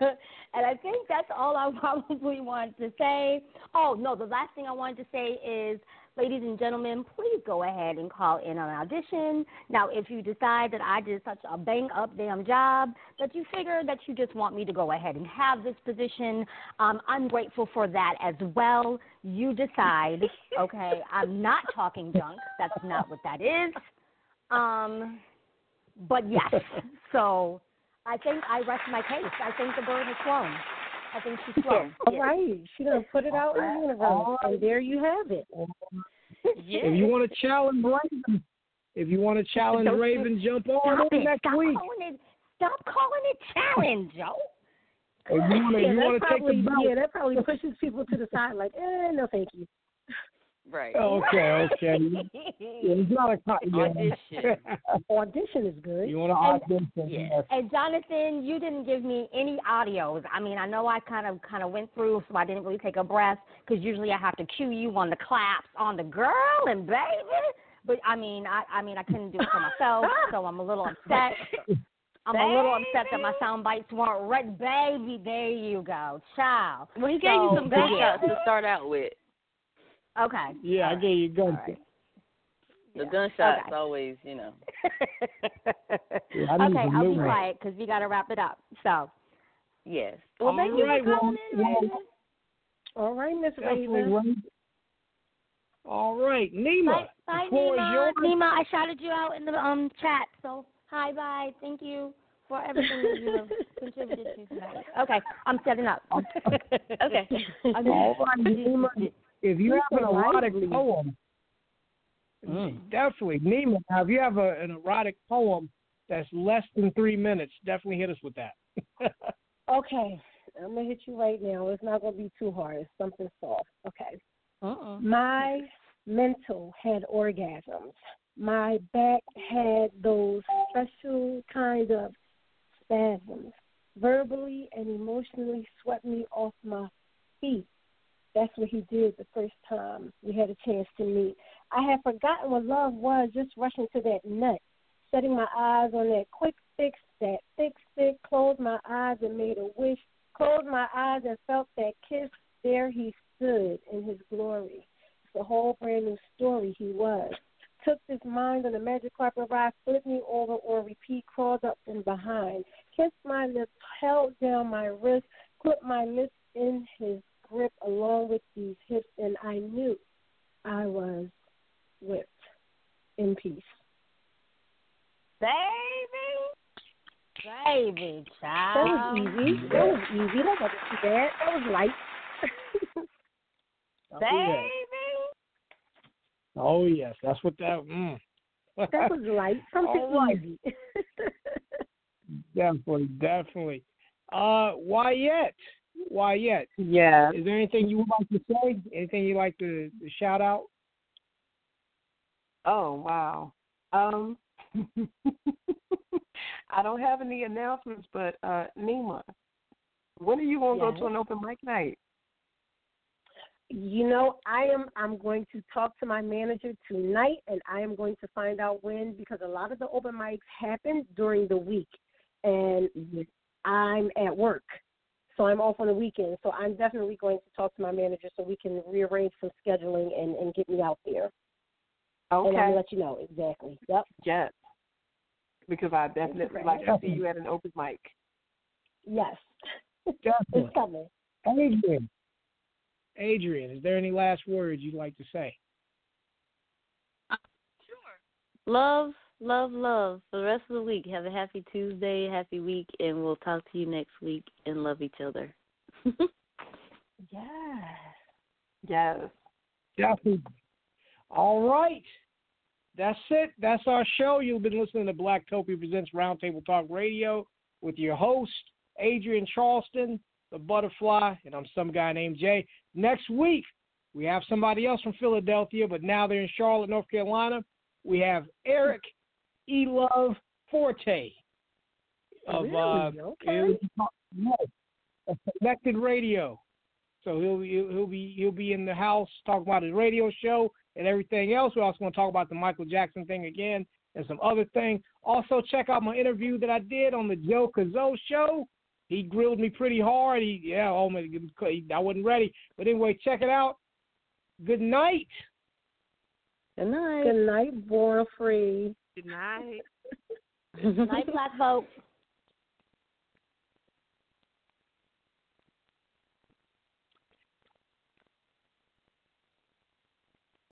S22: and I think that's all I probably wanted to say. Oh no, the last thing I wanted to say is, ladies and gentlemen, please go ahead and call in on audition. Now, if you decide that I did such a bang up damn job that you figure that you just want me to go ahead and have this position, um, I'm grateful for that as well. You decide. Okay, I'm not talking junk. That's not what that is. Um, but yes. So I think I rest my case. I think the bird has flown. I think she's flown.
S6: All right. She done put it out in the universe, and there you have it.
S4: If you want to challenge Raven, if you want to challenge
S22: Don't-
S4: Raven, jump on
S22: Stop it.
S4: next
S22: Stop
S4: week.
S22: Calling it, stop calling it challenge, Joe.
S4: If you want to,
S6: yeah,
S4: you want to take the belt.
S6: yeah, that probably pushes people to the side. Like, eh, no, thank you.
S7: Right.
S4: Okay, okay. Yeah, it's not a co- yeah.
S7: Audition.
S6: Audition is good.
S4: You want to audition? yes.
S22: And Jonathan, you didn't give me any audios. I mean, I know I kind of kind of went through, so I didn't really take a breath because usually I have to cue you on the claps on the girl and baby. But I mean, I I mean, I couldn't do it for myself, so I'm a little upset. I'm a little upset that my sound bites weren't right. Baby, there you go, child.
S7: Well, he gave you some gunshots
S22: baby-
S7: to start out with.
S22: Okay.
S4: Yeah, I gave you gun.
S7: The gunshots always, you know.
S4: Yeah,
S22: okay, I'll be
S4: ones.
S22: quiet because we got to wrap it up. So.
S7: Yes.
S22: Well, thank you
S4: right,
S22: for
S4: well,
S22: in,
S4: well,
S6: All right, Miss
S4: Definitely,
S6: Raven.
S4: Raven. All right, Nima.
S22: Bye, bye
S4: the
S22: Nima.
S4: yours.
S22: Nima, I shouted you out in the um chat. So hi, bye. Thank you for everything that you have contributed to tonight. Okay, I'm setting up. okay.
S4: All right, Nima. If you have an erotic
S6: lively.
S4: poem,
S22: Mm.
S4: definitely Nima. Now, if you have a, an erotic poem that's less than three minutes, definitely hit us with that.
S6: Okay, I'm gonna hit you right now. It's not gonna be too hard. It's something soft. Okay.
S22: Uh-uh.
S6: My mental had orgasms. My back had those special kind of spasms. Verbally and emotionally swept me off my feet. That's what he did the first time we had a chance to meet. I had forgotten what love was, just rushing to that nut, setting my eyes on that quick fix, that thick stick, closed my eyes and made a wish, closed my eyes and felt that kiss. There he stood in his glory. It's a whole brand new story he was. Took this mind on a magic carpet ride, flipped me over or repeat, crawled up from behind, kissed my lips, held down my wrist, put my lips in his grip along with these hips, and I knew I was whipped in peace.
S22: Baby. Baby,
S6: That
S22: child.
S6: was easy. That was easy. That wasn't too bad. That was light.
S22: Baby.
S4: Oh yes, that's what that. Mm.
S6: That was light. Something
S4: All right.
S6: easy.
S4: Definitely, definitely. Uh, why yet? Wyatt?
S8: Yeah.
S4: Is there anything you would like to say? Anything you'd like to, to shout out?
S8: Oh wow. Um I don't have any announcements, but uh Nima, when are you gonna
S6: Yes.
S8: go to an open mic night?
S6: You know, I am. I'm going to talk to my manager tonight, and I am going to find out when because a lot of the open mics happen during the week, and I'm at work, so I'm off on the weekend. So I'm definitely going to talk to my manager so we can rearrange some scheduling and and get me out there. Okay. And I'm gonna let you know exactly. Yep.
S8: Yes. Because I definitely
S6: very
S8: like to see you at an open mic.
S6: Yes.
S4: Definitely.
S6: It's coming.
S4: Adrienne. Adrienne, is there any last words you'd like to say? Uh, sure.
S5: Love, love, love for the rest of the week. Have a happy Tuesday, happy week, and we'll talk to you next week and love each other.
S6: Yes.
S8: Yes.
S4: Definitely. All right. That's it. That's our show. You've been listening to Blacktopia Presents Roundtable Talk Radio with your host, Adrienne Charleston, the Butterfly, and I'm some guy named Jay. Next week, we have somebody else from Philadelphia, but now they're in Charlotte, North Carolina. We have Eric E. Love Forte of uh,
S6: Really? Okay.
S4: yes, Connected Radio. So he'll he'll he'll be he'll be in the house talking about his radio show and everything else. We're also going to talk about the Michael Jackson thing again and some other things. Also, check out my interview that I did on the Joe Cazot show. He grilled me pretty hard. He yeah, oh my, I wasn't ready. But anyway, check it out. Good night.
S5: Good night.
S6: Good night, born free.
S7: Good night.
S22: Night, black folks.